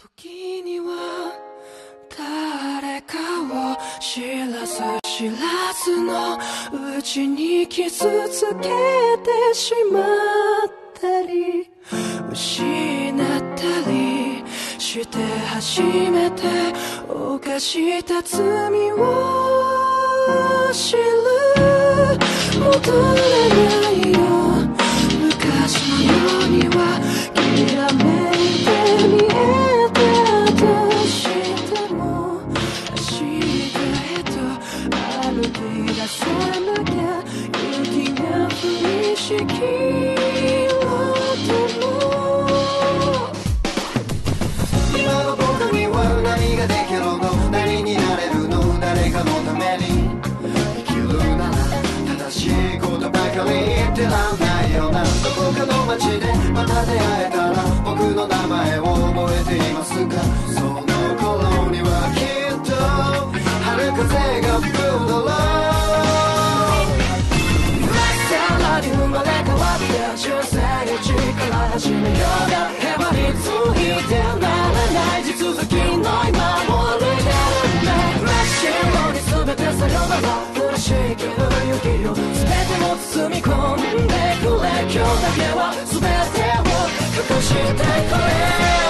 時には誰かを知らず知らずのうちに傷つけてしまったり失ったりして初めて犯した罪を知る。戻れないよ。昔のようには諦めて見え始めよう。がへばりついてならない地続きの今も抜いてるんだ真っ白に全てさよなら苦しいけど雪よ全てを包み込んでくれ今日だけは全てを隠してくれ。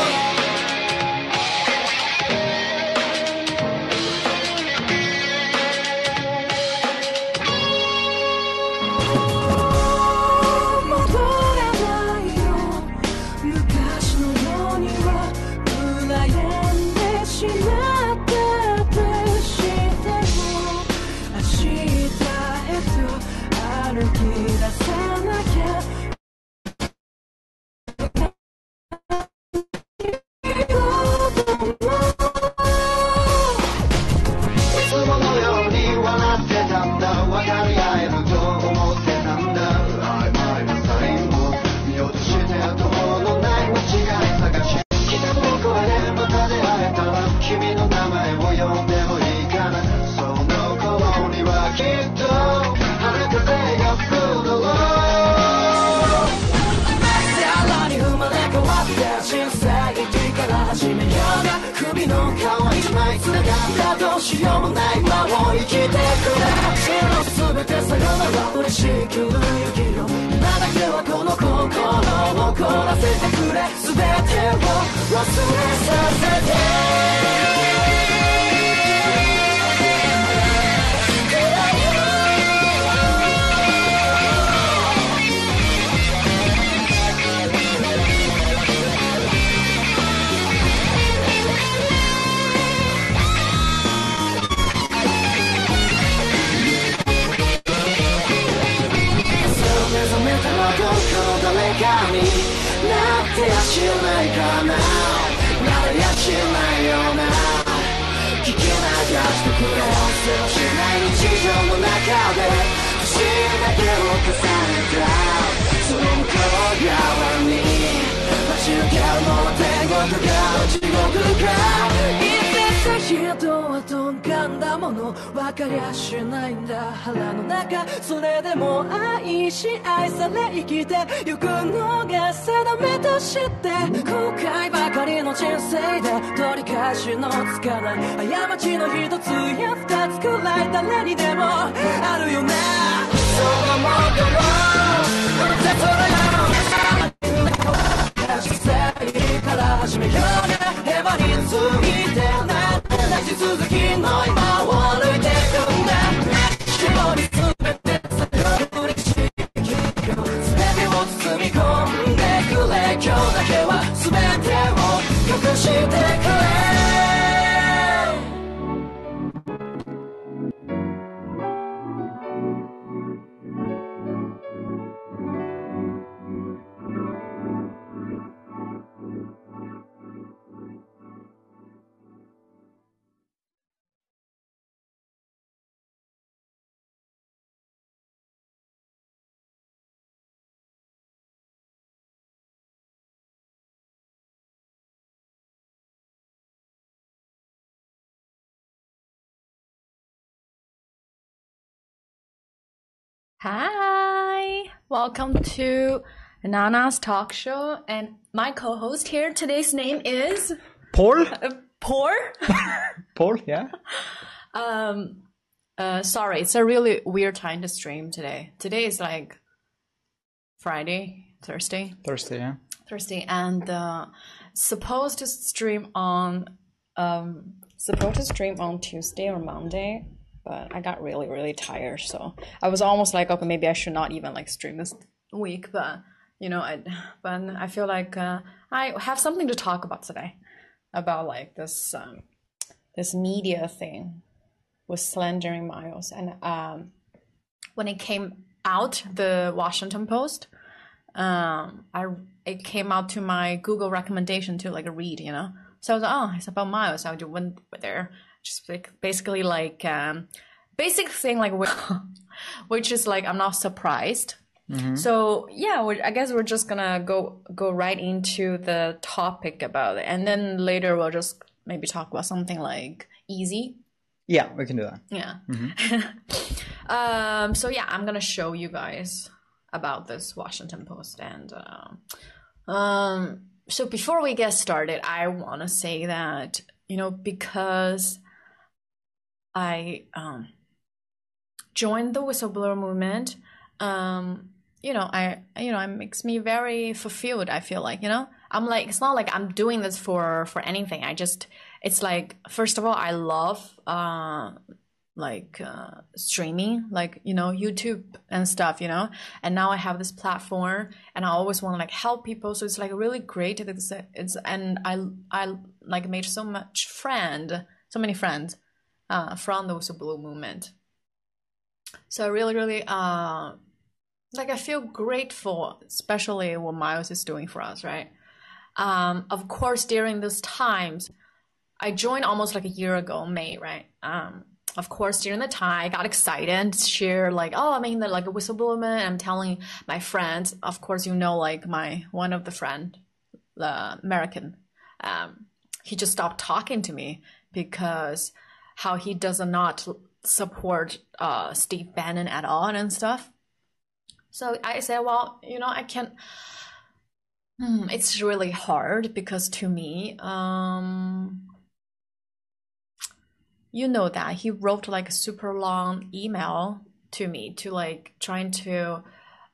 Hi, welcome to Nana's talk show, and my co-host here today's name is Paul. Uh, Paul. Paul, yeah. Um, uh, sorry, it's a really weird time to stream today. Today is like Friday, Thursday. Thursday, yeah. Thursday, and uh, supposed to stream on um, supposed to stream on Tuesday or Monday but I got really really tired, so I was almost like, okay, maybe I should not even like stream this week, but you know, I but I feel like uh, I have something to talk about today about like this um this media thing with slandering Miles, and um when it came out, the Washington Post um i it came out to my google recommendation to like read you know? So i was like oh it's about miles. I just went there just basically like um basic thing like which is like i'm not surprised. So yeah we i guess we're just gonna go go right into the topic about it. And then later we'll just maybe talk about something like easy. Yeah, we can do that. yeah. um, so yeah, I'm gonna show you guys about this Washington Post. And um, um so before we get started, I want to say that you know because I um joined the whistleblower movement, um you know I you know it makes me very fulfilled. I feel like you know I'm like it's not like I'm doing this for for anything. I just it's like first of all I love uh like uh, streaming like you know youtube and stuff you know and now i have this platform and i always want to like help people so it's like really great it's, it's and i i like made so much friend so many friends uh, from the whistleblower movement so I really really uh like i feel grateful especially what miles is doing for us right um of course during those times i joined almost like a year ago may right um of course, during the time, I got excited, share like, oh, I'm in the like a whistleblower. And I'm telling my friends. Of course, you know, like my one of the friend, the American, um, he just stopped talking to me because how he does not support uh, Steve Bannon at all and stuff. So I said, well, you know, I can't. Hmm, it's really hard because to me, um, you know that he wrote like a super long email to me to like trying to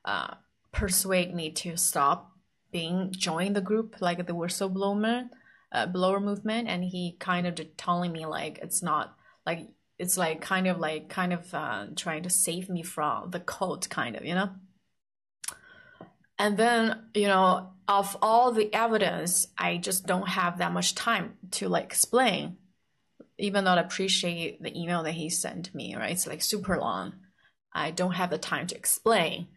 uh, persuade me to stop being join the group like the whistleblower uh, blower movement and he kind of telling me like it's not like it's like kind of like kind of uh, trying to save me from the cult kind of you know and then you know of all the evidence i just don't have that much time to like explain even though I appreciate the email that he sent me, right? It's like super long. I don't have the time to explain.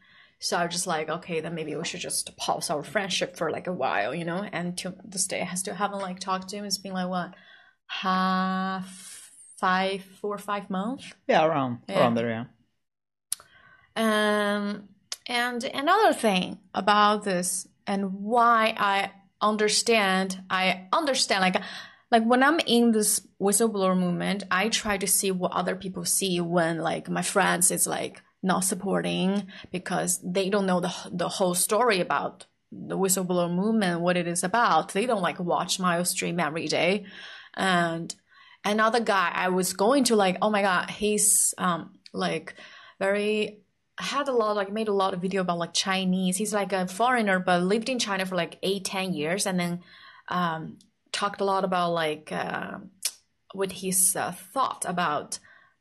So I was just like, okay, then maybe we should just pause our friendship for like a while, you know? And to this day, I still haven't like talked to him. It's been like what, half, five, four five months? Yeah, around Yeah. around there, yeah. Um, and another thing about this and why I understand, I understand like, like when I'm in this whistleblower movement, I try to see what other people see when like my friends is like not supporting because they don't know the the whole story about the whistleblower movement, what it is about. They don't like watch my stream every day, and another guy I was going to like, oh my god, he's um like very had a lot like made a lot of video about like Chinese. He's like a foreigner but lived in China for like eight ten years and then um talked a lot about like uh, what his uh, thought about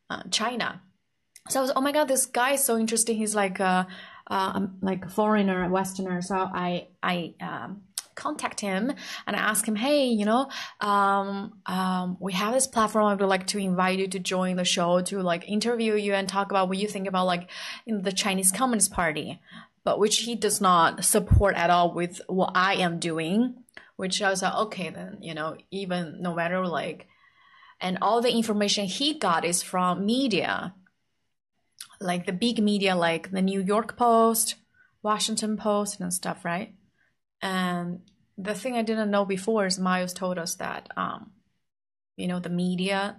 uh, China. So I was, oh my god, this guy is so interesting. He's like a uh, like a foreigner, Westerner. So I I um, contact him and ask him, hey, you know, um, um, we have this platform. I would like to invite you to join the show to like interview you and talk about what you think about like the Chinese Communist Party, but which he does not support at all with what I am doing. Which I was like, okay, then you know, even no matter like, and all the information he got is from media like the big media like the New York Post, Washington Post and stuff, right? And the thing I didn't know before is Miles told us that um you know the media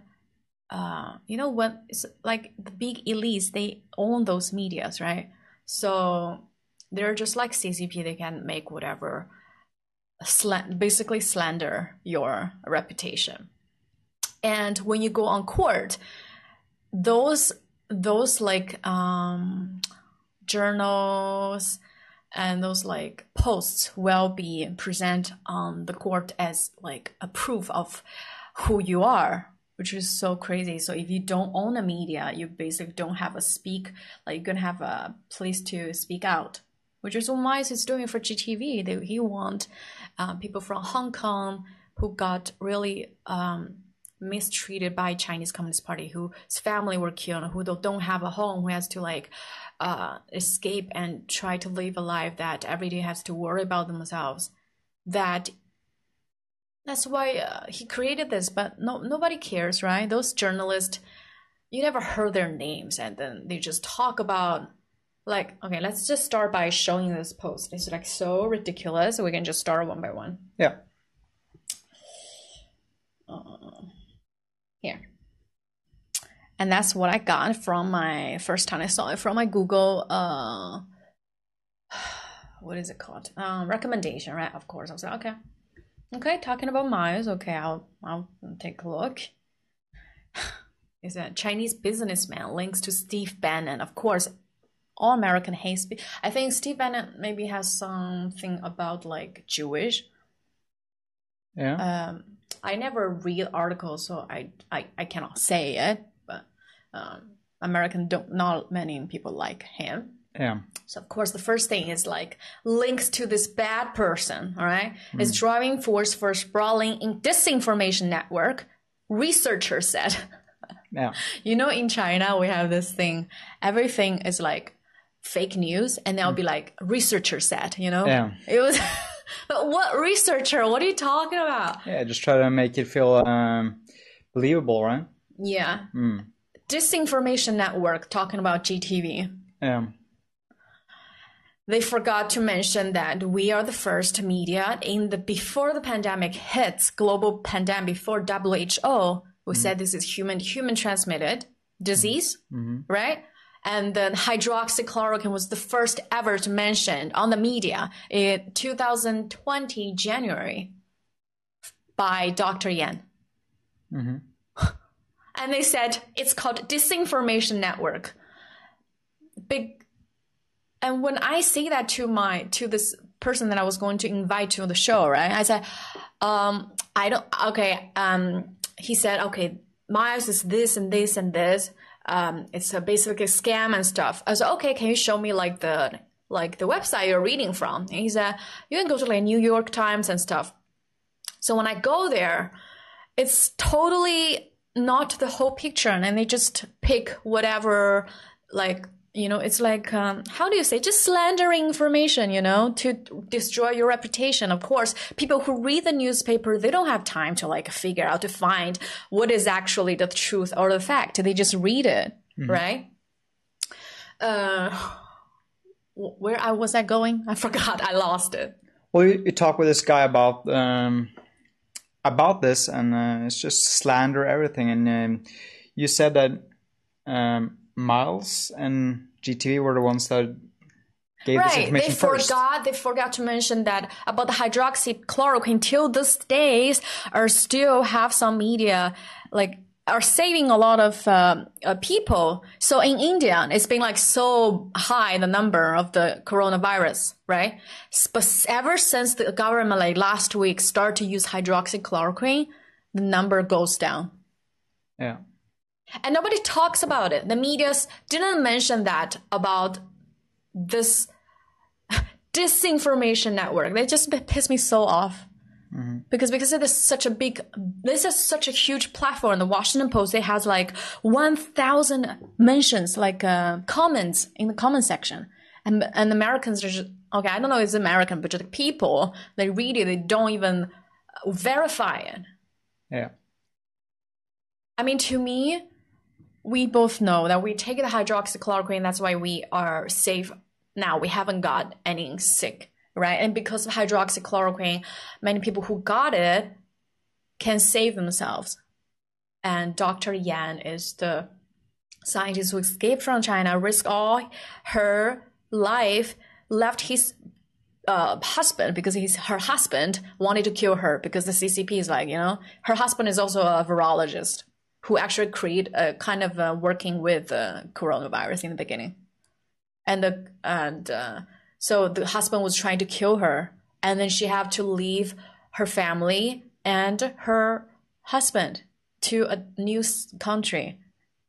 uh you know when it's like the big elites they own those medias, right? So they're just like CCP they can make whatever slan- basically slander your reputation. And when you go on court, those those like um, journals and those like posts will be present on the court as like a proof of who you are which is so crazy. So if you don't own a media you basically don't have a speak like you're gonna have a place to speak out which is what miles is doing for gtv they, he want uh, people from hong kong who got really um, mistreated by Chinese Communist Party, whose family were killed, who don't have a home, who has to like uh, escape and try to live a life that every day has to worry about themselves. That that's why uh, he created this, but no nobody cares, right? Those journalists, you never heard their names, and then they just talk about like okay, let's just start by showing this post. It's like so ridiculous. We can just start one by one. Yeah. here. And that's what I got from my first time I saw it from my Google uh what is it called? Um recommendation, right? Of course. I was like, okay. Okay, talking about Miles. Okay, I'll I'll take a look. Is a Chinese businessman links to Steve Bannon. Of course, all American hate speech. I think Steve Bannon maybe has something about like Jewish. Yeah. Um, I never read articles, so I I, I cannot say it. Um, American don't not many people like him. yeah. So of course, the first thing is like links to this bad person. All right, is driving force for sprawling in disinformation network. Researcher said. Yeah. You know, in China, we have this thing. Everything is like fake news, and they'll be like, researcher said, you know? Yeah. It was, but what researcher? What are you talking about? Yeah. Just try to make it feel um, believable, right? Yeah. Mm. Disinformation network talking about GTV. Yeah. They forgot to mention that we are the first media in the before the pandemic hits global pandemic before WHO. We said mm-hmm. this is human human transmitted disease, mm-hmm. right? And then hydroxychloroquine was the first ever to mention on the media in 2020 January by Dr. Yan. Mm-hmm. And they said it's called disinformation network. Big and when I say that to my to this person that I was going to invite to the show, right? I said, um, I don't okay, um, he said, okay, Miles is this and this and this. Um, it's a basically a scam and stuff. I said, okay, can you show me like the like the website you're reading from? And he said, you can go to like New York Times and stuff. So when I go there, it's totally not the whole picture, and they just pick whatever like you know it's like um, how do you say just slandering information you know to destroy your reputation. Of course people who read the newspaper they don't have time to like figure out to find what is actually the truth or the fact. They just read it right? Uh where i was i going? I forgot. I lost it. Well, you, you talk with this guy about um, about this, and uh, it's just slander everything. And um, you said that um, Miles and GTV were the ones that gave this right information they first. forgot they forgot to mention that about the hydroxychloroquine till this days are still have some media like are saving a lot of uh, uh, people so in india it's been like so high the number of the coronavirus right but ever since the government like last week start to use hydroxychloroquine the number goes down Yeah. and nobody talks about it. The media didn't mention that about this disinformation network. They just piss me so off. Because because it is such a big, this is such a huge platform. The Washington Post it has like one thousand mentions, like uh, comments in the comment section, and and Americans are just okay. I don't know if it's American, but just people they read it, they don't even verify it. Yeah. I mean, to me, we both know that we take the hydroxychloroquine. That's why we are safe now. We haven't got any sick, right? And because of hydroxychloroquine, many people who got it can save themselves. And Dr. Yan is the scientist who escaped from China, risked all her life, left his uh, husband because he's her husband wanted to kill her because the CCP is like you know her husband is also a virologist who actually create a kind of uh, working with uh, coronavirus in the beginning, and the and uh, so the husband was trying to kill her, and then she had to leave her family and her husband to a new country.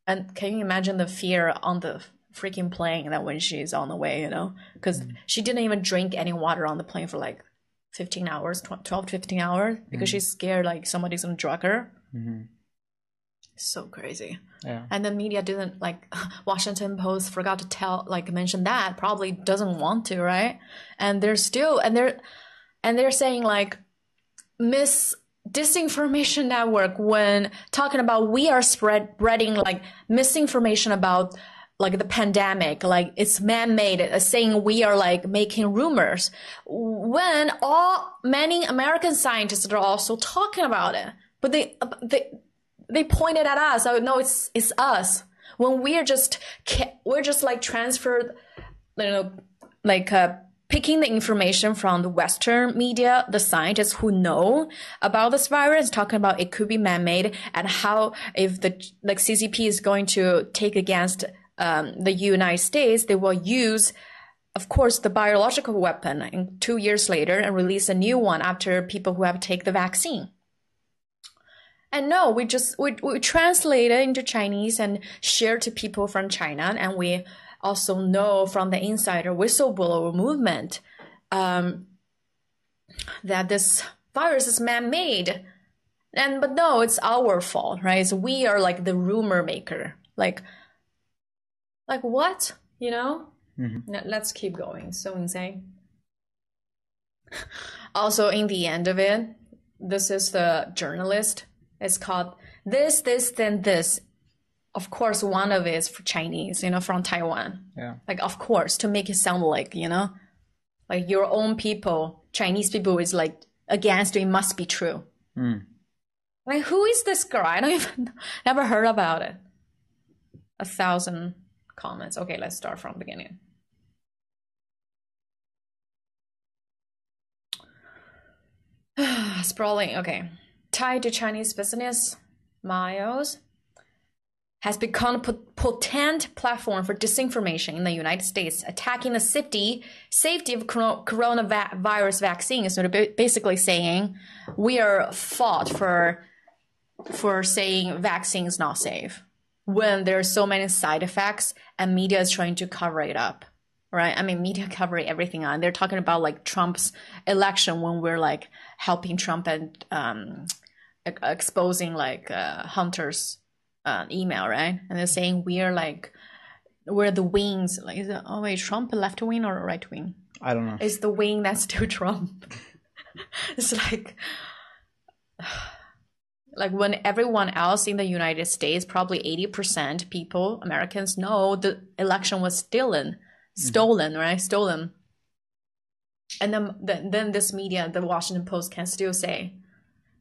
And can you imagine the fear on the freaking plane that when she's on the way, you know? Because mm-hmm. she didn't even drink any water on the plane for like 15 hours, 12 to 15 hours, because mm-hmm. she's scared like somebody's gonna drug her. Mm-hmm. So crazy. Yeah. And the media didn't like Washington Post forgot to tell like mention that probably doesn't want to, right? And they're still and they're and they're saying like miss disinformation network when talking about we are spread spreading like misinformation about like the pandemic like it's man-made uh, saying we are like making rumors when all many american scientists are also talking about it but they uh, they they pointed at us. Oh no, it's it's us. When we're just we're just like transferred, you know, like uh, picking the information from the Western media, the scientists who know about this virus, talking about it could be man-made and how if the like CCP is going to take against um, the United States, they will use of course, the biological weapon in two years later and release a new one after people who have taken the vaccine. And no, we just we, we translate it into Chinese and share to people from China, and we also know from the insider whistleblower movement um, that this virus is man-made. And but no, it's our fault, right? So we are like the rumor maker. Like, like what? You know? Now, Let's keep going. So insane. Also, in the end of it, this is the journalist. It's called this, this, then this. Of course, one of it is for Chinese, you know, from Taiwan. Yeah. Like, of course, to make it sound like, you know, like your own people, Chinese people is like against it must be true. Hmm. Like, who is this girl? I don't even, never heard about it. A thousand comments. Okay, let's start from beginning. Sprawling. Okay. Tied to Chinese business, Miles has become a potent platform for disinformation in the United States, attacking the safety safety of coronavirus vaccines. So basically saying we are fought for for saying vaccines not safe when there are so many side effects and media is trying to cover it up right? I mean media cover everything on they're talking about like trump's election when we're like helping trump and um e- exposing like uh, hunter's uh, email right? And they're saying we're like we're the wings. Like is it, oh wait trump left wing or right wing? I don't know. is the wing that's still Trump. it's like like when everyone else in the United States, probably 80% people, Americans know the election was stolen, Mm-hmm. stolen, right? Stolen. And then, then then this media, the Washington Post can still say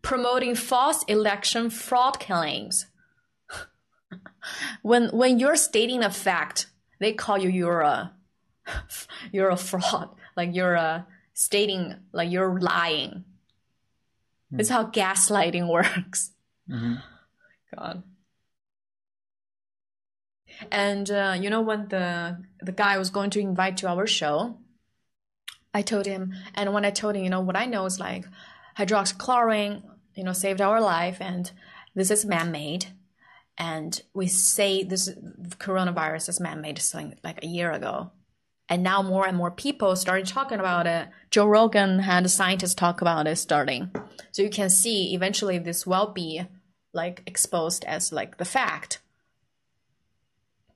promoting false election fraud claims. when when you're stating a fact, they call you you're a you're a fraud. Like you're a stating like you're lying. Hmm. It's how gaslighting works. Mm-hmm. God. And uh, you know when the the guy was going to invite to our show, I told him, and when I told him, you know, what I know is like hydroxychloroquine, you know, saved our life, and this is man-made, and we say this coronavirus is man-made something like a year ago, and now more and more people started talking about it. Joe Rogan had a scientist talk about it starting, so you can see eventually this will be like exposed as like the fact.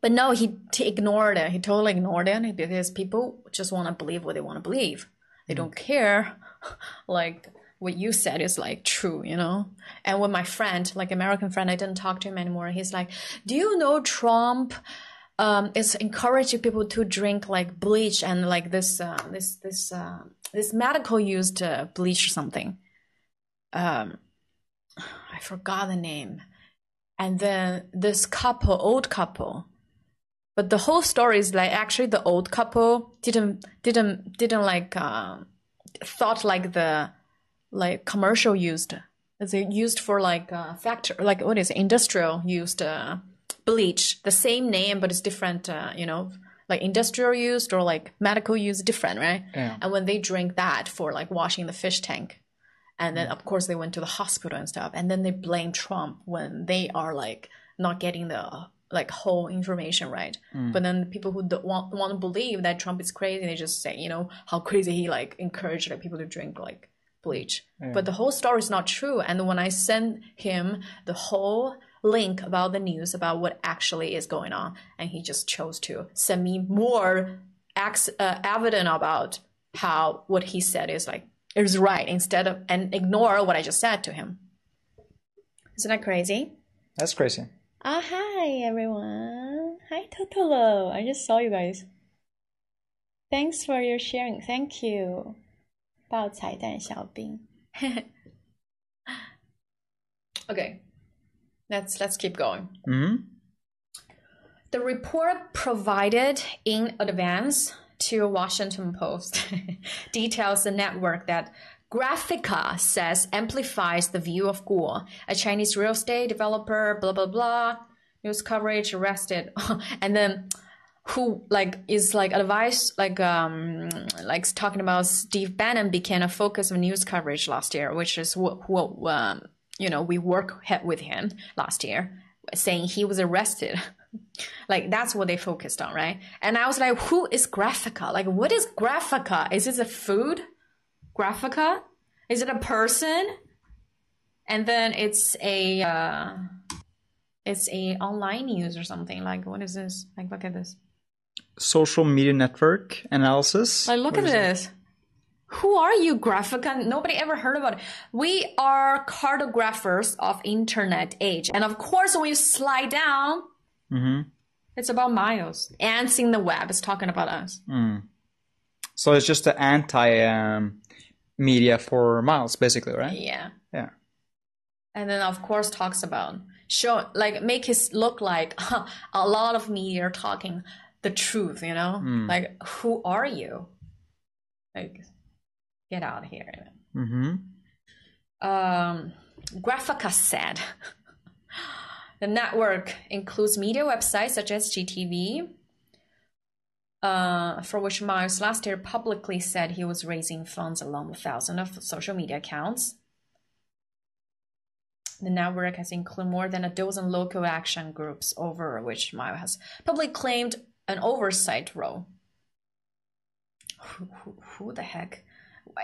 But no, he ignored it. He totally ignored it because people just want to believe what they want to believe. They don't care, like what you said is like true, you know. And with my friend, like American friend, I didn't talk to him anymore. He's like, "Do you know Trump um, is encouraging people to drink like bleach and like this, uh, this, this, uh, this medical used uh, bleach or something." Um, I forgot the name. And then this couple, old couple, but the whole story is like actually the old couple didn't didn't didn't like uh, thought like the like commercial used is it used for like uh, factor like what is it? industrial used uh, bleach the same name but it's different uh, you know like industrial used or like medical use different right Yeah. and when they drink that for like washing the fish tank and then of course they went to the hospital and stuff and then they blame trump when they are like not getting the like whole information right? But then people who don't want, want to believe that trump is crazy they just say you know how crazy he like encouraged like, people to drink like bleach. But the whole story is not true. And when i sent him the whole link about the news about what actually is going on and he just chose to send me more ex- uh, evidence about how what he said is like is right instead of and ignore what i just said to him. Isn't that crazy? That's crazy. Ah, hi everyone. Hi Totolo. I just saw you guys. Thanks for your sharing. Thank you. 爆彩蛋小兵. okay. Let's let's keep going. hmm The report provided in advance to Washington Post details the network that Graphika says amplifies the view of Guo, a Chinese real estate developer, blah blah blah. News coverage arrested, and then who like is like advice like um like talking about Steve Bannon became a focus of news coverage last year, which is what what um, you know we work with him last year, saying he was arrested. like that's what they focused on, right? And I was like, who is Graphika? Like, what is Graphika? Is this a food? Graphika? Is it a person? And then it's a uh, it's a online news or something. Like, what is this? Like, look at this. Social media network analysis. Like, look What at is it? this. Who are you, Graphika? Nobody ever heard about it. We are cartographers of internet age, and of course, when you slide down, Mhm. it's about Miles. Ants in the web is talking about us. So it's just the anti um, media for Miles, basically, right? Yeah. Yeah. and then of course talks about show like make it look like a lot of media are talking the truth you know like who are you like get out of here Mm-hmm. um graphika said the network includes media websites such as gtv uh, for which Miles last year publicly said he was raising funds along with thousands of social media accounts. The network has included more than a dozen local action groups over which Miles has publicly claimed an oversight role. Who, who, who the heck?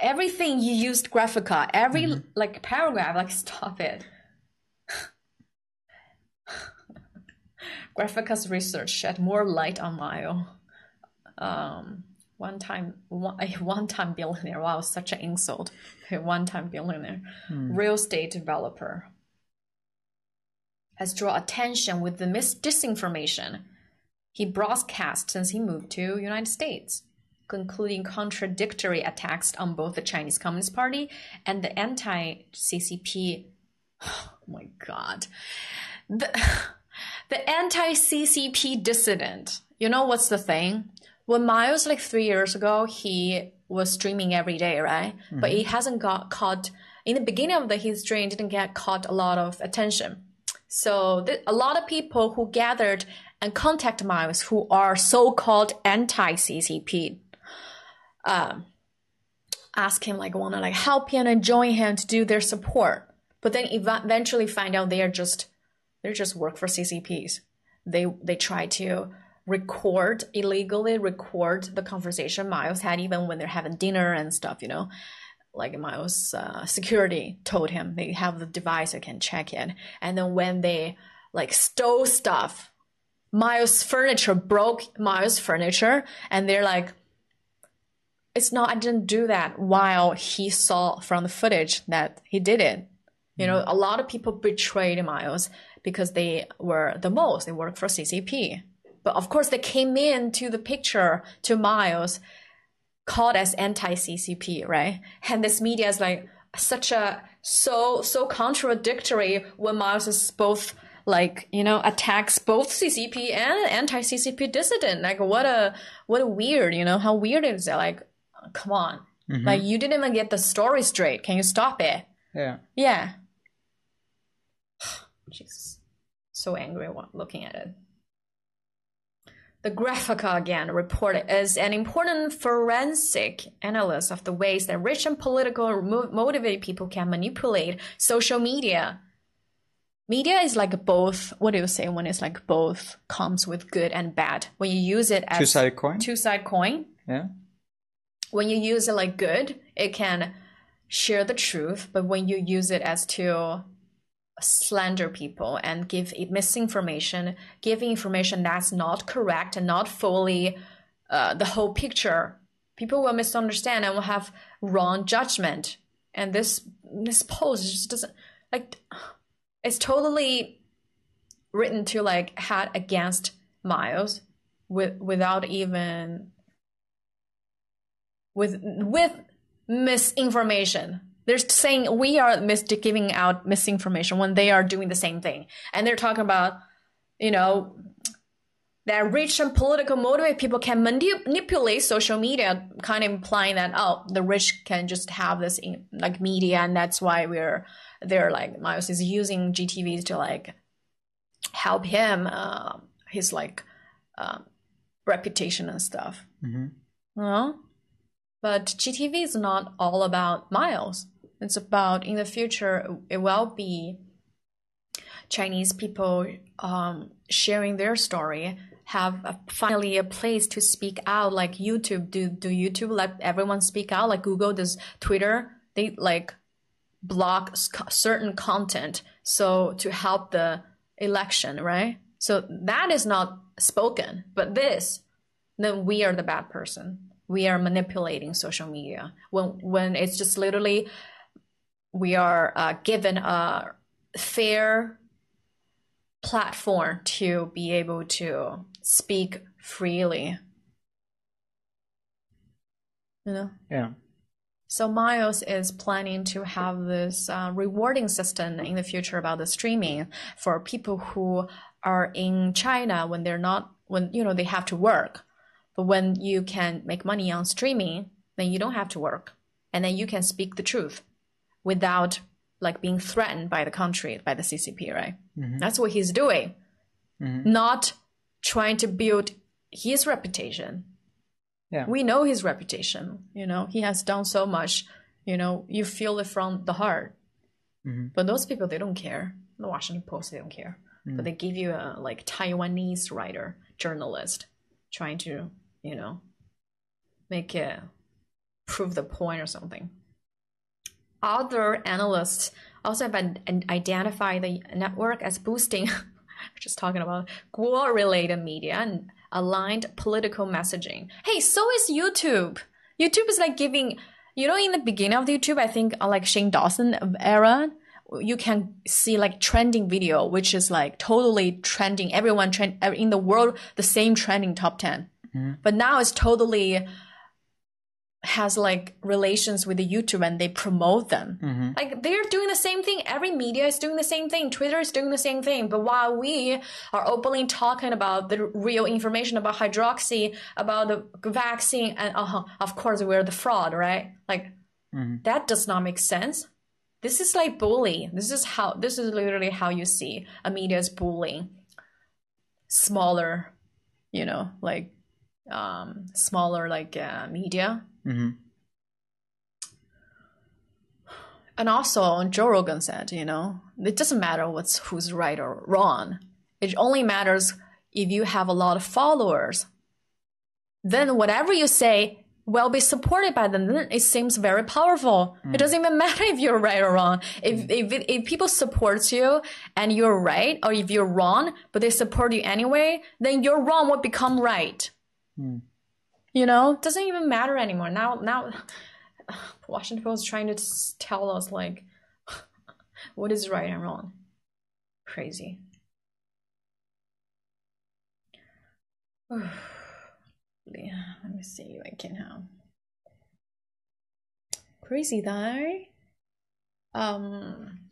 Everything you used Graphika, every like paragraph, like stop it. Graphika's research shed more light on Mao. Um, one time, one, a one-time billionaire. Wow, such an insult. A one-time billionaire, real estate developer has drawn attention with the mis- disinformation he broadcast since he moved to United States, including contradictory attacks on both the Chinese Communist Party and the anti-CCP. Oh my God, the the anti-CCP dissident. You know what's the thing? When Miles like three years ago, he was streaming every day, right? But he hasn't got caught in the beginning of the his stream. Didn't get caught a lot of attention. So th- a lot of people who gathered and contact Miles who are so-called anti-CCP, um, ask him like want to like help him and join him to do their support. But then ev- eventually find out they are just they're just work for CCPs. They they try to record illegally record the conversation Miles had even when they're having dinner and stuff. You know, like Miles' uh, security told him they have the device that can check it, and then when they like stole stuff, Miles' furniture broke Miles' furniture, and they're like. It's not, I didn't do that while he saw from the footage that he did it. You know, a lot of people betrayed Miles because they were the most. They worked for CCP. But of course, they came into the picture to Miles called as anti-CCP, right? And this media is like such a so so contradictory when Miles is both like you know attacks both CCP and anti-CCP dissident. Like what a what a weird, you know how weird is that? Like come on, mm-hmm. Like you didn't even get the story straight. Can you stop it? Yeah. Yeah. Jesus. So angry looking at it. The Graphika again reported as an important forensic analyst of the ways that rich and political motivated people can manipulate social media. Media is like both. What do you say when it's like both comes with good and bad? When you use it as Two sided coin. two side coin, Yeah. when you use it like good, it can share the truth. But when you use it as to slander people and give misinformation, give information that's not correct and not fully uh, the whole picture, people will misunderstand and will have wrong judgment. And this this post just doesn't like it's totally written to like hat against Miles with without even with with misinformation. They're saying we are mis- giving out misinformation when they are doing the same thing, and they're talking about, you know, that rich and political motivated people can manip- manipulate social media, kind of implying that oh, the rich can just have this in, like media, and that's why we're they're like Miles is using GTVs to like help him, uh, his like um, reputation and stuff. Mhm. Well, but GTV is not all about Miles. It's about in the future it will be Chinese people um, sharing their story have a, finally a place to speak out like YouTube. Do do YouTube let everyone speak out like Google does Twitter? They like block certain content so to help the election, right? So that is not spoken, but this then we are the bad person. We are manipulating social media when when it's just literally we are uh, given a fair platform to be able to speak freely. You know. Yeah. So Miles is planning to have this uh, rewarding system in the future about the streaming for people who are in China when they're not when you know they have to work. But when you can make money on streaming, then you don't have to work, and then you can speak the truth without like being threatened by the country by the CCP, right? Mm-hmm. That's what he's doing, mm-hmm. not trying to build his reputation. Yeah. we know his reputation. You know he has done so much. You know you feel it from the heart. Mhm. but those people they don't care. The washington post they don't care. But mm. they give you a like taiwanese writer journalist trying to you know make it prove the point or something other analysts also have identified the network as boosting just talking about war related media and aligned political messaging. Hey, so is YouTube. YouTube is like giving, you know, in the beginning of YouTube, I think uh, like Shane Dawson era, you can see like trending video, which is like totally trending. Everyone trend in the world, the same trending top 10. But now it's totally has like relations with the YouTube and they promote them. Mm-hmm. Like they're doing the same thing. Every media is doing the same thing. Twitter is doing the same thing. But while we are openly talking about the real information about hydroxy, about the vaccine, and uh, of course we're the fraud, right? Like that does not make sense. This is like bullying. This is how. This is literally how you see a media is bullying smaller, you know, like um smaller like uh, media hmm And also, Joe Rogan said, you know, it doesn't matter what's who's right or wrong. It only matters if you have a lot of followers. Then whatever you say will be supported by them. Then it seems very powerful. It mm. doesn't even matter if you're right or wrong. If mm. if if people support you and you're right, or if you're wrong, but they support you anyway, then your wrong will become right. Mm. You know, it doesn't even matter anymore. Now now Washington Post is trying to tell us like what is right and wrong. Crazy. yeah, let me see if I can have crazy though. Um,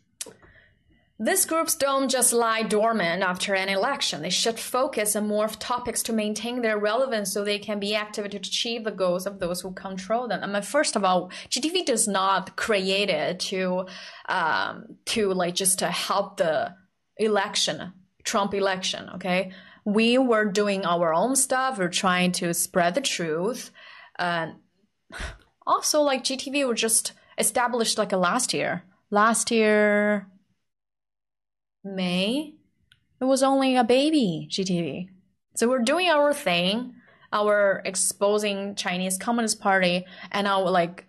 These groups don't just lie dormant after an election. They should focus and morph topics to maintain their relevance so they can be active to achieve the goals of those who control them. I mean, first of all, GTV does not create it to, um, to like just to help the election, Trump election, okay? We were doing our own stuff. We're trying to spread the truth. And also, like GTV were just established like last year. Last year, May, it was only a baby GTV. So we're doing our thing, our exposing Chinese Communist Party, and our like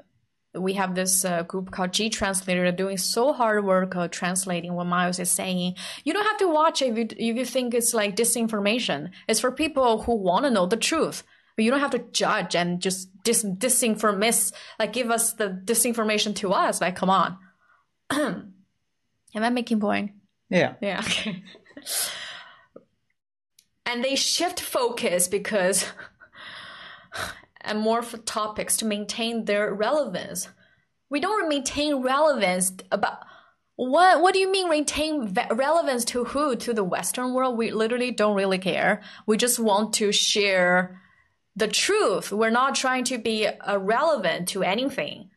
we have this uh, group called G Translator doing so hard work of translating what Miles is saying. You don't have to watch if you, if you think it's like disinformation. It's for people who want to know the truth. But you don't have to judge and just dis disinform like give us the disinformation to us. Like, come on. Am I making point? Yeah. Yeah. Okay. and they shift focus because and more for topics to maintain their relevance. We don't maintain relevance about what what do you mean maintain ve- relevance to who to the western world we literally don't really care we just want to share the truth we're not trying to be uh, relevant to anything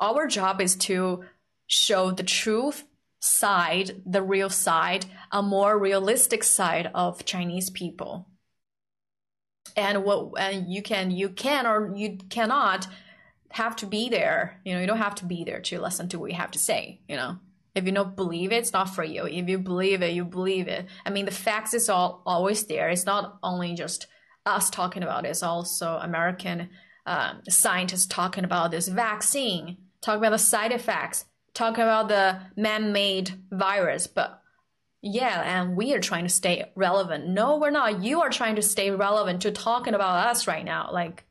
our job is to show the truth side the real side a more realistic side of chinese people. And what and you can you can or you cannot have to be there. You know you don't have to be there to listen to what we have to say you know. If you don't believe it it's not for you. If you believe it you believe it. I mean the facts is all always there. It's not only just us talking about it. It's also american um, scientists talking about this vaccine. Talking about the side effects talking about the man-made virus but yeah, and we are trying to stay relevant. No, we're not. You are trying to stay relevant to talking about us right now. Like,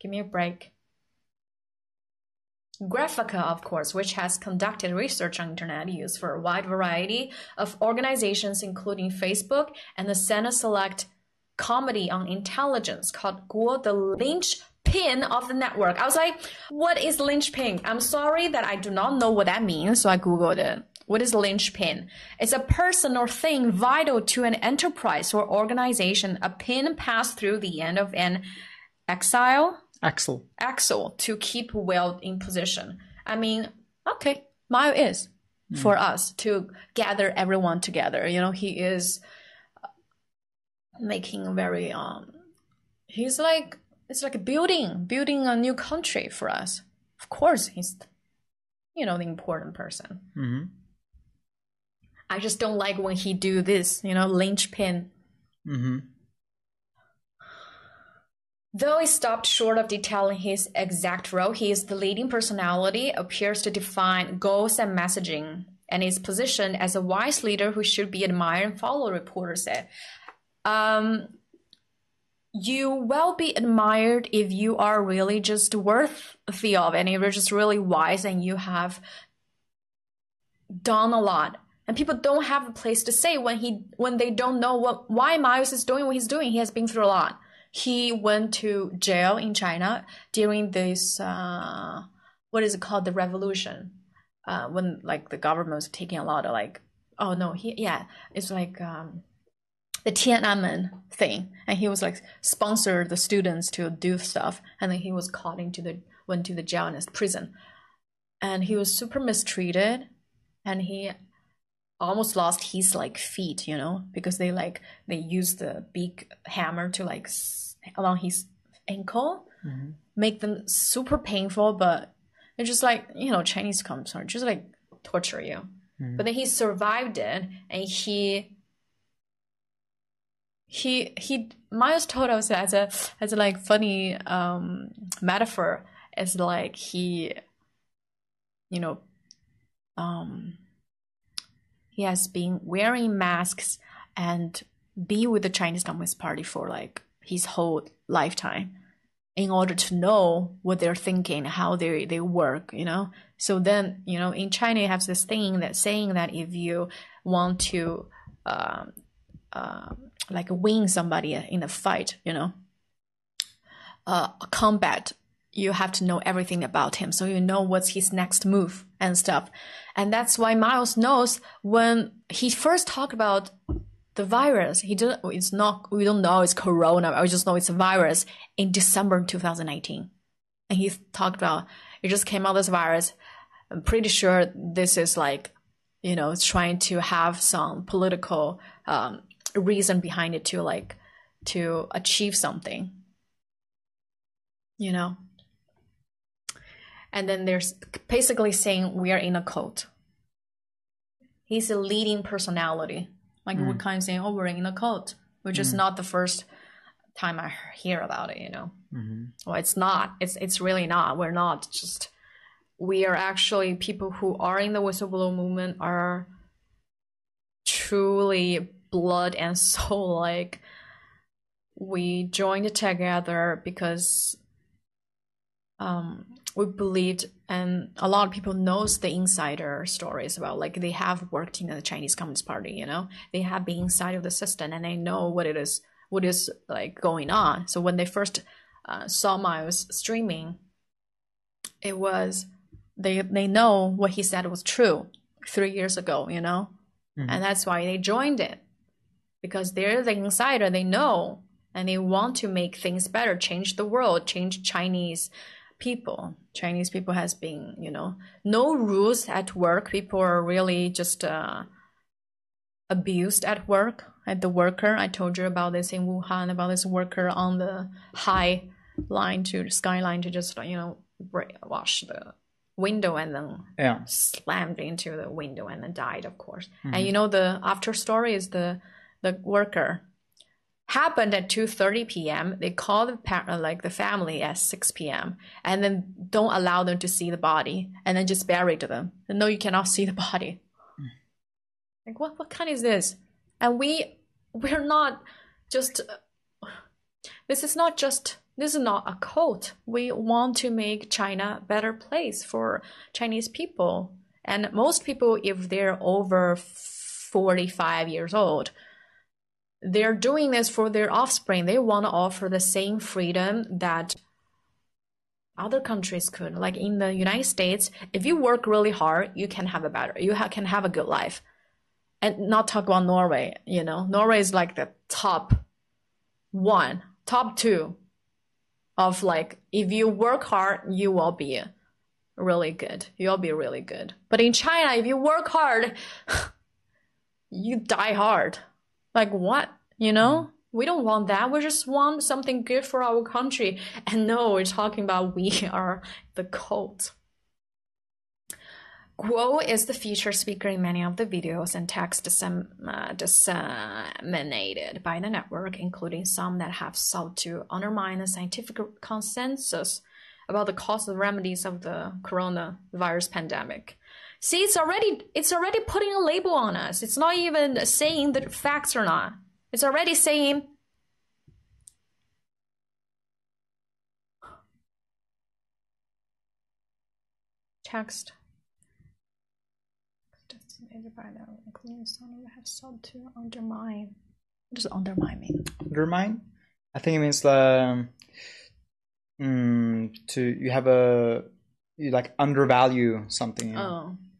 give me a break. Graphika, of course, which has conducted research on internet use for a wide variety of organizations, including Facebook and the Senate Select Committee on intelligence called Guo the Lynch pin of the network. I was like, what is linchpin? I'm sorry that I do not know what that means, so I googled it. What is linchpin? It's a person or thing vital to an enterprise or organization. A pin passed through the end of an exile Axle. axle to keep well in position. I mean, okay, Mayo is for us to gather everyone together. You know, he is making very um he's like it's like building building a new country for us. Of course, he's you know the important person. hmm I just don't like when he do this, you know, linchpin. hmm Though he stopped short of detailing his exact role, he is the leading personality, appears to define goals and messaging, and is positioned as a wise leader who should be admired and followed, reporter said. Um, you will be admired if you are really just worthy of it, and if you're just really wise and you have done a lot. And people don't have a place to say when he when they don't know what why Miles is doing what he's doing. He has been through a lot. He went to jail in China during this uh, what is it called the revolution uh, when like the government was taking a lot of like oh no he yeah it's like um, the Tiananmen thing, and he was like sponsor the students to do stuff, and then he was caught into the went to the jail and his prison, and he was super mistreated, and he almost lost his like feet, you know, because they like they used the big hammer to like s- along his ankle, mm-hmm. make them super painful, but it's just like you know Chinese comes are just like torture you. Mm-hmm. But then he survived it, and he he he Miles told us as a as a like funny um metaphor as like he you know um he has been wearing masks and be with the Chinese Communist Party for like his whole lifetime in order to know what they're thinking, how they they work, you know. So then, you know, in China, you have this thing that saying that if you want to, um, uh, like win somebody in a fight, you know, uh, combat you have to know everything about him. So you know what's his next move and stuff. And that's why miles knows when he first talked about the virus he didn't it's not we don't know it's corona we just know it's a virus in december 2018 and he talked about it just came out this virus. I'm pretty sure this is like you know it's trying to have some political um, reason behind it to like to achieve something you know? And then there's basically saying we are in a cult. He's a leading personality. Like we're hmm. kind of saying oh we're in a cult. Which hmm. is not the first time i hear about it you know? Mm-hmm. Well it's not. It's it's really not. We're not just we are actually people who are in the whistleblower movement are truly blood and soul like we joined together because um we believed and a lot of people knows the insider stories about like they have worked in the chinese communist party you know? They have been inside of the system and they know what it is what is like going on. So when they first uh, saw miles streaming it was they they know what he said was true three years ago you know? And that's why they joined it because they're the insider they know and they want to make things better change the world change chinese people. Chinese people has been you know no rules at work. People are really just uh, abused at work. At the worker i told you about this in wuhan about this worker on the high line to the skyline to just you know wash the window and then Yeah. slammed into the window and then died of course. And you know the after story is the the worker. Happened at 2:30 p.m. they call the pa- uh, like the family at 6 p.m. and then don't allow them to see the body. And then just buried them. And no you cannot see the body. Like what what kind is this? And we we're not just this is not just this is not a cult. We want to make china a better place for chinese people. And most people if they're over 45 years old they're doing this for their offspring. They want to offer the same freedom that other countries could. Like in the united states if you work really hard you can have a better you ha- can have a good life. And not talk about norway you know? Norway is like the top one top two of like if you work hard you will be really good. You'll be really good. But in china if you work hard you die hard like what? You know? We don't want that. We just want something good for our country. And no we're talking about we are the cult. Guo is the featured speaker in many of the videos and texts disem- uh, disseminated by the network, including some that have sought to undermine the scientific consensus about the cause and remedies of the coronavirus pandemic. See, it's already it's already putting a label on us. It's not even saying the facts or not. It's already saying text designated by the including some that have sought to undermine. What does undermine mean? Undermine? I think it means um, mm, to you have a you like undervalue something. you know? Oh.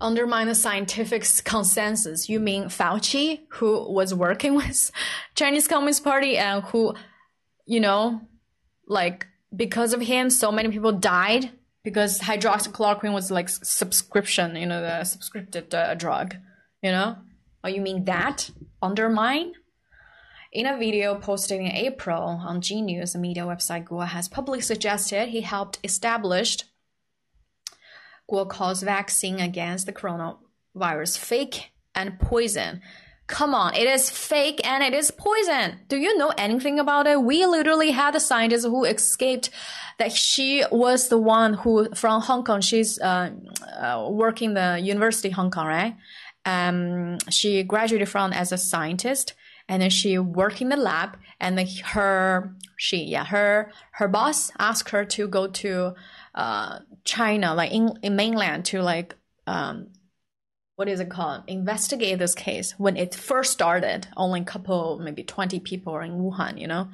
Undermine the scientific consensus. You mean Fauci, who was working with Chinese Communist Party and who, you know, like because of him, so many people died because hydroxychloroquine was like subscription, you know, the subscripted uh, drug, you know? Oh, you mean that? Undermine? In a video posted in April on G News, the media website Guo has publicly suggested he helped establish Guo calls vaccine against the coronavirus fake and poison. Come on, it is fake and it is poison. Do you know anything about it? We literally had a scientist who escaped that she was the one who from Hong Kong. She's uh, uh, working the University Hong Kong, right? Um, she graduated from as a scientist, and then she worked in the lab. And her she yeah her her boss asked her to go to uh, China, like in, in mainland, to like um, what is it called? Investigate this case when it first started. Only a couple, maybe twenty people in Wuhan, you know,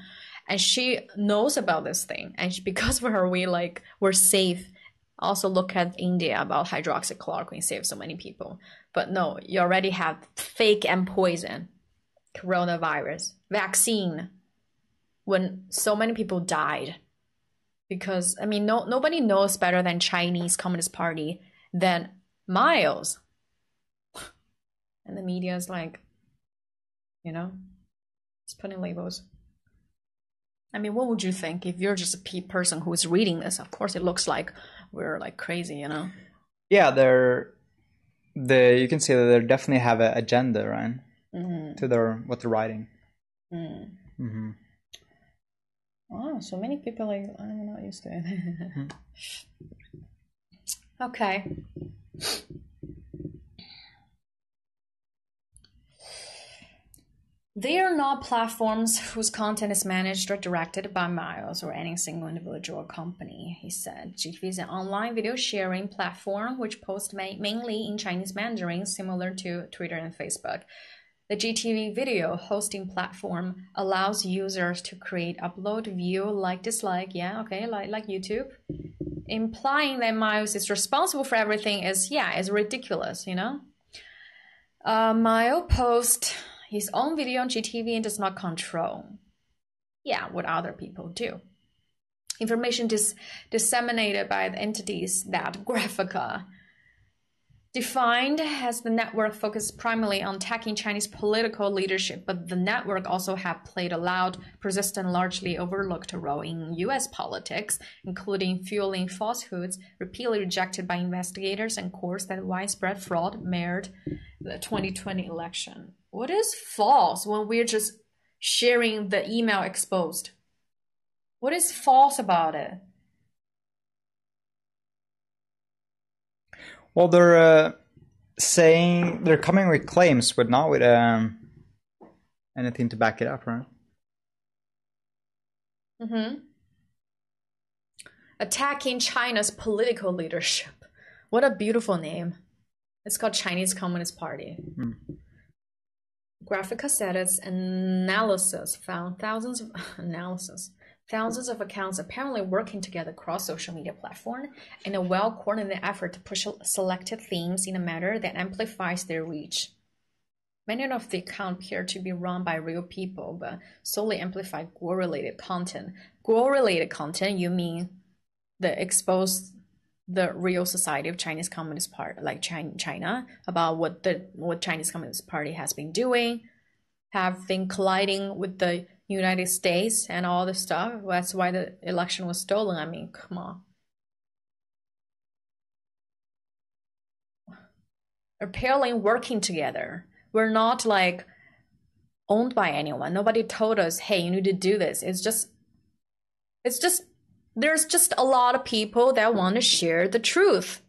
and she knows about this thing, and she, because of her, we like we're safe. Also, look at India about hydroxychloroquine saved so many people, but no, you already have fake and poison, coronavirus vaccine, when so many people died, because I mean, no nobody knows better than Chinese Communist Party than Miles, and the media is like, you know, it's putting labels. I mean, what would you think if you're just a pe- person who is reading this? Of course, it looks like we're like crazy, you know. Yeah, they're they. You can see that they definitely have an agenda, right? To their what they're writing. hmm Oh, so many people like I'm not used to it. Mm-hmm. okay. They are not platforms whose content is managed or directed by Miles or any single individual or company, he said. GTV is an online video sharing platform which posts ma- mainly in Chinese Mandarin, similar to Twitter and Facebook. The GTV video hosting platform allows users to create, upload, view, like, dislike, yeah, okay, like like YouTube. Implying that Miles is responsible for everything is yeah, is ridiculous, you know. Uh, Mile posts his own video on GTV and does not control, yeah, what other people do. Information dis- disseminated by the entities that Graphika defined as the network focused primarily on attacking Chinese political leadership, but the network also have played a loud, persistent, largely overlooked role in U.S. politics, including fueling falsehoods repeatedly rejected by investigators and courts that widespread fraud marred the 2020 election. What is false when we're just sharing the email exposed? What is false about it? Well, they're uh, saying they're coming with claims, but not with um, anything to back it up, right? Mm-hmm. Attacking China's political leadership. What a beautiful name. It's called Chinese Communist Party. Graphika said its analysis found thousands of analysis thousands of accounts apparently working together across social media platform in a well-coordinated effort to push selected themes in a manner that amplifies their reach. Many of the accounts appear to be run by real people, but solely amplify Guo-related content. Guo-related content, you mean the expose the real society of Chinese Communist Party, like China, about what the what Chinese Communist Party has been doing, have been colliding with the United States and all the stuff. That's why the election was stolen. I mean, come on. Apparently working together. We're not like owned by anyone. Nobody told us, hey, you need to do this. It's just it's just there's just a lot of people that want to share the truth.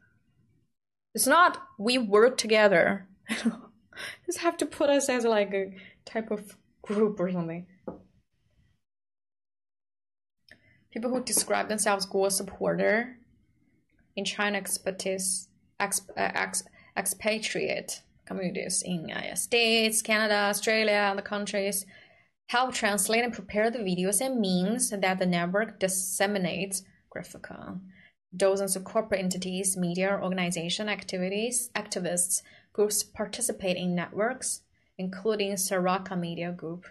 It's not we work together. just have to put us as like a type of group or something. People who describe themselves Guo supporter in China expatriates, ex, uh, ex, expatriate communities in United States, Canada, Australia, and other countries help translate and prepare the videos and memes that the network disseminates Graphika. Dozens of corporate entities, media, organization activities, activists, groups participate in networks, including Saraca Media Group.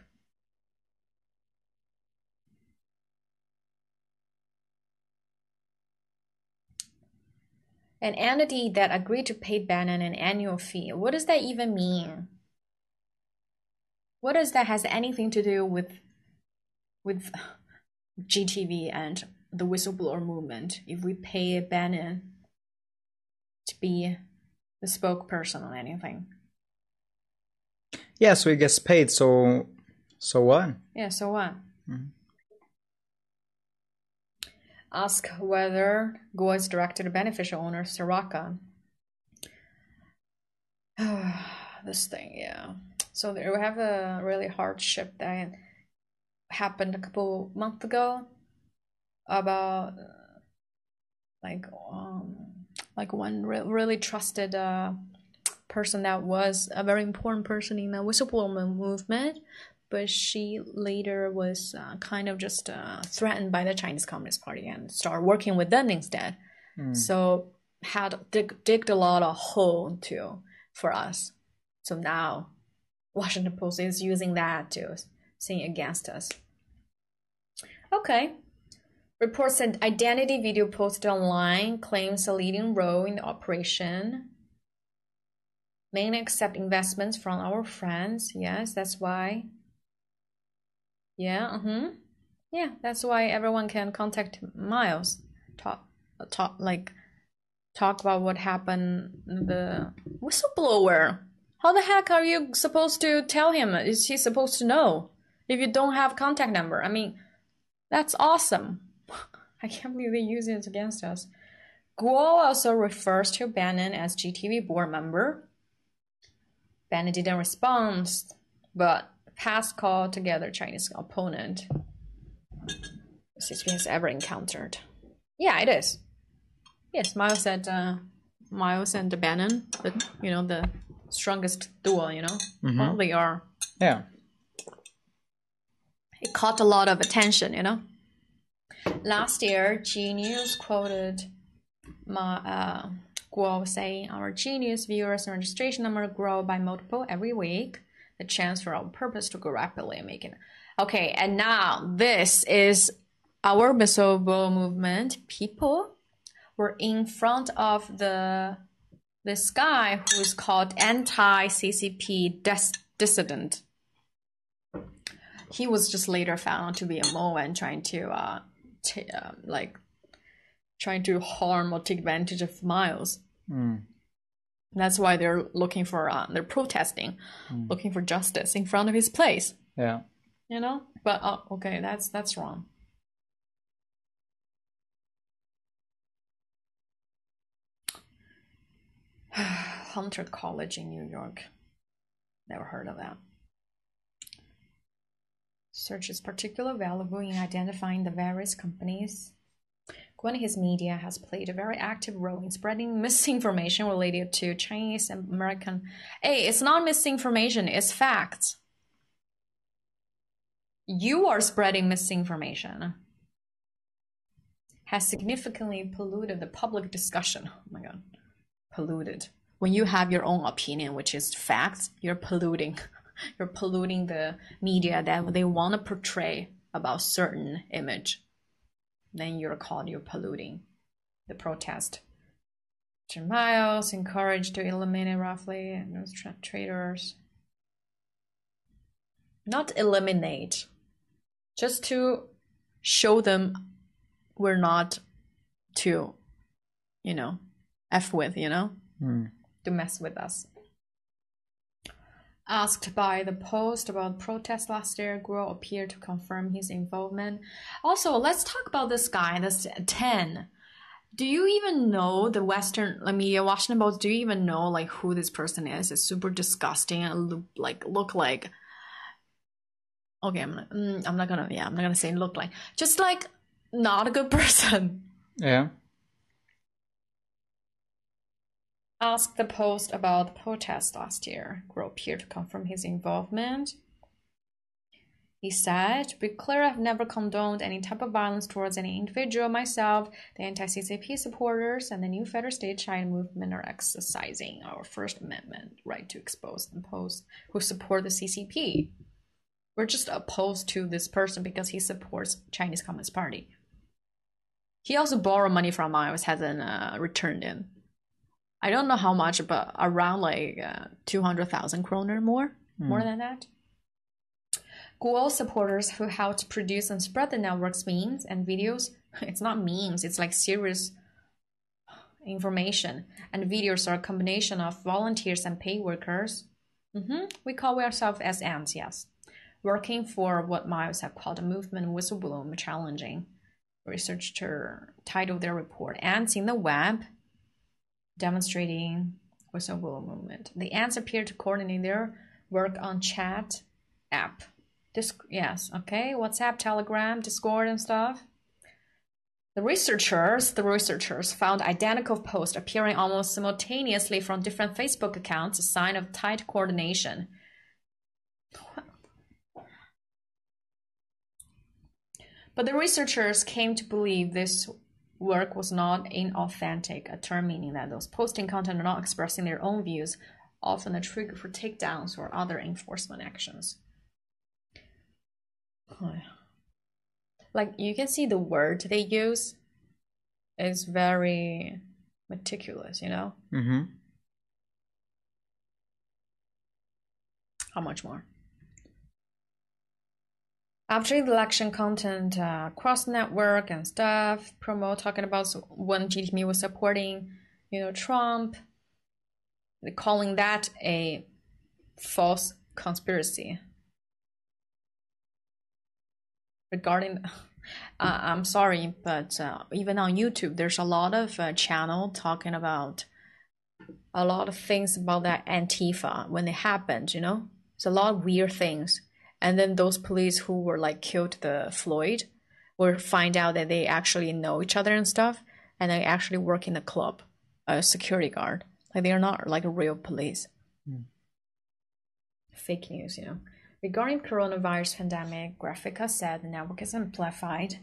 An entity that agreed to pay Bannon an annual fee. What does that even mean? What does that has anything to do with with GTV and the whistleblower movement? If we pay Bannon to be the spokesperson on anything. Yeah, so he gets paid. So, so what? Yeah, so what? Mm-hmm. Ask whether Guo is directed to beneficial owner Saraca. this thing, yeah. So we have a really hardship that happened a couple months ago about like um like one re- really trusted uh person that was a very important person in the whistleblower movement but she later was uh, kind of just uh, threatened by the Chinese Communist Party and started working with them instead. So had dig, digged a lot of hole too for us. So now Washington Post is using that to sing against us. Okay. Report said identity video posted online claims a leading role in the operation. Mainly accept investments from our friends. Yes, that's why. Yeah, uh-huh. Yeah, that's why everyone can contact Miles. Talk talk like talk about what happened the whistleblower. How the heck are you supposed to tell him? Is he supposed to know if you don't have contact number? I mean, that's awesome. I can't believe they use it against us. Guo also refers to Bannon as GTV board member. Bannon didn't respond, but past call together Chinese opponent CCP has ever encountered. Yeah, it is. Yes, Miles said uh, Miles and Bannon, the you know the strongest duo. You know, well, they are. Yeah. It caught a lot of attention. You know. Last year, G News quoted my uh, Guo saying, "Our Genius viewers and registration number grow by multiple every week. The chance for our purpose to grow rapidly, and making." Okay, and now this is our Misobo movement. People were in front of the this guy who is called anti CCP dis- dissident. He was just later found to be a Mo and trying to uh, uh, like trying to harm or take advantage of Miles. That's why they're looking for uh, they're protesting, looking for justice in front of his place. Yeah. You know, but uh, okay, that's that's wrong. Hunter College in New York. Never heard of that. Search is particularly valuable in identifying the various companies. Gwen his media has played a very active role in spreading misinformation related to Chinese and American. Hey, it's not misinformation, it's facts. You are spreading misinformation. Has significantly polluted the public discussion. Oh my god polluted. When you have your own opinion, which is facts, you're polluting. You're polluting the media that they want to portray about certain image. Then you're called you're polluting the protest. Jim Miles encouraged to eliminate roughly those tra- traders. Not eliminate, just to show them we're not to, you know, F with, you know, hmm. to mess with us. Asked by the Post about protests last year, Guo appeared to confirm his involvement. Also, let's talk about this guy, this 10. Do you even know the Western media, Washington Post? Do you even know like who this person is? It's super disgusting and look, like look like. Okay, I'm not, mm, I'm not gonna yeah I'm not gonna say look like just like not a good person. Yeah. Asked the Post about the protest last year. Guo appeared to confirm his involvement. He said, be clear, I've never condoned any type of violence towards any individual. Myself, the anti CCP supporters, and the new Federal State China movement are exercising our First Amendment right to expose and post who support the CCP. We're just opposed to this person because he supports Chinese Communist Party. He also borrowed money from Miles, hasn't uh, returned in. I don't know how much, but around like uh, 200,000 kroner more, more than that. Guo supporters who helped produce and spread the network's memes and videos, it's not memes, it's like serious information. And videos are a combination of volunteers and paid workers. hmm We call ourselves as ants, yes. Working for what Miles have called a movement whistleblower challenging. Researcher titled their report Ants in the Web demonstrating whistleblower movement. The ants appear to coordinate their work on chat app. Disc- yes, okay, WhatsApp, Telegram, Discord, and stuff. The researchers, the researchers found identical posts appearing almost simultaneously from different Facebook accounts, a sign of tight coordination. But the researchers came to believe this work was not inauthentic, a term meaning that those posting content are not expressing their own views, often a trigger for takedowns or other enforcement actions. Like you can see the word they use is very meticulous, you know? Mm-hmm. How much more? After the election content, uh, cross network and stuff, promo talking about when GTV was supporting, you know, Trump, calling that a false conspiracy. Regarding, uh, I'm sorry, but uh, even on YouTube, there's a lot of uh, channel talking about a lot of things about that Antifa when it happened. You know, it's a lot of weird things. And then those police who were like killed the Floyd will find out that they actually know each other and stuff, and they actually work in the club, a security guard. Like they are not like real police. Mm. Fake news, you know. Regarding coronavirus pandemic, Graphika said the network is amplified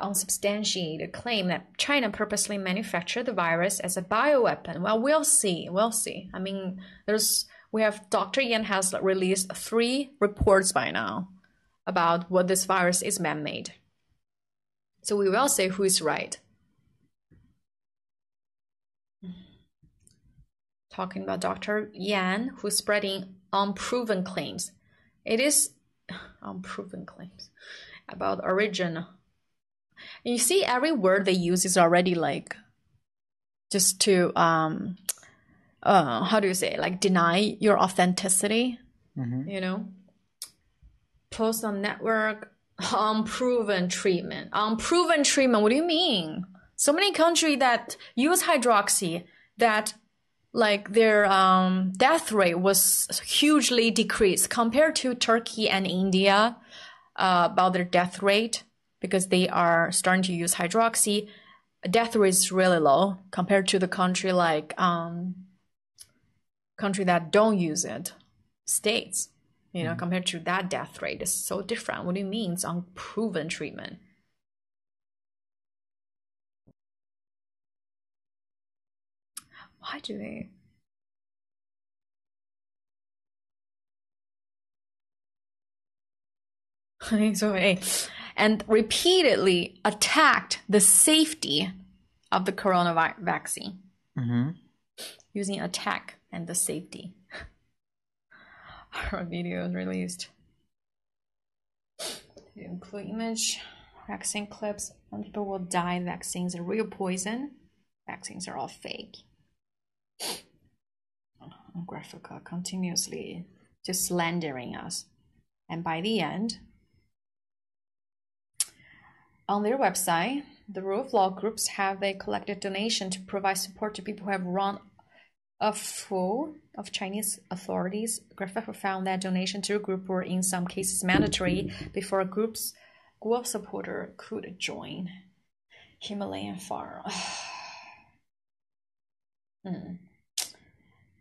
unsubstantiated claim that China purposely manufactured the virus as a bioweapon. Well, we'll see. We'll see. I mean, there's we have Dr. Yan has released three reports by now about what this virus is man-made. So we will see who is right. Talking about Dr. Yan, who's spreading unproven claims. It is unproven claims about origin. You see, every word they use is already like just to um uh how do you say like deny your authenticity Mm-hmm. you know? Post on network unproven treatment. Unproven treatment what do you mean? So many countries that use hydroxy that like their um, death rate was hugely decreased compared to turkey and india uh, about their death rate because they are starting to use hydroxy. Death rate is really low compared to the country like um, country that don't use it states you know compared to that death rate is so different. What do you mean it's unproven treatment? Why do they? So hey, and repeatedly attacked the safety of the coronavirus vaccine. Mm-hmm. using attack and the safety. Our video is released. To include image, vaccine clips, and people will die. Vaccines are real poison. Vaccines are all fake. Graphika continuously just slandering us. And by the end, on their website, the rule of law groups have they collected donation to provide support to people who have run afoul of Chinese authorities. Graphika found that donation to a group were in some cases mandatory before a group's Guo supporter could join. Himalayan far. Hmm.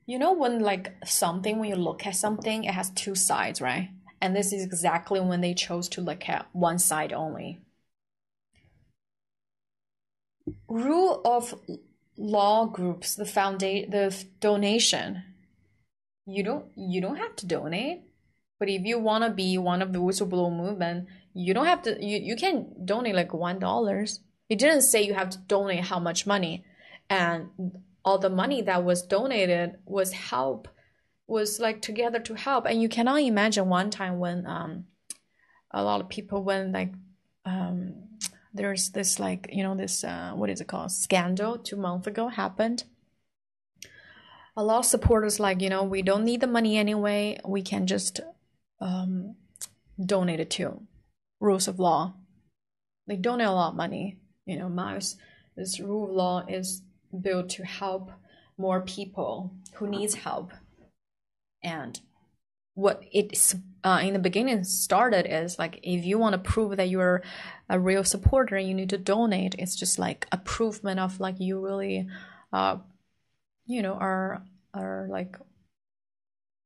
You know when like something when you look at something it has two sides, right? And this is exactly when they chose to look at one side only. Rule of law groups, the foundation, the donation. You don't you don't have to donate, but if you wanna be one of the whistleblower movement, you don't have to. You you can donate like one dollars. It didn't say you have to donate how much money, and all the money that was donated was help, was like together to help. And you cannot imagine one time when um, a lot of people when like um there's this like you know this uh, what is it called? Scandal two months ago happened. A lot of supporters like you know we don't need the money anyway. We can just um, donate it to rules of law. They donate a lot of money you know miles this rule of law is built to help more people who needs help. And what it uh, in the beginning started is like if you want to prove that you're a real supporter you need to donate it's just like a provement of like you really uh you know are are like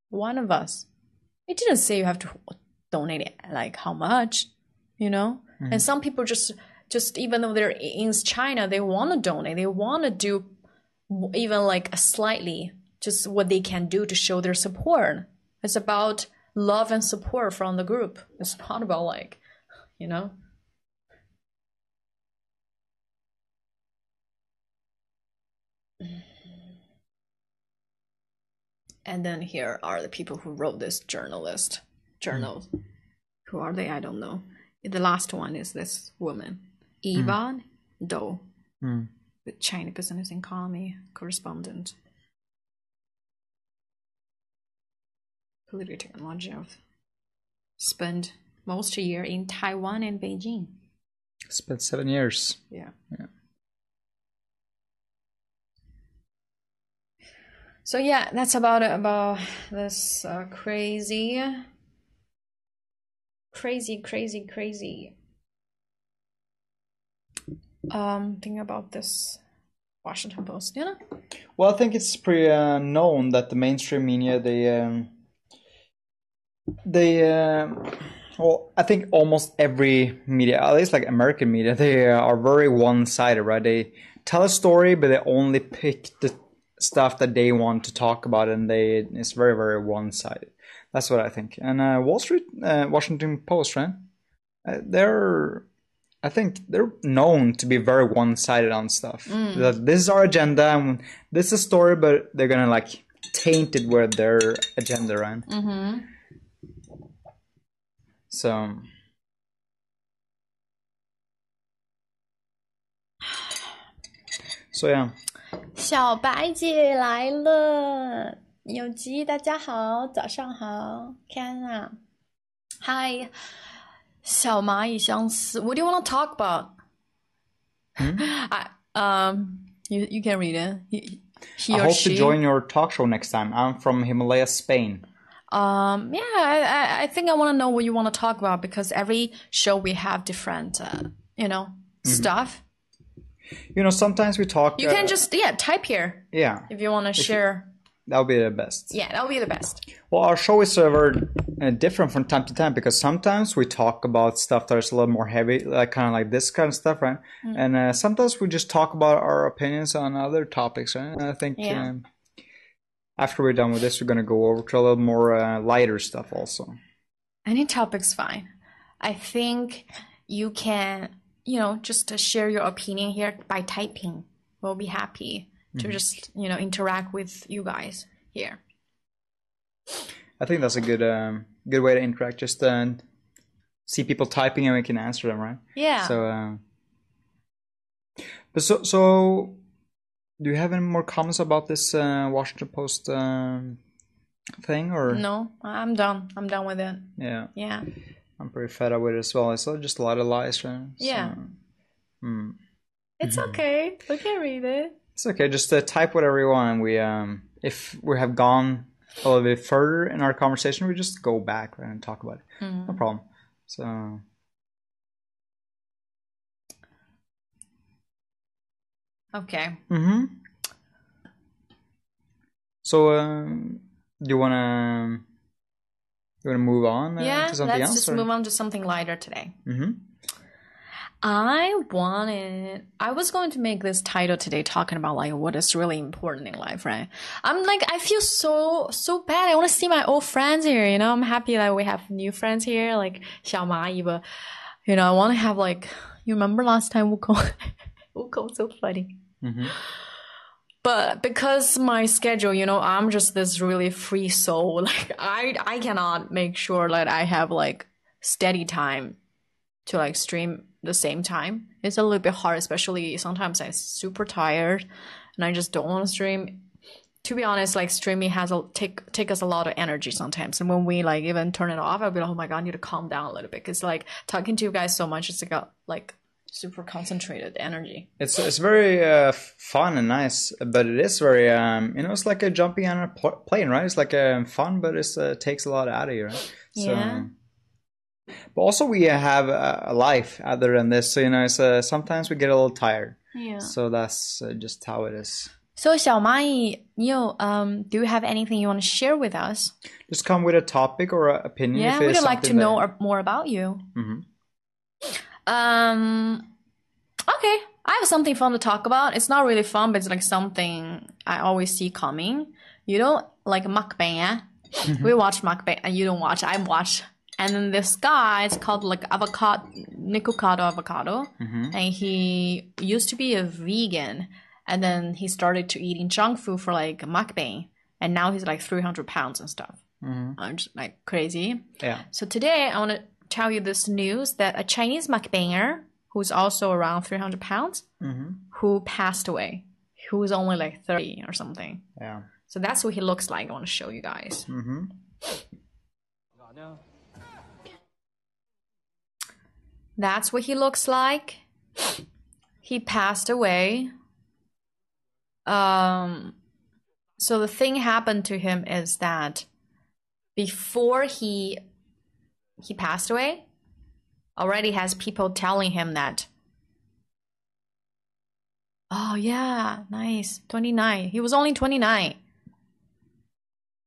one of us it didn't say you have to donate it like how much you know and some people just just even though they're in China, they want to donate. They want to do even like slightly just what they can do to show their support. It's about love and support from the group. It's not about like, you know. And then here are the people who wrote this journalist journal. Who are they? I don't know. The last one is this woman, Eva Dou, Mm. the China Business Economy correspondent. Political technology of spent most year in Taiwan and Beijing. Spent seven years. Yeah. Yeah. So yeah, that's about it about this uh, crazy, crazy, crazy, crazy. Um, thing about this Washington Post, you know? Well, I think it's pretty uh, known that the mainstream media they um, they um well, I think almost every media, at least like American media, they are very one-sided, right? They tell a story, but they only pick the stuff that they want to talk about, and they it's very very one-sided. That's what I think. And uh, Wall Street, uh, Washington Post, right? Uh, they're I think they're known to be very one-sided on stuff. That this is our agenda, and this is a story, but they're gonna like taint it with their agenda, right? Mm-hmm. So So yeah, 小白姐来了，有机，大家好，早上好，看啊，Hi，小蚂蚁相思，What do you want to talk about? I um, you you can read it. He, he I or hope she. to join your talk show next time. I'm from Himalaya, Spain. Um, yeah, I, I, think I want to know what you want to talk about because every show we have different, uh, you know, stuff. You know, sometimes we talk. You uh, can just yeah type here yeah, if you want to share. that would be the best. Yeah, that'll be the best. Well, our show is ever uh, different from time to time because sometimes we talk about stuff that is a little more heavy, like kind of like this kind of stuff, right? Mm. And uh, sometimes we just talk about our opinions on other topics, right? And I think Yeah. um, after we're done with this, we're gonna go over to a little more uh, lighter stuff also. Any topic's fine. I think you can, you know, just to share your opinion here by typing. We'll be happy to just, you know, interact with you guys here. I think that's a good um, good way to interact. Just uh, see people typing and we can answer them, right? Yeah. So, uh, but so so, do you have any more comments about this uh, Washington Post um, thing, or no, I'm done. I'm done with it. yeah, Yeah. I'm pretty fed up with it as well. It's just a lot of lies, right? So, Yeah. hmm. It's okay. We can read it. It's okay. Just uh, type whatever you want, and we um, if we have gone a little bit further in our conversation, we just go back right, and talk about it. Mm-hmm. No problem. So. Okay. Mhm. So, um, do you wanna you wanna move on? Uh, yeah, to something let's else, just or? move on to something lighter today. Mhm. I wanted. I was going to make this title today, talking about like what is really important in life, right? I'm like, I feel so so bad. I want to see my old friends here. You know, I'm happy that we have new friends here, like Xiao but you know, I want to have like. You remember last time Wuko? Wuko so funny. Mm-hmm. But because my schedule, you know, I'm just this really free soul. Like I I cannot make sure that I have like steady time to like stream the same time. It's a little bit hard, especially sometimes I'm super tired and I just don't want to stream. To be honest, like streaming has a take take us a lot of energy sometimes, and when we like even turn it off, I'll be like, oh my god, I need to calm down a little bit because like talking to you guys so much, it's like a, like super concentrated energy. It's it's very uh, fun and nice, but it is very um, you know it's like a jumping on a pl- plane, right? It's like um, fun, but it uh, takes a lot out of you, right? So, Yeah. But also we have a, a life other than this, so you know, it's uh, sometimes we get a little tired. Yeah. So that's uh, just how it is. So 小蚂蚁, you um, do you have anything you want to share with us? Just come with a topic or an opinion. Yeah, if we'd it's like to something know that- ar- more about you. Mhm. Um. Okay, I have something fun to talk about. It's not really fun, but it's like something I always see coming. You know, like mukbang. eh? we watch mukbang, and you don't watch. I watch. And then this guy, it's called like avocado, Nikocado Avocado, and he used to be a vegan, and then he started to eating junk food for like mukbang, and now he's like three hundred pounds and stuff. I'm just like crazy. Yeah. So today I want to tell you this news that a Chinese mukbanger who's also around 300 pounds who passed away, who was only like 30 or something. Yeah. So that's what he looks like. I want to show you guys. That's what he looks like. He passed away. Um so the thing happened to him is that before he he passed away, already has people telling him that Oh yeah, nice. 29. He was only 29.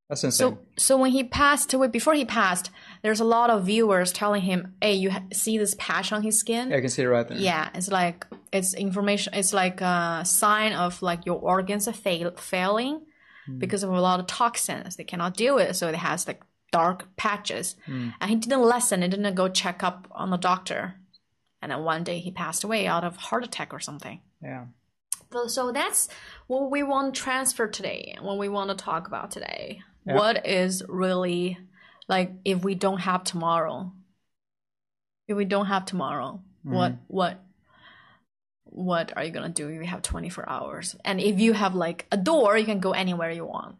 That's insane. So so when he passed away before he passed, there's a lot of viewers telling him, "Hey, you see this patch on his skin?" yeah, I can see it right there. Yeah, it's like it's information. It's like a sign of like your organs are fail- failing hmm. because of a lot of toxins they cannot deal with. So it has like dark patches. Hmm. And he didn't listen. He didn't go check up on the doctor. And then one day he passed away out of heart attack or something. Yeah. So- So that's what we want to transfer today. What we want to talk about today. Yeah. What is really like if we don't have tomorrow? If we don't have tomorrow, mm-hmm. what what what are you gonna do if you have twenty four hours? And if you have like a door, you can go anywhere you want.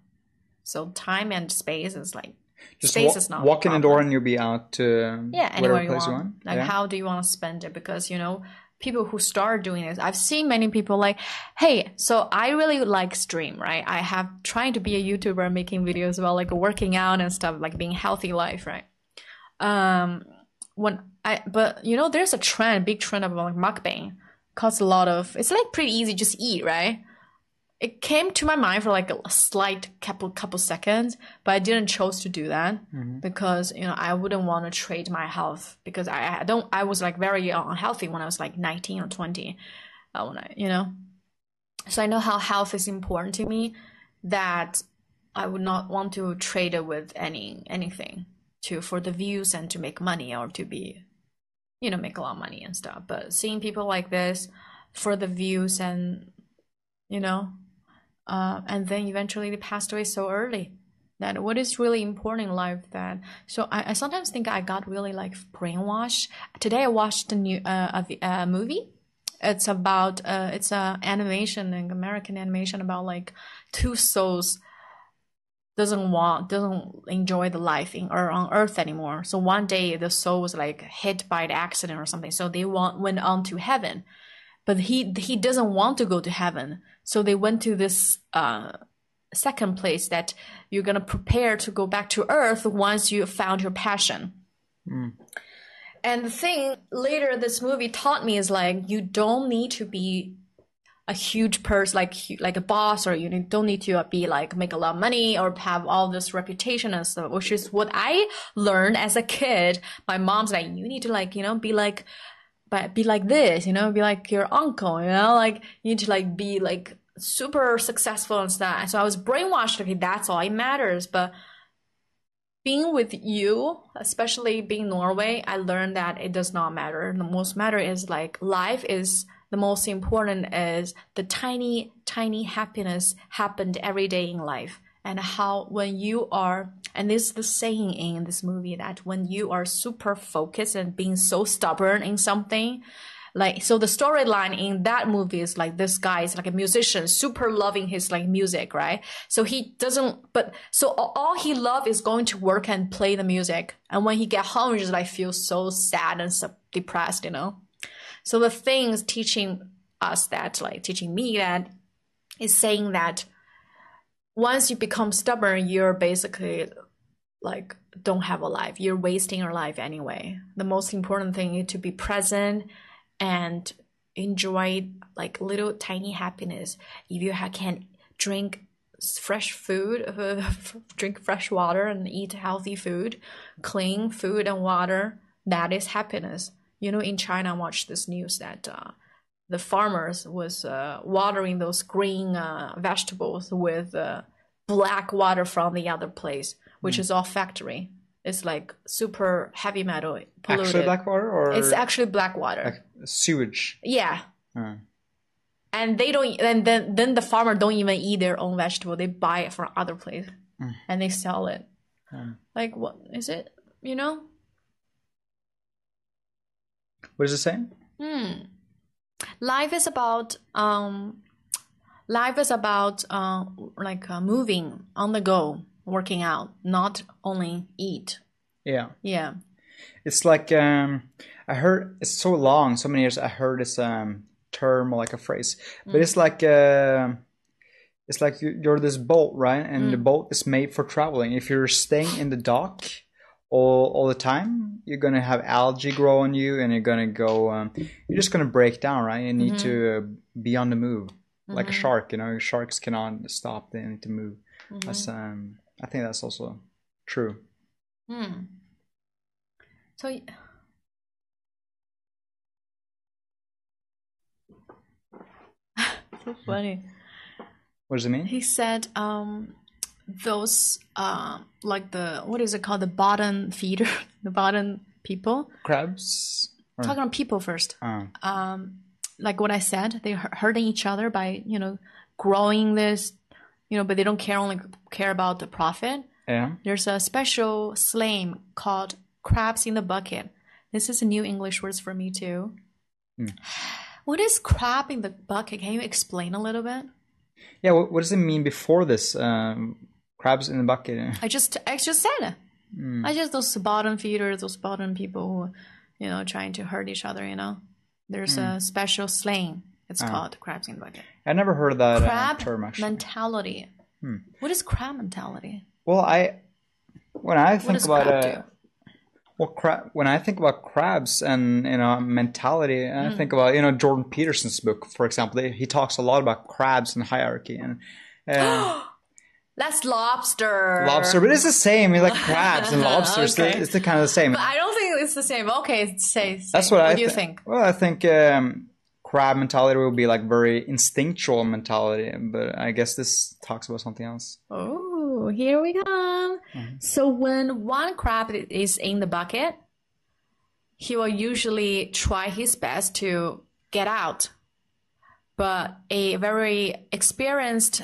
So time and space is like Just space wa- is not walk in the door and you'll be out to yeah whatever anywhere you place want. you want. like yeah. how do you want to spend it because you know people who start doing this i've seen many people like hey so i really like stream right i have trying to be a youtuber making videos about like working out and stuff like being healthy life right um when i but you know there's a trend big trend of like mukbang costs a lot of it's like pretty easy just eat right it came to my mind for like a slight couple couple seconds, but I didn't chose to do that because you know I wouldn't want to trade my health because I, I don't I was like very unhealthy when I was like 19 or 20 uh, when I you know? So I know how health is important to me that I would not want to trade it with any anything to for the views and to make money or to be you know make a lot of money and stuff. But seeing people like this for the views and you know uh, and then eventually they passed away so early that what is really important in life that so I, I sometimes think i got really like brainwashed. Today i watched a new uh, a, a movie. It's about uh, it's a animation like american animation about like two souls doesn't want doesn't enjoy the life in or on earth anymore. So one day the soul was like hit by the accident or something. So they want, went on to heaven. But he he doesn't want to go to heaven so they went to this uh second place that you're gonna prepare to go back to earth once you found your passion. And the thing later this movie taught me is like you don't need to be a huge person like like a boss or you don't need to be like make a lot of money or have all this reputation and stuff which is what i learned as a kid. My mom's like you need to like you know be like but be like this, you know, be like your uncle, you know, like you need to like be like super successful and stuff. So I was brainwashed, okay, that's all it matters. But being with you, especially being Norway, I learned that it does not matter. The most matter is like life is the most important is the tiny, tiny happiness happened every day in life. And how when you are and this is the saying in this movie that when you are super focused and being so stubborn in something, like so the storyline in that movie is like this guy is like a musician super loving his like music right? So he doesn't but so all he love is going to work and play the music. And when he get home he just like feels so sad and so depressed you know? So the thing is teaching us that like teaching me that is saying that once you become stubborn you're basically like don't have a life. You're wasting your life anyway. The most important thing is to be present and enjoy like little tiny happiness. If you can drink fresh food drink fresh water and eat healthy food clean food and water that is happiness. You know, in China, I watched this news that uh, the farmers was uh, watering those green uh, vegetables with uh, black water from the other place, which is all factory. It's like super heavy metal polluted. Actually, black water or It's actually black water. like sewage? yeah. Uh, And they don't and then then the farmer don't even eat their own vegetable. They buy it from other place and they sell it. Mm. Like what is it? You know? what is it saying? Hmm. Life is about um life is about uh like uh, moving on the go, working out, not only eat. Yeah. Yeah. It's like um, I heard it's so long, so many years. I heard this um, term or like a phrase, but it's like uh, it's like you- you're this boat, right? And the boat is made for traveling. If you're staying in the dock all all the time, you're gonna have algae grow on you, and you're gonna go. Um, you're just gonna break down, right? You need to uh, be on the move, like a shark. You know, sharks cannot stop; they need to move. That's um, I think that's also true. Hmm. So so funny. What does it mean? He said um those uh like the what is it called the bottom feeder the bottom people Crabs. Or- talking about people first Uh, um like what I said they're hurting each other by you know growing this you know but they don't care only care about the profit yeah. there's a special slang called crabs in the bucket. This is a new English word for me too. Hmm. What is crab in the bucket? Can you explain a little bit? Yeah, what, what does it mean before this? Um, crabs in the bucket. I just I just said it. Hmm. I just those bottom feeders, those bottom people who, you know, trying to hurt each other. You know, there's Hmm. a special slang. It's Ah. called crabs in the bucket. I never heard of that uh, Crab term actually. mentality. Hmm. What is crab mentality? well, I when I think about crab uh, well, crab when I think about crabs and you know mentality, Hmm. I think about you know Jordan Peterson's book, for example. He he talks a lot about crabs and hierarchy and. Uh, That's lobster. lobster, but it's the same. It's like crabs and lobsters. Okay. It's the kind of the same. But I don't think it's the same. Okay, say. That's what, I do you think? Well, I think um, crab mentality will be like very instinctual mentality, but I guess this talks about something else. Oh, here we come. Mm-hmm. So when one crab is in the bucket, he will usually try his best to get out. But a very experienced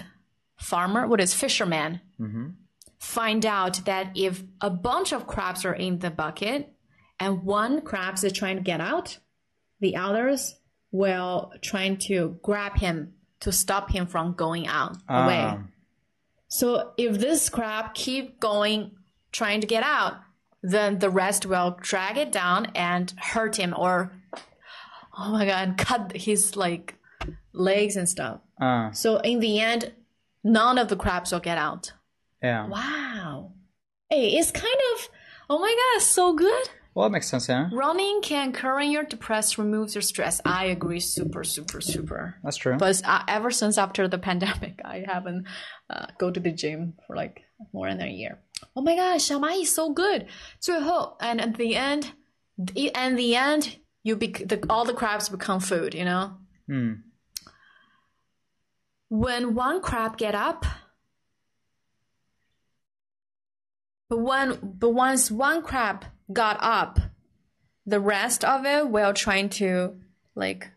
farmer, what is fisherman, Mhm. find out that if a bunch of crabs are in the bucket and one crab is trying to get out, the others will trying to grab him to stop him from going out away. Ah, So if this crab keep going, trying to get out, then the rest will drag it down and hurt him or, oh my god, cut his like legs and stuff. ah, So in the end, none of the crabs will get out. yeah. Wow. Hey, it's kind of, oh my god, so good. Well, that makes sense, yeah. Running can current your depressed, removes your stress. I agree, super, super, super. That's true. But uh, ever since after the pandemic, I haven't uh, go to the gym for like more than a year. Oh my gosh, 小蚂蚁 so good. 最后 and at the end, the- and the end, you bec- the, all the crabs become food. You know, Hmm. when one crab get up, but when but once one crab got up, the rest of it will trying to like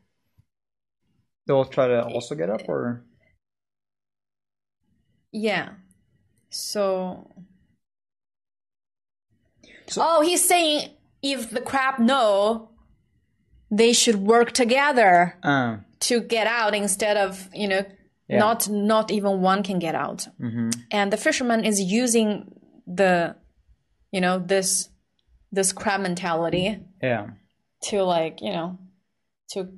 They'll try to also get up, or Yeah. So. So- oh, he's saying if the crab know, they should work together uh, to get out instead of you know Yeah. not not even one can get out. hmm And the fisherman is using the, you know this this crab mentality yeah, to like you know to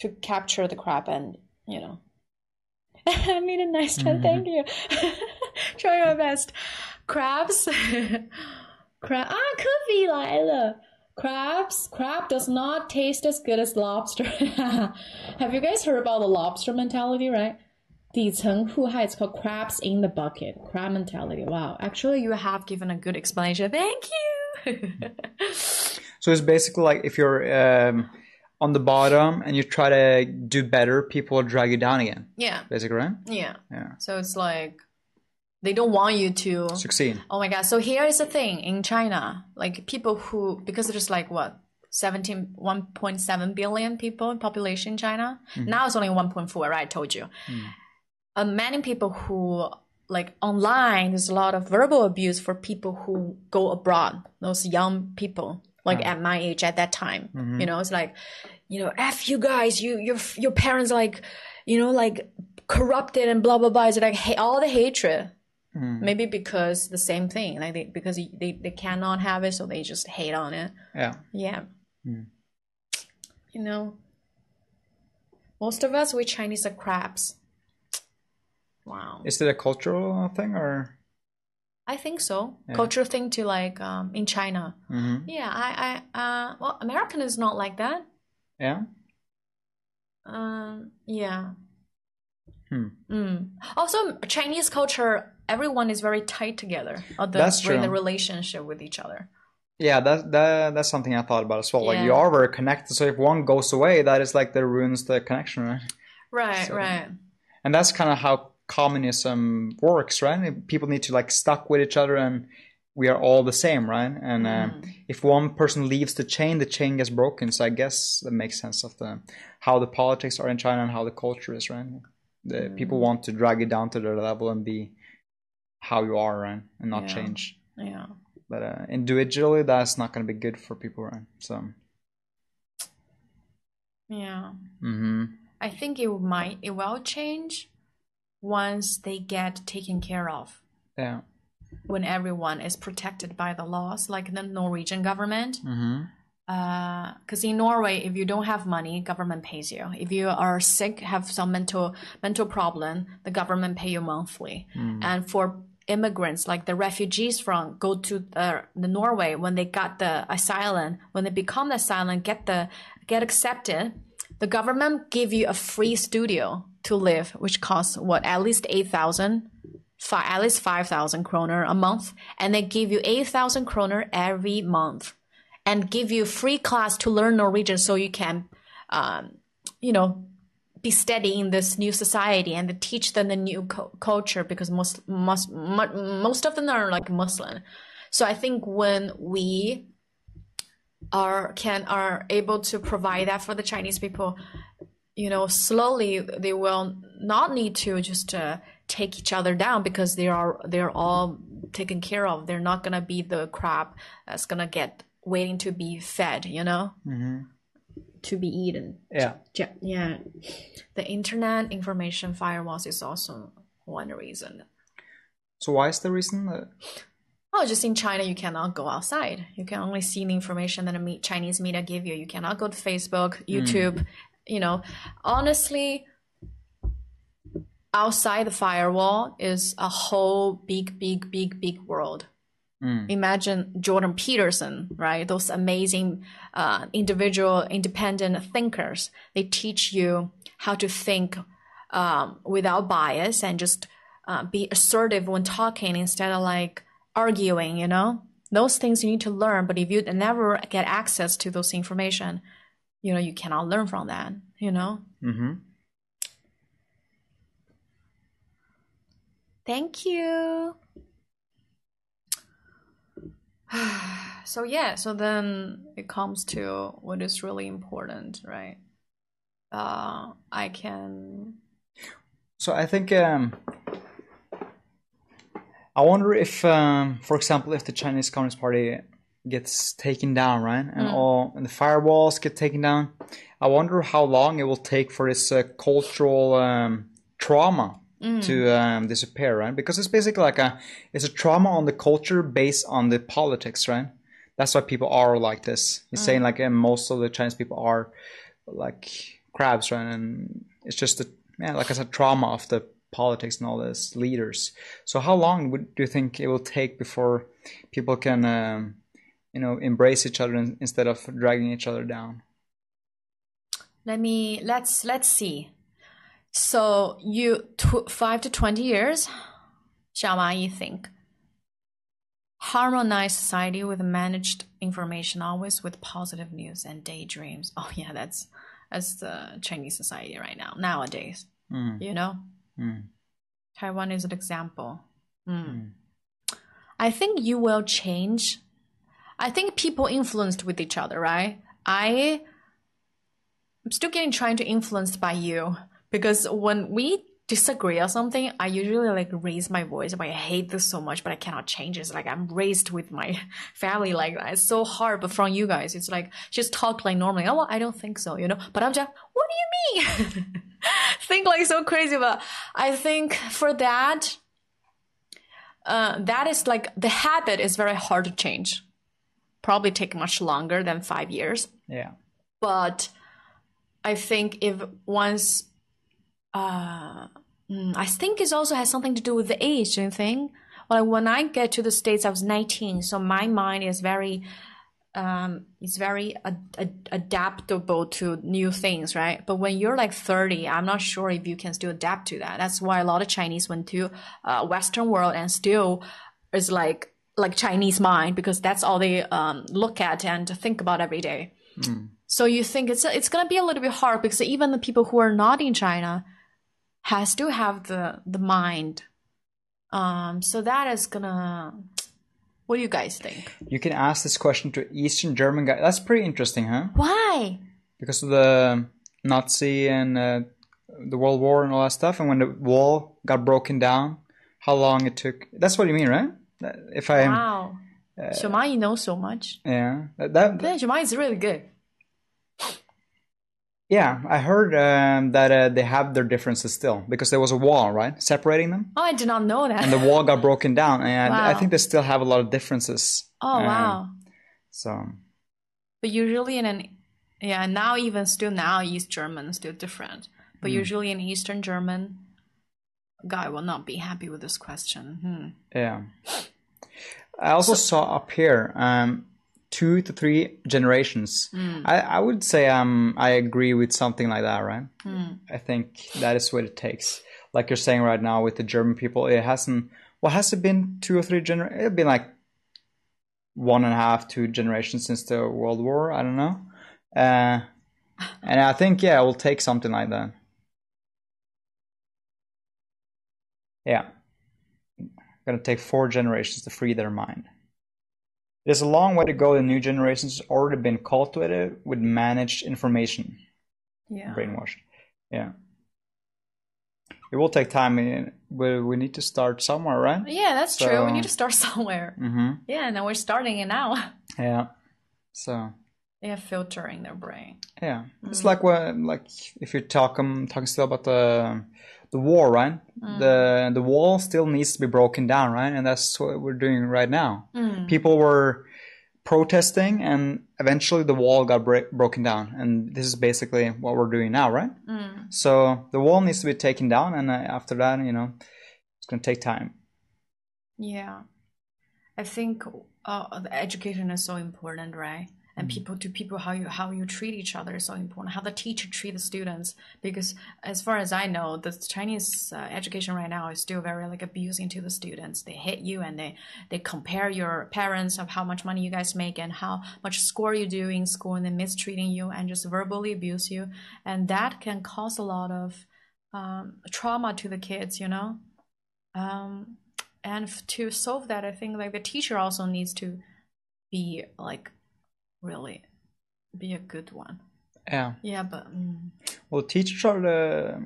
to capture the crab and you know I made a nice joke. Thank you. Try my best. Crabs, crab 啊，科比来了。Crabs, crab does not taste as good as lobster. Have you guys heard about the lobster mentality, right? 底层互害 it's called crabs in the bucket. Crab mentality. Wow. Actually, you have given a good explanation. Thank you. So it's basically like if you're um, on the bottom and you try to do better, people will drag you down again. Yeah. Basically, right? Yeah. Yeah. So it's like they don't want you to Succeed. Oh my god. So here is the thing in China, like people who because there's like what 17 1.7 billion people in population in China. Now it's only 1.4, right? I told you. Uh, many people who like online there's a lot of verbal abuse for people who go abroad, those young people like at my age at that time. Mm-hmm. You know, it's like you know, F you guys, you your your parents like, you know, like corrupted and blah blah blah. It's like ha- all the hatred. Mm. Maybe because the same thing, like they, because they, they cannot have it, so they just hate on it. Yeah. Yeah. Mm. You know, most of us we Chinese are crabs. Wow. Is it a cultural thing or? I think so. Cultural thing to like um in China. Mhm. Yeah, I I uh well American is not like that. Yeah. Um yeah. Hmm. Mm. Also Chinese culture everyone is very tight together. Or the, That's in the relationship with each other. Yeah, that, that that's something I thought about as well. Like you are very connected, so if one goes away, that is like that ruins the connection, right? Right, So- right. And that's kind of how communism works, right? People need to like stuck with each other, and we are all the same, right? And um, if one person leaves the chain, the chain gets broken. So I guess that makes sense of the how the politics are in China and how the culture is, right? The people want to drag it down to their level and be how you are, right, and not Yeah. change. Yeah. But uh, individually, that's not going to be good for people, right? So, Yeah. hmm I think it might it will change once they get taken care of. yeah, When everyone is protected by the laws, like the Norwegian government. hmm Because in Norway, if you don't have money, government pays you. If you are sick, have some mental mental problem, the government pay you monthly. And for immigrants, like the refugees from go to uh, the Norway when they got the asylum, when they become the asylum, get the get accepted, the government give you a free studio to live, which costs what at least eight thousand. At least 5,000 kroner a month, and they give you 8,000 kroner every month and give you free class to learn Norwegian so you can, um, you know, be steady in this new society and teach them the new cu- culture because most, most, mo- most of them are like Muslim. So I think when we are can are able to provide that for the Chinese people, you know, slowly they will not need to just uh, take each other down because they are they're all taken care of. They're not gonna be the crab that's gonna get waiting to be fed, you know, to be eaten. yeah. Yeah, the internet information firewalls is also one reason. So why is the reason that? Oh, just in China, you cannot go outside. You can only see the information that the me- Chinese media give you. You cannot go to Facebook, YouTube. You know, honestly, outside the firewall is a whole big, big, big, big world. Imagine Jordan Peterson, right? Those amazing uh, individual, independent thinkers. They teach you how to think um, without bias and just uh, be assertive when talking instead of like arguing. You know, those things you need to learn. But if you never get access to those information, you know, you cannot learn from that. You know. hmm Thank you. so yeah, so then it comes to what is really important, right? Uh, I can. So I think um, I wonder if, um, for example, if the Chinese Communist Party gets taken down, right, and all and the firewalls get taken down, I wonder how long it will take for this uh, cultural um, trauma to um, disappear, right? Because it's basically like a it's a trauma on the culture based on the politics, right? That's why people are like this. He's saying like most of the Chinese people are like crabs, right? And it's just a yeah, like I said, trauma of the politics and all this leaders. So how long would do you think it will take before people can, um, you know, embrace each other instead of dragging each other down? Let me let's let's see. So you tw- five to twenty years, Xiaoma, you think? harmonized society with managed information, always with positive news and daydreams. Oh yeah, that's that's the Chinese society right now nowadays. Mm. You know, Mm. Taiwan is an example. Mm. I think you will change. I think people influenced with each other, right? I I'm still getting trying to influenced by you because when we disagree or something, I usually like raise my voice. But I hate this so much, but I cannot change it. It's like I'm raised with my family like. It's so hard. But from you guys, it's like just talk like normally. Oh, well, I don't think so, you know. But I'm just, what do you mean? think like so crazy. But I think for that, uh, that is like the habit is very hard to change. Probably take much longer than five years Yeah. but I think if once, uh, mm, I think it also has something to do with the age. Do you think? Like when I get to the states, I was nineteen, so my mind is very, um, it's very ad- ad- adaptable to new things, right? But when you're like thirty, I'm not sure if you can still adapt to that. That's why a lot of Chinese went to uh, Western world and still is like like Chinese mind because that's all they um, look at and think about every day. So you think it's it's gonna be a little bit hard because even the people who are not in China has to have the the mind. Um, so that is gonna. What do you guys think? You can ask this question to Eastern German guy. That's pretty interesting, huh? Why? Because of the Nazi and uh, the World War and all that stuff, and when the wall got broken down, how long it took. That's what you mean, right? If I, Wow. Shomai knows so much. yeah, that, that Then Shomai is really good. yeah, I heard um, that uh, they have their differences still because there was a wall, right, separating them, Oh, I did not know that. and the wall got broken down, and I think they still have a lot of differences. oh Um, wow. So But usually in an yeah now even still now East German is still different. But usually in Eastern German, guy will not be happy with this question. Hmm. Yeah. I also saw up here um, two to three generations. I, I would say um, I agree with something like that, right? I think that is what it takes. Like you're saying right now with the German people, it hasn't. Well, has it been? Two or three generations? It's been like one and a half, two generations since the World War. I don't know. Uh, and I think yeah, it will take something like that. Yeah going to take four generations to free their mind. There's a long way to go. The new generations has already been cultivated with managed information, Yeah. brainwashed. Yeah. It will take time. eh, We we need to start somewhere, right? Yeah, that's true. We need to start somewhere. Mm-hmm. Yeah, and we're starting it now. Yeah. So They are filtering their brain. yeah, it's like when like if you're talking talking still about the the war, right? The the wall still needs to be broken down, right? And that's what we're doing right now. People were protesting, and eventually the wall got break broken down, and this is basically what we're doing now, right? So the wall needs to be taken down, and uh, after that, you know, it's gonna take time. Yeah. I think uh, the education is so important, right? And people to people how you how you treat each other is so important. How the teacher treat the students, because as far as I know, the Chinese uh, education right now is still very like abusing to the students. They hit you and they they compare your parents of how much money you guys make and how much score you do in school, and then mistreating you and just verbally abuse you, and that can cause a lot of um, trauma to the kids. You know. Um, and to solve that i think like the teacher also needs to be like really be a good one Yeah. yeah but mm, Well, teachers are the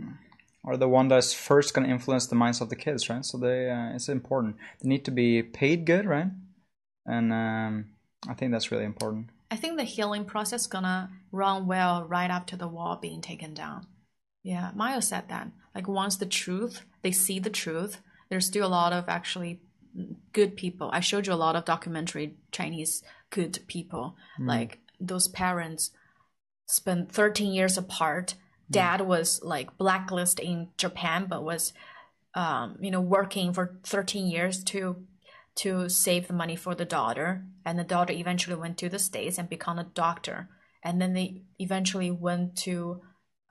are the one that's first going to influence the minds of the kids, right? So they uh, it's important. They need to be paid good, right? And um, I think that's really important. i think the healing process gonna run well right after the wall being taken down yeah Mayo said that like once the truth they see the truth there's still a lot of actually good people i showed you a lot of documentary chinese good people. Like those parents spent 13 years apart. Dad was like blacklisted in japan but was um, you know working for 13 years to to save the money for the daughter. And the daughter eventually went to the states and become a doctor. And then they eventually went to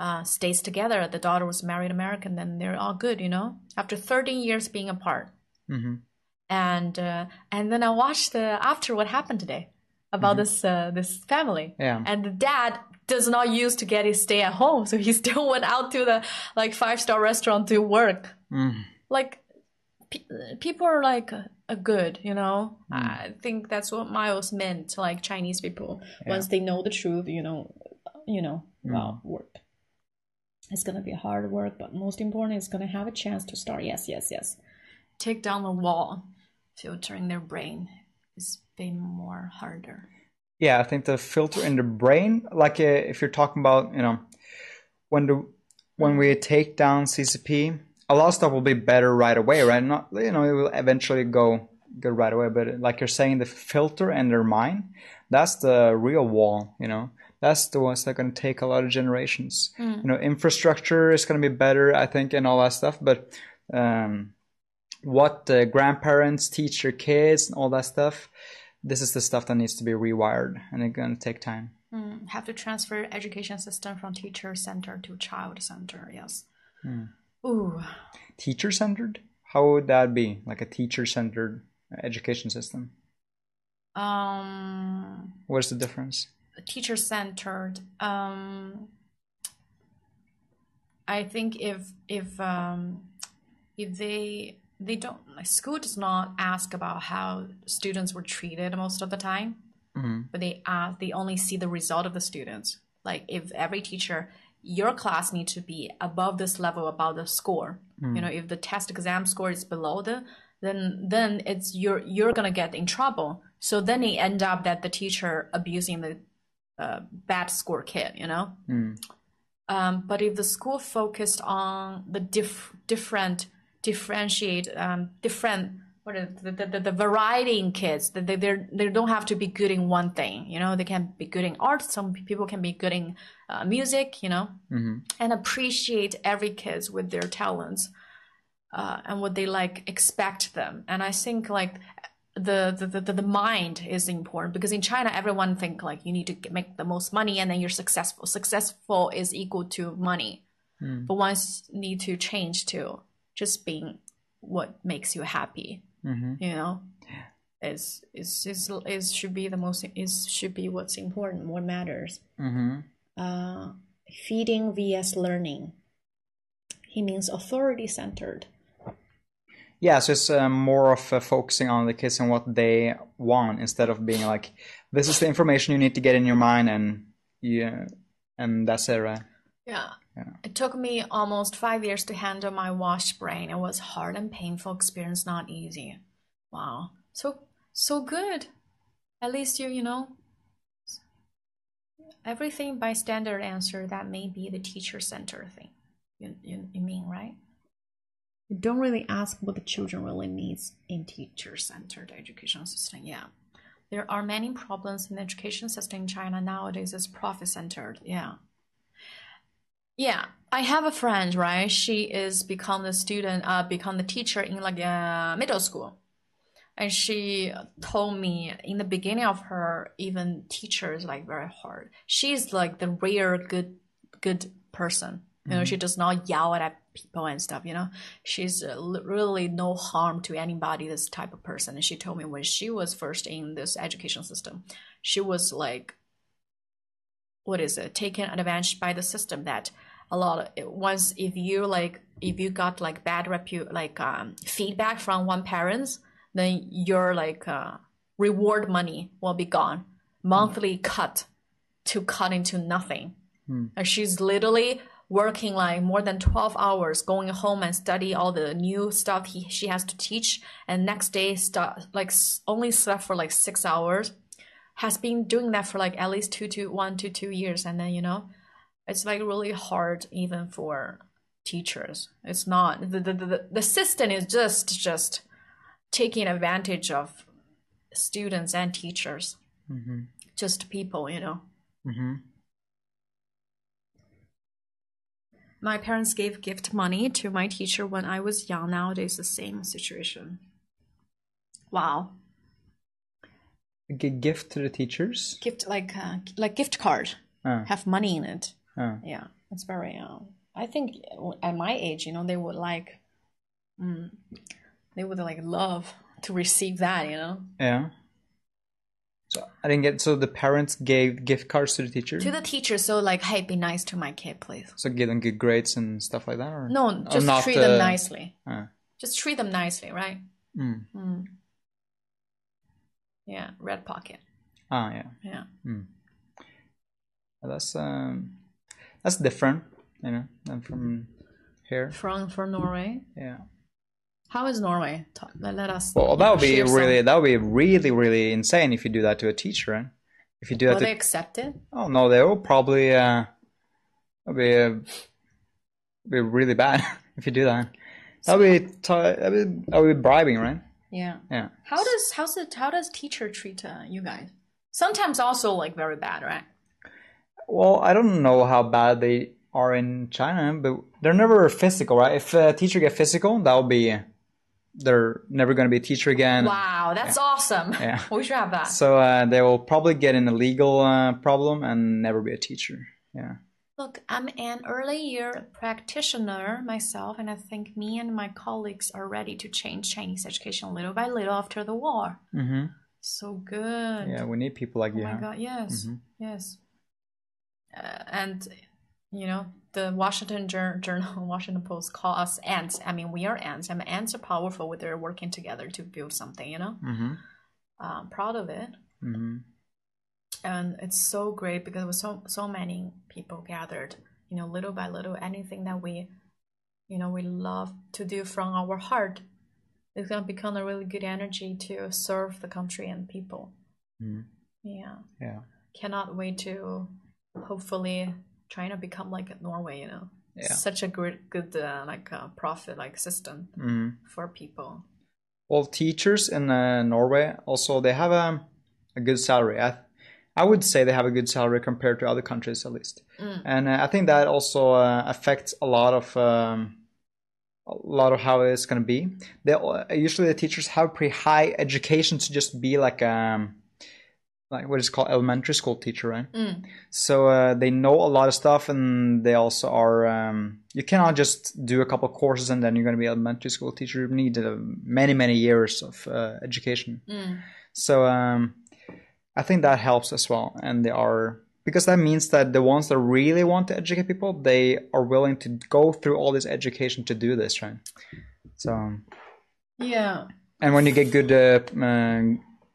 uh, states together. The daughter was married american then they're all good you know? After 13 years being apart. Hmm and uh, and then I watched the after what happened today about this uh, this family. Yeah. And the dad does not use to get his stay at home, so he still went out to the like five star restaurant to work. Mm. Like pe- people are like uh, uh, good, you know. Mm. I think that's what Miles meant. Like Chinese people, once they know the truth, you know, you know, Mm. well, work. It's gonna be hard work, but most important, it's gonna have a chance to start. Yes, yes, yes. Take down the wall, filtering their brain is been more harder. Yeah, I think the filter in the brain, like uh, if you're talking about, you know, when the when we take down CCP, a lot of stuff will be better right away, right? Not, you know, it will eventually go good right away. But like you're saying, the filter in their mind, that's the real wall, you know. That's the ones that are going to take a lot of generations. You know, infrastructure is going to be better, I think, and all that stuff. But um, what the grandparents teach their kids and all that stuff, this is the stuff that needs to be rewired, and it's going to take time. Mm, have to transfer education system from teacher center to child center. Yes. Ooh. Teacher centered? How would that be? Like a teacher centered education system? Um. What's the difference? teacher centered um i think if if um if they they don't like school does not ask about how students were treated most of the time. Mhm. but they ask they only see the result of the students. Like if every teacher your class needs to be above this level about the score you know if the test exam score is below the then then it's you're you're gonna get in trouble. So then it end up that the teacher abusing the uh, bad score kid you know? Mm. um, but if the school focused on the diff- different differentiate um, different what is the, the, the, variety in kids that they they're, they don't have to be good in one thing you know? They can be good in art some people can be good in uh, music you know? Mhm. and appreciate every kids with their talents uh, and what they like expect them. And i think like the, the, the, the mind is important because in china everyone think like you need to make the most money and then you're successful. Successful is equal to money. Mm. but once need to change to just being what makes you happy Mhm. you know is is is is should be the most is should be what's important what matters Mhm. uh, feeding vs learning he means authority centered Yeah, so it's uh, more of uh, focusing on the kids and what they want instead of being like, this is the information you need to get in your mind, and yeah, and that's it, right? yeah. Yeah. It took me almost five years to handle my wash brain. It was hard and painful experience, not easy. Wow. So so good. At least you you know everything by standard answer that may be the teacher center thing. You, you you mean right? You don't really ask what the children really needs in teacher centered education system. Yeah. There are many problems in the education system in China nowadays is profit centered. Yeah. Yeah, I have a friend, right? She is become the student, uh, become the teacher in like uh, middle school, and she told me in the beginning of her even teacher is like very hard. She's like the rare good good person. You know, she does not yell at people and stuff. You know, she's uh, really no harm to anybody. This type of person. And she told me when she was first in this education system, she was like what is it taken advantage by the system that a lot of once if you like if you got like bad repu like um, feedback from one parents then your like uh, reward money will be gone. Monthly cut to cut into nothing. And she's literally working like more than 12 hours going home and study all the new stuff he, she has to teach. And next day start like only slept for like six hours. Has been doing that for like at least two to one to two years. And then you know it's like really hard even for teachers. It's not the the, the, the system is just just taking advantage of students and teachers. Mm-hmm. just people you know? Mm-hmm. my parents gave gift money to my teacher when i was young. Nowadays the same situation. Wow. A gift to the teachers. gift like uh, like gift card. Uh, have money in it uh, yeah it's very uh, i think at my age you know they would like mm, they would like love to receive that, you know. Yeah. So I didn't get. So the parents gave gift cards to the teacher. To the teacher, so like, hey, be nice to my kid, please. so give them good grades and stuff like that, or No, just not, treat them uh, nicely. uh, Just treat them nicely, right? mm. Mm. Yeah, red pocket. Ah, yeah. Yeah. That's um, that's different, you know, than from here. From from Norway. Yeah. How is Norway? Let, us. Well, that would be share some- really that would be really really insane if you do that to a teacher. Right? If you do that Will to they accept it? oh no, they will probably uh, that'd be uh, be really bad if you do that. That would be t- that would that would be bribing, right? Yeah. Yeah. How does how's it how does teacher treat uh, you guys? Sometimes also like very bad, right? Well, I don't know how bad they are in China, but they're never physical, right? If a teacher get physical, that will be they're never going to be a teacher again. Wow, that's awesome. Yeah. we should have that. So uh, they will probably get in a legal uh, problem and never be a teacher. Yeah. Look, I'm an early year practitioner myself, and I think me and my colleagues are ready to change Chinese education little by little after the war. hmm So good. Yeah, we need people like Oh you. my huh? god, yes, Mhm. yes. Uh, and you know, the Washington Jour- Journal, Washington Post call us ants. I mean, we are ants. I mean, ants are powerful when they're working together to build something. You know, Mhm. um, proud of it, Mhm. and it's so great because with so so many people gathered. You know, little by little, anything that we, you know, we love to do from our heart, is gonna become a really good energy to serve the country and people. Mhm. Yeah Yeah. cannot wait to hopefully China become like Norway, you know. Yeah. Such a good good uh, like uh, profit like system Mhm. for people. Well, teachers in uh, Norway also they have a a good salary. I I would say they have a good salary compared to other countries at least, Mm. and uh, I think that also uh, affects a lot of um, a lot of how it's going to be. They uh, usually the teachers have pretty high education to just be like um like what is called elementary school teacher, right? Mm. So uh, they know a lot of stuff, and they also are. Um, you cannot just do a couple of courses and then you're going to be elementary school teacher. You need uh, many, many years of uh, education. Mm. So um, I think that helps as well, and they are because that means that the ones that really want to educate people, they are willing to go through all this education to do this, right? So Yeah, and when you get good, uh, uh,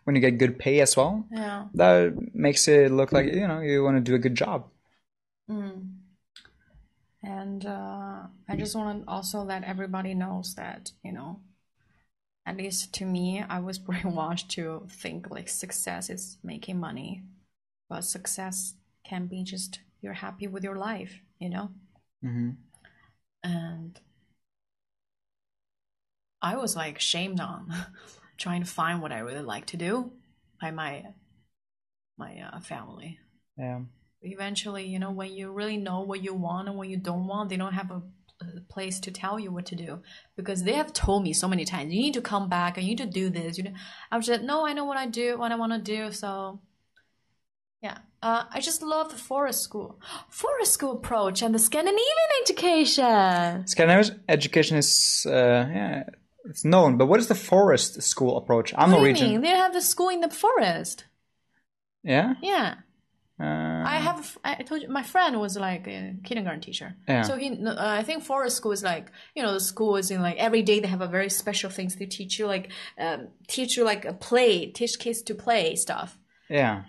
when you get good pay as well, yeah. that makes it look like you know you want to do a good job. Mm. And uh, I just want to also let everybody knows that you know, at least to me, I was brainwashed to think like success is making money, but success can be just you're happy with your life, you know. hmm and I was like shamed on trying to find what I really like to do by my my uh, family. Yeah. Eventually, you know, when you really know what you want and what you don't want, they don't have a, place to tell you what to do because they have told me so many times, you need to come back and you need to do this. You know, I was just no, I know what I do, what I want to do. So, yeah, uh, I just love the forest school, forest school approach and the Scandinavian education. Scandinavian education is uh, yeah, it's known, but what is the forest school approach? I'm what Norwegian. They have the school in the forest. Yeah. Yeah. Uh, I have. I told you my friend was like a kindergarten teacher. Yeah. So he, uh, I think forest school is like you know the school is in like every day they have a very special things they teach you like um, teach you like a play teach kids to play stuff. yeah.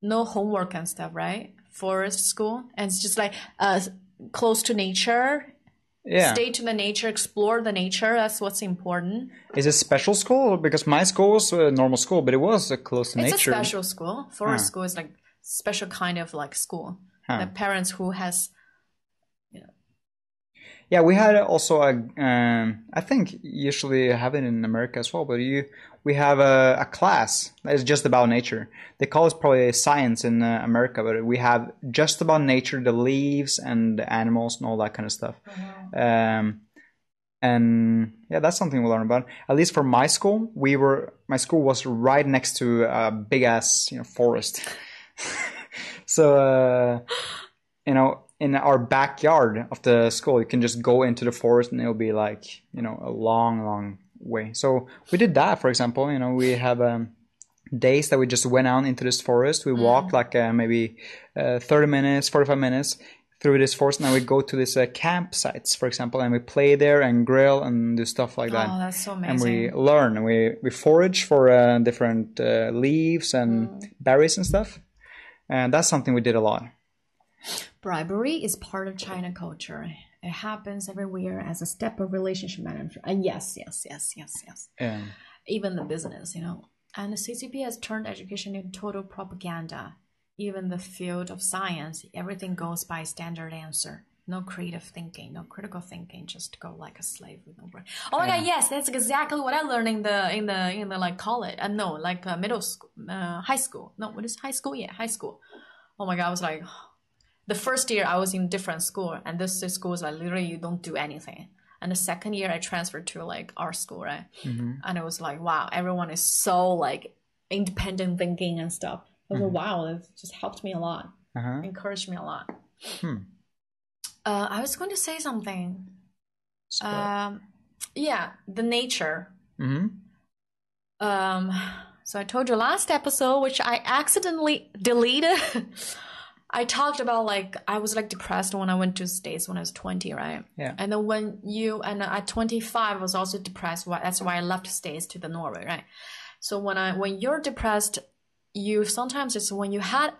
No homework and stuff, right? Forest school and it's just like uh close to nature. Yeah. Stay to the nature, explore the nature. That's what's important. Is it special school? Because my school was a normal school, but it was uh, close to It's nature. a special school. Forest Huh. school is like special kind of like school. Huh. The parents who has Yeah, we had also a. Um, I think usually have it in America as well, but you we have a, a class that is just about nature. They call it probably science in uh, America, but we have just about nature, the leaves and the animals and all that kind of stuff. Um, and yeah, that's something we learn about. At least for my school, we were my school was right next to a big ass you know forest. so uh, you know, in our backyard of the school, you can just go into the forest and it'll be like you know a long, long way. So we did that, for example. You know, we have um, days that we just went out into this forest. We walked like uh, maybe uh, 30 minutes, 45 minutes through this forest, and then we go to these uh, campsites, for example, and we play there and grill and do stuff like that. Oh, that's so amazing. and we learn and we, we forage for uh, different uh, leaves and Mm. berries and stuff. And that's something we did a lot. Bribery is part of China culture. It happens everywhere as a step of relationship management. And yes, yes, yes, yes, yes. Yeah. Even the business, you know. And the CCP has turned education into total propaganda. Even the field of science, everything goes by standard answer. No creative thinking, no critical thinking, just go like a slave with no brain. Oh my god, yes, that's exactly what I learned in the in the in the like college. Uh, no, like uh, middle school, uh, high school. No, what is high school? Yeah, high school. Oh my god, I was like, the first year I was in different school, and this school is like literally you don't do anything. And the second year I transferred to like our school, right? And it was like, wow, everyone is so like independent thinking and stuff. I was like, wow, it just helped me a lot, Uh-huh. encouraged me a lot. Hmm. Uh, I was going to say something. Um, yeah, the nature. mhm. Um, so I told you last episode, which I accidentally deleted. I talked about like I was like depressed when I went to States when I was twenty, right? Yeah. And then when you and at twenty five, I was also depressed. Why? That's why I left States to the Norway, right? So when I when you're depressed, you sometimes it's when you had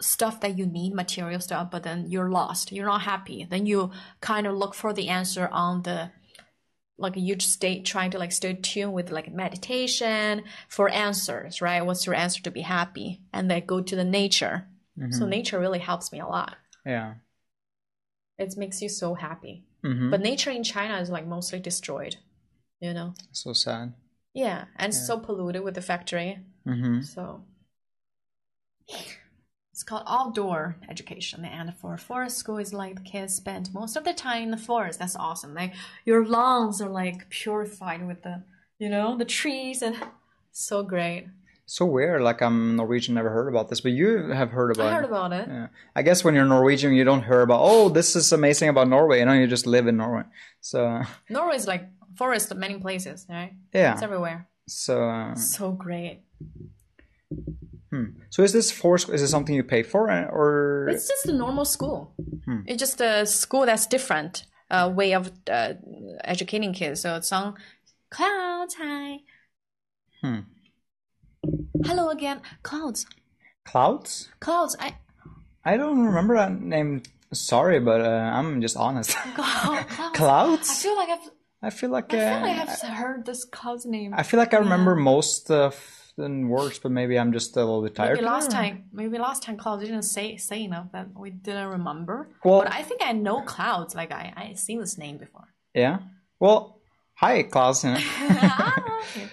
stuff that you need, material stuff, but then you're lost, you're not happy. Then you kind of look for the answer on the like you just stay trying to like stay tuned with like meditation for answers, right? What's your answer to be happy? And then go to the nature. So nature really helps me a lot. Yeah. It makes you so happy. hmm But nature in China is like mostly destroyed, you know? So sad. Yeah, and so polluted with the factory. hmm So it's called outdoor education, and for forest school is like the kids spend most of the time in the forest. That's awesome. Like your lungs are like purified with the, you know, the trees and so great. So weird. Like I'm Norwegian, never heard about this, but you have heard about I heard it. about it. Yeah. I guess when you're Norwegian, you don't hear about, oh, this is amazing about Norway. You know, you just live in Norway. So, Norway is like forest many places, right? yeah. It's everywhere. So, uh, So great. so is this for, is this something you pay for uh, or? It's just a normal school. Hmm. It's just a school that's different uh, way of uh, educating kids. So it's on clouds. Hi. Hmm. Hello again, clouds. Clouds? Clouds. I I don't remember that name. Sorry, but uh, I'm just honest. clouds. clouds. I feel like I've. I feel like, I feel uh, like I've heard this cloud's name. I feel like I remember most of the words, but maybe I'm just a little bit tired. Maybe last time, maybe last time Cloud didn't say say enough that we didn't remember. Well- but I think I know clouds. Like I I seen this name before. Yeah. Well, hi, Clouds. you know.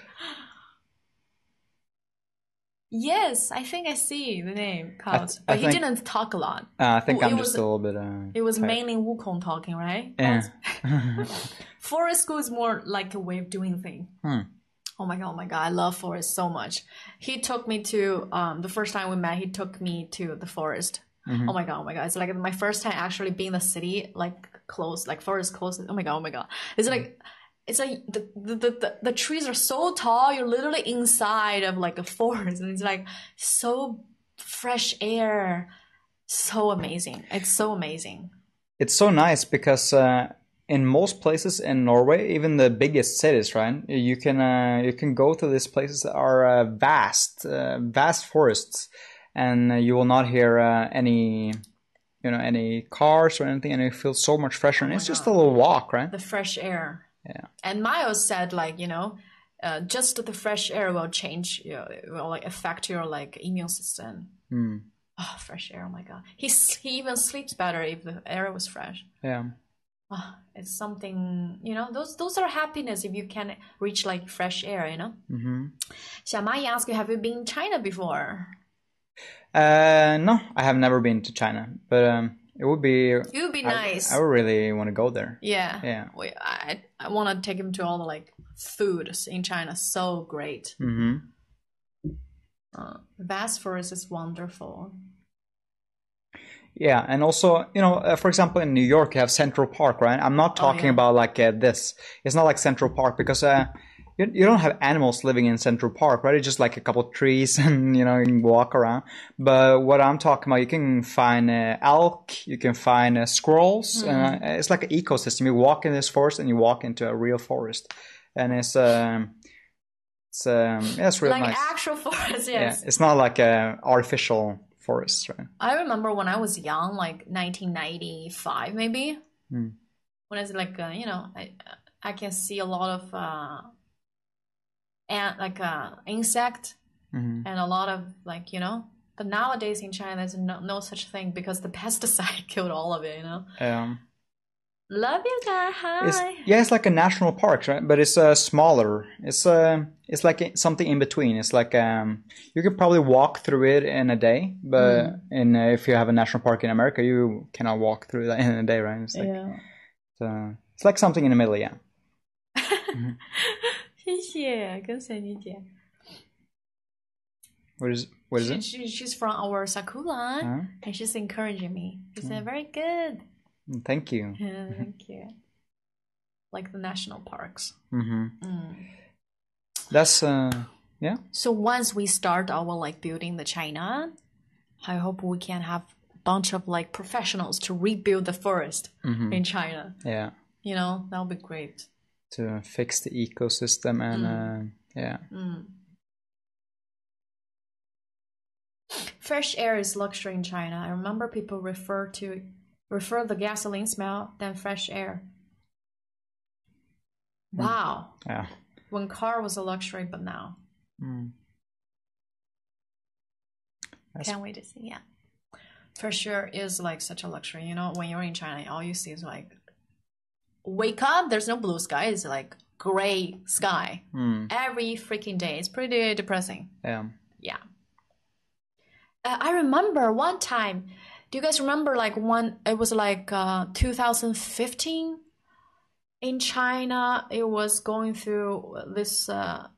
Yes, I think I see the name I but he didn't talk a lot. Uh, I think I'm it just a little bit. Uh, It was mainly Wukong talking, right? Yeah. Forest school is more like a way of doing thing. Hmm. Oh my god, oh my god, I love forest so much. He took me to um the first time we met, he took me to the forest. Mm-hmm. Oh my god, oh my god. It's like my first time actually being in the city, like close, like forest close. Oh my god, oh my god. It's like it's like the the, the, the, trees are so tall, you're literally inside of like a forest and it's like so fresh air. So amazing. It's so amazing. it's so nice because uh, in most places in Norway, even the biggest cities, right, you can uh, you can go to these places that are uh, vast, uh, vast forests, and you will not hear uh, any, you know, any cars or anything, and it feels so much fresher. and it's just a little walk, right? the fresh air. Yeah. And Miles said, like, you know, uh, just the fresh air will change, you know, it will like affect your like immune system. Hmm. Oh, fresh air! Oh my god, he he even sleeps better if the air was fresh. Yeah. Oh, it's something, you know. Those those are happiness if you can reach like fresh air, you know. hmm Xiaomai asked you, have you been in China before? Uh, no, I have never been to China, but um, it would be. It would be nice. I, would really want to go there. yeah. Yeah. We, I I want to take him to all the like foods in China. So great. hmm Uh, vast forest is wonderful. Yeah, and also, you know, uh, for example, in New York, you have Central Park, right? I'm not Oh, talking yeah. about like uh, this. It's not like Central Park because uh, you, you don't have animals living in Central Park, right? It's just like a couple of trees and, you know, you can walk around. But what I'm talking about, you can find uh, elk, you can find uh, squirrels. Uh, it's like an ecosystem. You walk in this forest and you walk into a real forest. And it's, um, it's, um, yeah, it's real like nice. actual forest, yeah, it's not like a artificial forest, right? I remember when I was young, like 1995 maybe. Hmm. When it's like uh, you know, I I can see a lot of ant like uh insect hmm and a lot of like you know. But nowadays in China, there's no, no such thing because the pesticide killed all of it. You know. Um, Love you guys. It's, Hi. yeah, it's like a national park, right? But it's uh, smaller. It's uh, it's like something in between. It's like um, you could probably walk through it in a day, but in uh, if you have a national park in America, you cannot walk through that in a day, right? It's like Yeah. it's, uh, it's like something in the middle, yeah. 谢谢，跟谁你姐 What is what is she, it? she, she's from our Sakura, Huh? and she's encouraging me. She said, "Very good." Mm, Thank you. Yeah, thank you. Like the national parks. hmm Mm. That's uh, yeah. So once we start our like building the China, I hope we can have a bunch of like professionals to rebuild the forest hmm in China. Yeah, You know, that would be great. to fix the ecosystem and uh, yeah. Mm. Fresh air is luxury in China. I remember people refer to refer the gasoline smell than fresh air. Wow. Yeah. When car was a luxury, but now. Mm. Can't wait to see. Yeah. Fresh air is like such a luxury. You know, when you're in China, all you see is like wake up, there's no blue sky, it's like gray sky. Mm. Every freaking day. It's pretty depressing. Yeah. Yeah. Uh, I remember one time. Do you guys remember like one? It was like uh, 2015 in China. It was going through this uh,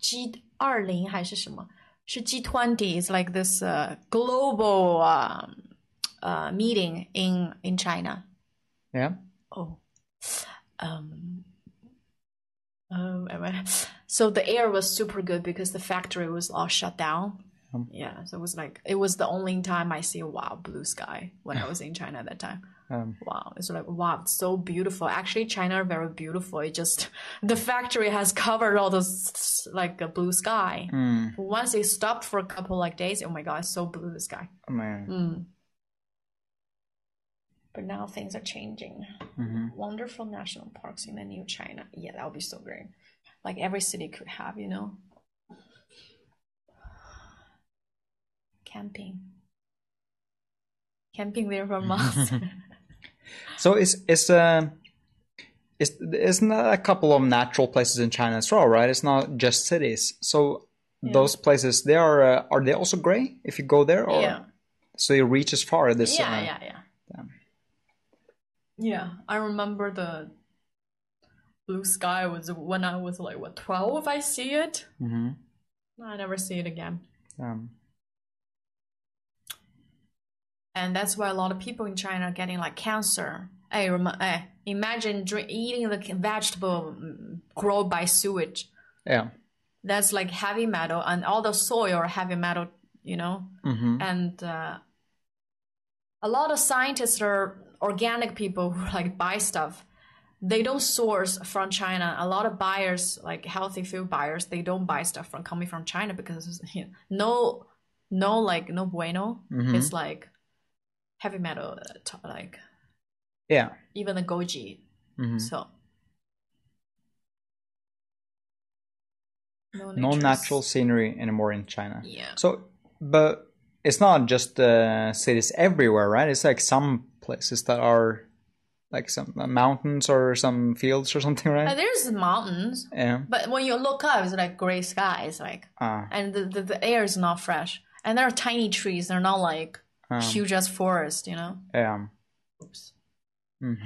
G 二零还是什么？是 G20. It's like this uh, global um, uh, meeting in in China. Yeah. Oh. um. Um, so the air was super good because the factory was all shut down. Um. Yeah, so it was like it was the only time I see a wow blue sky when I was in China at that time. Um, Wow, it's like wow, it's so beautiful. Actually, China are very beautiful. It just the factory has covered all those like a blue sky. mm. Once it stopped for a couple like days, oh my god, it's so blue the sky. Oh, man. Mm. But now things are changing. hmm Wonderful national parks in the new China. Yeah, that would be so great. Like every city could have, you know. Camping. Camping there for months. So it's it's uh, it's isn't a couple of natural places in China as well, right? It's not just cities. So those places they are uh, are they also gray if you go there, or yeah. so you reach as far as this? yeah, uh, yeah, yeah. Yeah, I remember the blue sky was when I was like what twelve. I see it. mhm. I never see it again. Um, and that's why a lot of people in China are getting like cancer. Hey, rem- hey imagine drink, eating the vegetable mm, grown by sewage. yeah. That's like heavy metal, and all the soil are heavy metal, you know. hmm And uh, a lot of scientists are organic people who like buy stuff. They don't source from China. A lot of buyers, like healthy food buyers, they don't buy stuff from coming from China because you know, no, no, like no bueno. Mhm. It's like heavy metal, uh, like Yeah. even the goji. hmm So no, No natural scenery anymore in China. Yeah. So, but it's not just uh, cities everywhere, right? It's like some places that are like some uh, mountains or some fields or something, Uh, right? there's mountains, Yeah. but when you look up, it's like gray skies, like, Ah. and the, the, the air is not fresh. And there are tiny trees. They're not like Um, huge as forest, you know. yeah. Oops. Mhm.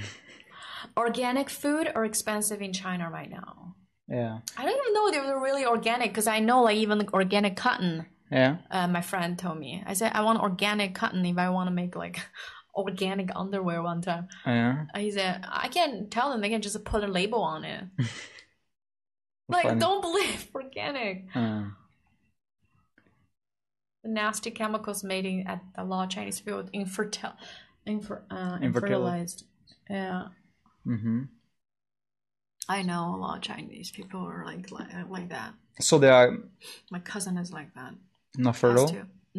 Organic food are expensive in China right now. Yeah. I don't even know if they're really organic because I know like even the organic cotton. Yeah. Uh, my friend told me. I said I want organic cotton if I want to make like organic underwear one time. Yeah. He said I can't tell them they can just put a label on it. Like, Fun. don't believe organic. Uh, The nasty chemicals made in, at a lot of Chinese food, infertil, infer, uh, Infertile. infertilized. Yeah, hmm I know a lot of Chinese people are like like, like that. So they are My cousin is like that. not fertile.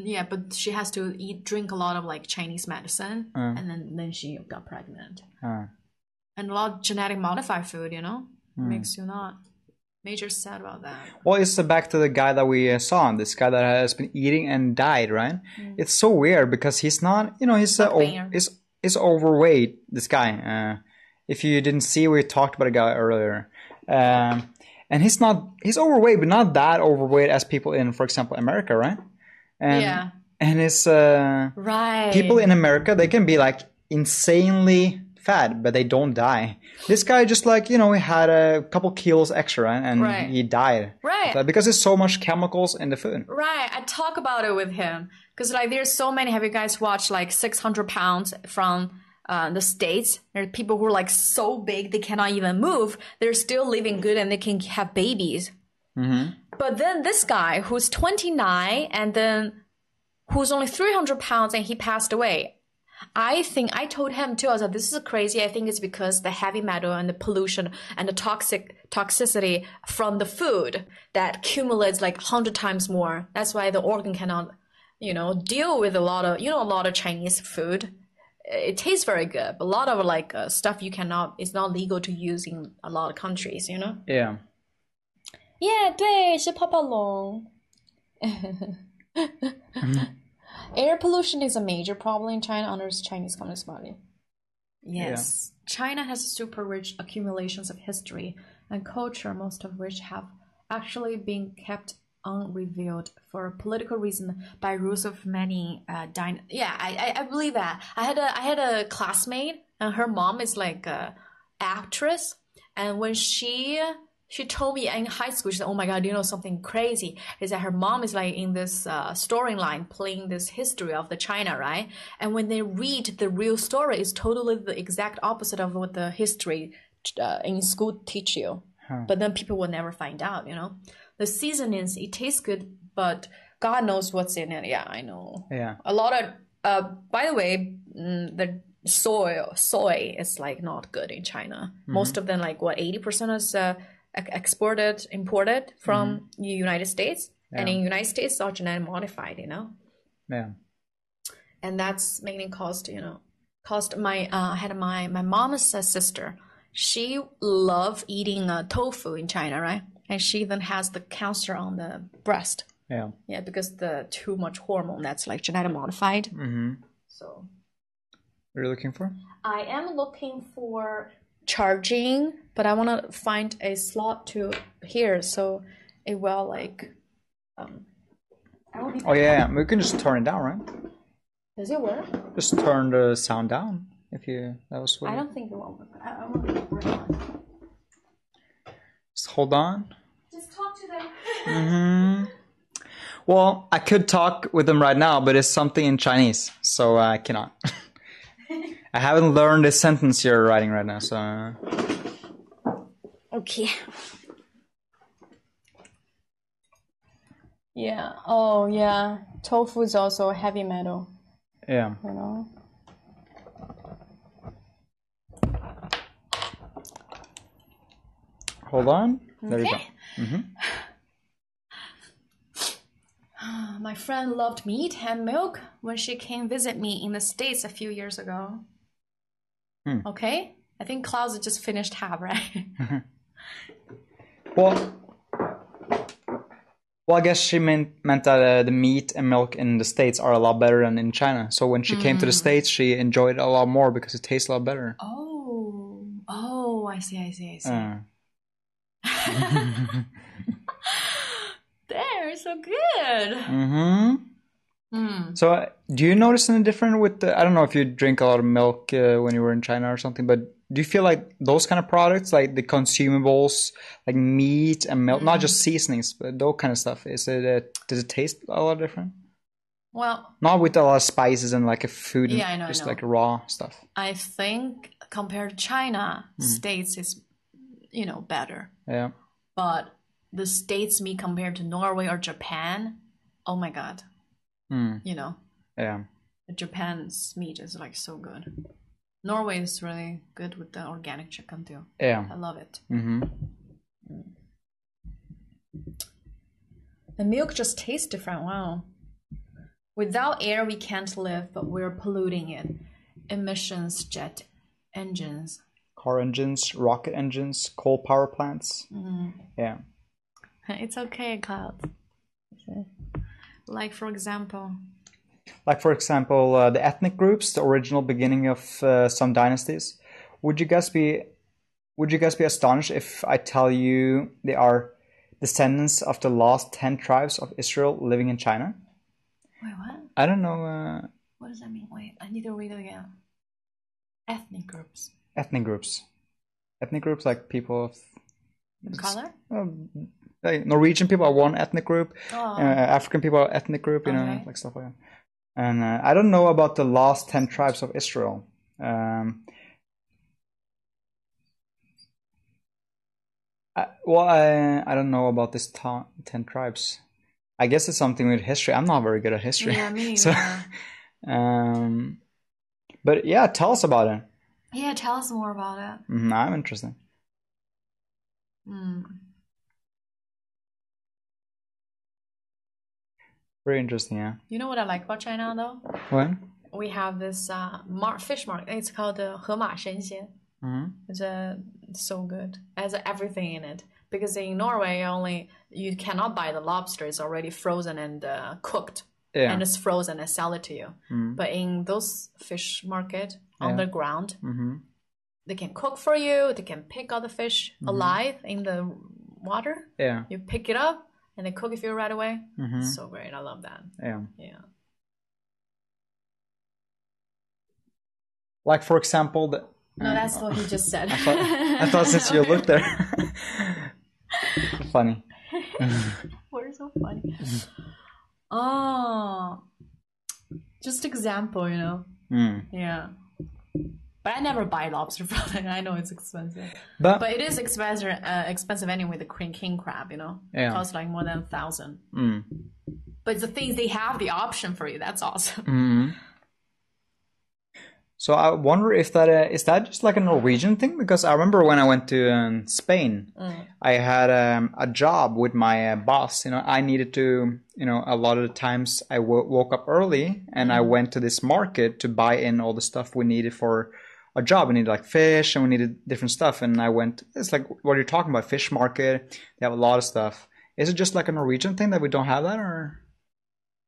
Yeah, but she has to eat, drink a lot of like Chinese medicine, Uh. and then then she got pregnant. Uh, And a lot of genetic modified food, you know, Hmm. makes you not. Major sad about that. well, it's back to the guy that we uh, saw. This guy that has been eating and died, right? It's so weird because he's not. You know, he's uh, o- he's, he's overweight. This guy. Uh, if you didn't see, we talked about a guy earlier. Um, and he's not. He's overweight, but not that overweight as people in, for example, America, right? And, Yeah. And it's uh, Right. people in America they can be like insanely fat, but they don't die. This guy just like you know he had a couple kilos extra and Right. he died. Right. Because there's so much chemicals in the food. Right, I talk about it with him because like there's so many. Have you guys watched like 600 pounds from uh, the states? There are people who are like so big they cannot even move. They're still living good and they can have babies. But then this guy who's 29 and then who's only 300 pounds and he passed away. I think I told him too. I was like, "This is crazy." I think it's because the heavy metal and the pollution and the toxic toxicity from the food that accumulates like hundred times more. That's why the organ cannot, you know, deal with a lot of you know a lot of Chinese food. It tastes very good, but a lot of like uh, stuff you cannot. It's not legal to use in a lot of countries. You know. Yeah. Yeah，对，是泡泡龙。Air pollution is a major problem in China under its Chinese Communist Party. Yes, China has super rich accumulations of history and culture, most of which have actually been kept unrevealed for political reason by rules of many. Uh, dyn- yeah, I, I I believe that. I had a I had a classmate, and her mom is like a actress, and when she she told me in high school, she said, "Oh my god, you know something crazy is that her mom is like in this uh, storyline playing this history of the China, right? And when they read the real story, it's totally the exact opposite of what the history uh, in school teach you. But then people will never find out, you know. The seasonings it tastes good, but God knows what's in it. Yeah, I know Yeah. a lot of uh by the way mm, the soy soy is like not good in china most of them like what 80% is uh, exported imported from the united states and in united states are all genetic modified you know Yeah. and that's mainly caused you know caused my uh, I had my my mom's sister she loved eating uh, tofu in china right and she then has the cancer on the breast Yeah. yeah, because the too much hormone that's like genetic modified. Mm-hmm. So What are you looking for? I am looking for charging, but I want to find a slot to here so it will like. Um, will. Oh yeah, we can just turn it down, right? Does it work? Just turn the sound down if you. That was what. I don't think it will work. I, I work. Just hold on. Just talk to them. hmm Well, I could talk with them right now, but it's something in Chinese, so I cannot. I haven't learned the sentence you're writing right now, so. uh, Okay. Yeah. Oh, yeah. Tofu is also heavy metal. Yeah. You know. Hold on. There you go. Okay. My friend loved meat and milk when she came visit me in the States a few years ago. Hmm. Okay? I think Klaus had just finished half, right? Well, well, I guess she meant meant that uh, the meat and milk in the states are a lot better than in China. So when she came to the states, she enjoyed it a lot more because it tastes a lot better. oh. Oh, I see, I see, I see. Uh, there, so good. hmm Mm. So, uh, do you notice any different with the? I don't know if you drink a lot of milk uh, when you were in China or something, but do you feel like those kind of products, like the consumables, like meat and milk, not just seasonings, but those kind of stuff, is it? Uh, does it taste a lot different? Well, Not with a lot of spices and like a food, Yeah, I know, I just know. like raw stuff. I think compared to China, Hmm. States is, you know, better. Yeah. But the states meat compared to Norway or Japan, oh my god, Mm, you know, yeah. Japan's meat is like so good. Norway is really good with the organic chicken too. Yeah. I love it. hmm The milk just tastes different. Wow. Without air, we can't live, but we're polluting it. Emissions, jet engines. Car engines, rocket engines, coal power plants. Yeah. It's okay, Cloud. Like, for example, Like for example, uh, the ethnic groups, the original beginning of uh, some dynasties. Would you guys be would you guys be astonished if I tell you they are descendants of the last 10 tribes of Israel living in China? wait, what? I don't know uh, What does that mean? Wait, I need to read it again. Ethnic groups. ethnic groups. Ethnic groups like people of Color? um, like Norwegian people are one ethnic group, Oh. uh, African people are ethnic group, you know, like stuff like that. And uh, I don't know about the last 10 tribes of Israel. Um, I, well, I, I don't know about this ta- 10 tribes. I guess it's something with history. I'm not very good at history. Yeah, me So, um, but yeah, tell us about it. yeah, tell us more about it. Mhm, I'm interested. Mm. Very interesting, yeah. You know what I like about China though? What? We have this uh, mar- fish market. It's called the uh, Hema Mm-hmm. It's uh, so good. It has everything in it. Because in Norway, only you cannot buy the lobster. It's already frozen and uh, cooked. Yeah. And it's frozen and sell it to you. Mm-hmm. But in those fish market on yeah. the ground, mm-hmm. they can cook for you. They can pick all the fish mm-hmm. alive in the water. Yeah. You pick it up, and they cook it for you right away. hmm So great. I love that. Yeah. Yeah. Like for example, the, No, that's what he just said. I thought, I thought since you looked there, funny. We're so funny. Oh, just example, you know. Mm. Yeah. But I never buy lobster it. I know it's expensive, But, but it is expensive. Uh, expensive anyway. The king king crab, you know, Yeah. costs like more than a thousand. mm, But the things they have the option for you. That's awesome. mm. So I wonder if that uh, is that just like a Norwegian thing because I remember when I went to um, Spain, I had um, a job with my uh, boss. You know, I needed to, you know, a lot of the times I woke up early and I went to this market to buy in all the stuff we needed for a job. We needed like fish and we needed different stuff. And I went. It's like what you're talking about, fish market. They have a lot of stuff. Is it just like a Norwegian thing that we don't have that, or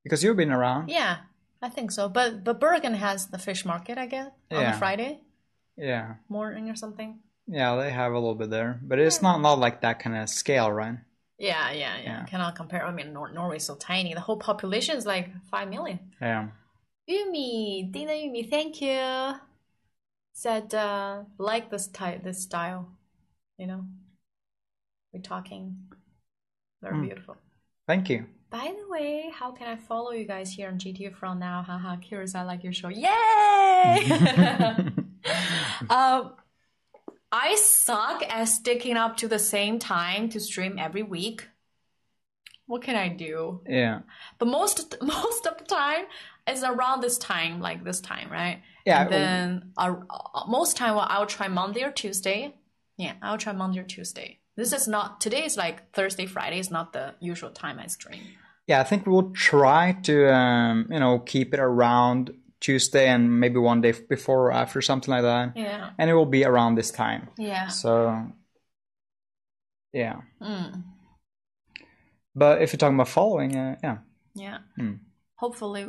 because you've been around? Yeah, I think so. But but Bergen has the fish market, I guess, on Yeah. a Friday Yeah, morning or something. yeah, they have a little bit there, but it's not not like that kind of scale, right? Yeah, yeah, yeah. Yeah. Cannot compare. I mean, Nor- Norway's so tiny. The whole population is like five million. Yeah. Yumi, Dina Yumi, thank you. Said uh, like this type, this style. You know, we're talking. Very Hmm. beautiful. Thank you. By the way, how can I follow you guys here on GTV from now? Haha, curious. I like your show. Yay! um, I suck at sticking up to the same time to stream every week. What can I do? Yeah. But most most of the time is around this time, like this time, right? Yeah. And then uh, uh, most time, well, I'll try Monday or Tuesday. Yeah, I'll try Monday or Tuesday. This is not today. Is like Thursday, Friday is not the usual time I stream. Yeah, I think we'll try to, um, you know, keep it around Tuesday and maybe one day before or after, something like that. Yeah, And it will be around this time. yeah. So, yeah. Mm. But if you're talking about following, uh, yeah. Yeah. Hmm. Hopefully,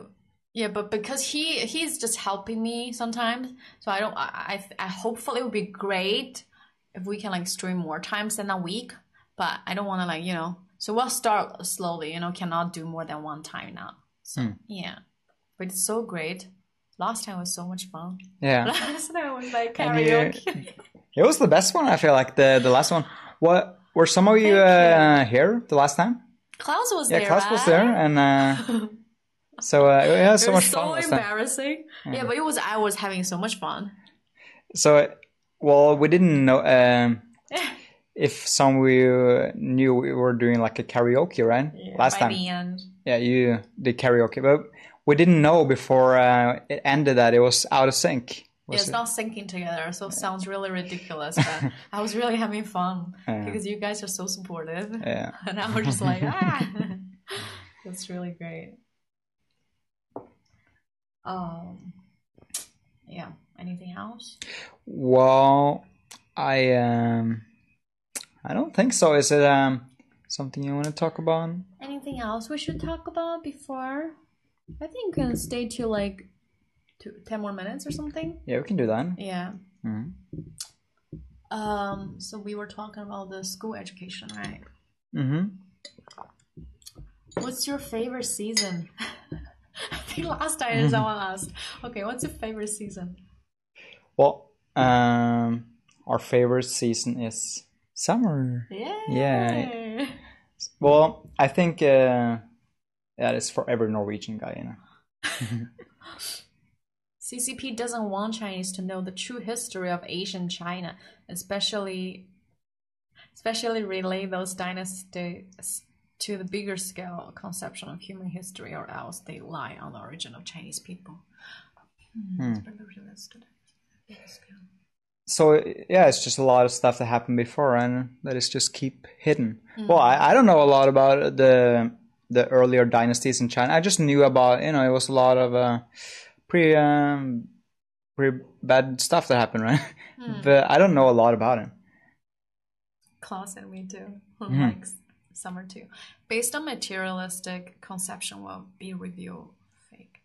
yeah. But because he he's just helping me sometimes, so I don't. I I, I hopefully it would be great if we can like stream more times than a week. But I don't want to like you know. So we'll start slowly. You know, cannot do more than one time now. So Hmm. yeah, but it's so great. Last time was so much fun. Yeah. Last time was like And you- karaoke. It was the best one, I feel like, the, the last one. What Were some of you uh, here the last time? Klaus was Yeah, there. Yeah, Klaus was there. And uh, so uh, we had so it much was fun so embarrassing. Yeah, but it was. I was having so much fun. So, well, we didn't know. Um, if some we uh, knew we were doing like a karaoke, right? Last time. Yeah, you did karaoke, but we didn't know before uh, it ended that it was out of sync. Yeah, Was it's it? not syncing together, so it sounds really ridiculous. But I was really having fun Yeah. because you guys are so supportive, Yeah. and I was just like, ah, that's really great. Um, yeah. Anything else? Well, I um, I don't think so. Is it um something you want to talk about? Anything else we should talk about before? I think we can stay till like two, 10 more minutes or something. Yeah, we can do that. Yeah. Mhm. Um. So we were talking about the school education, right? Mm-hmm. What's your favorite season? I think last time someone asked. Okay, what's your favorite season? Well, um, our favorite season is summer. Yeah. Yeah. Well, I think uh, that is for every Norwegian guy, you know. CCP doesn't want Chinese to know the true history of Asian China, especially especially relay those dynasties to the bigger scale conception of human history, or else they lie on the origin of Chinese people. Hmm. So yeah, it's just a lot of stuff that happened before, and that is just keep hidden. Well, I, I don't know a lot about the the earlier dynasties in China. I just knew about you know it was a lot of uh, pretty um, pretty bad stuff that happened, right? but I don't know a lot about it. Klaus and me too. Like summer too. Based on materialistic conception will be review fake.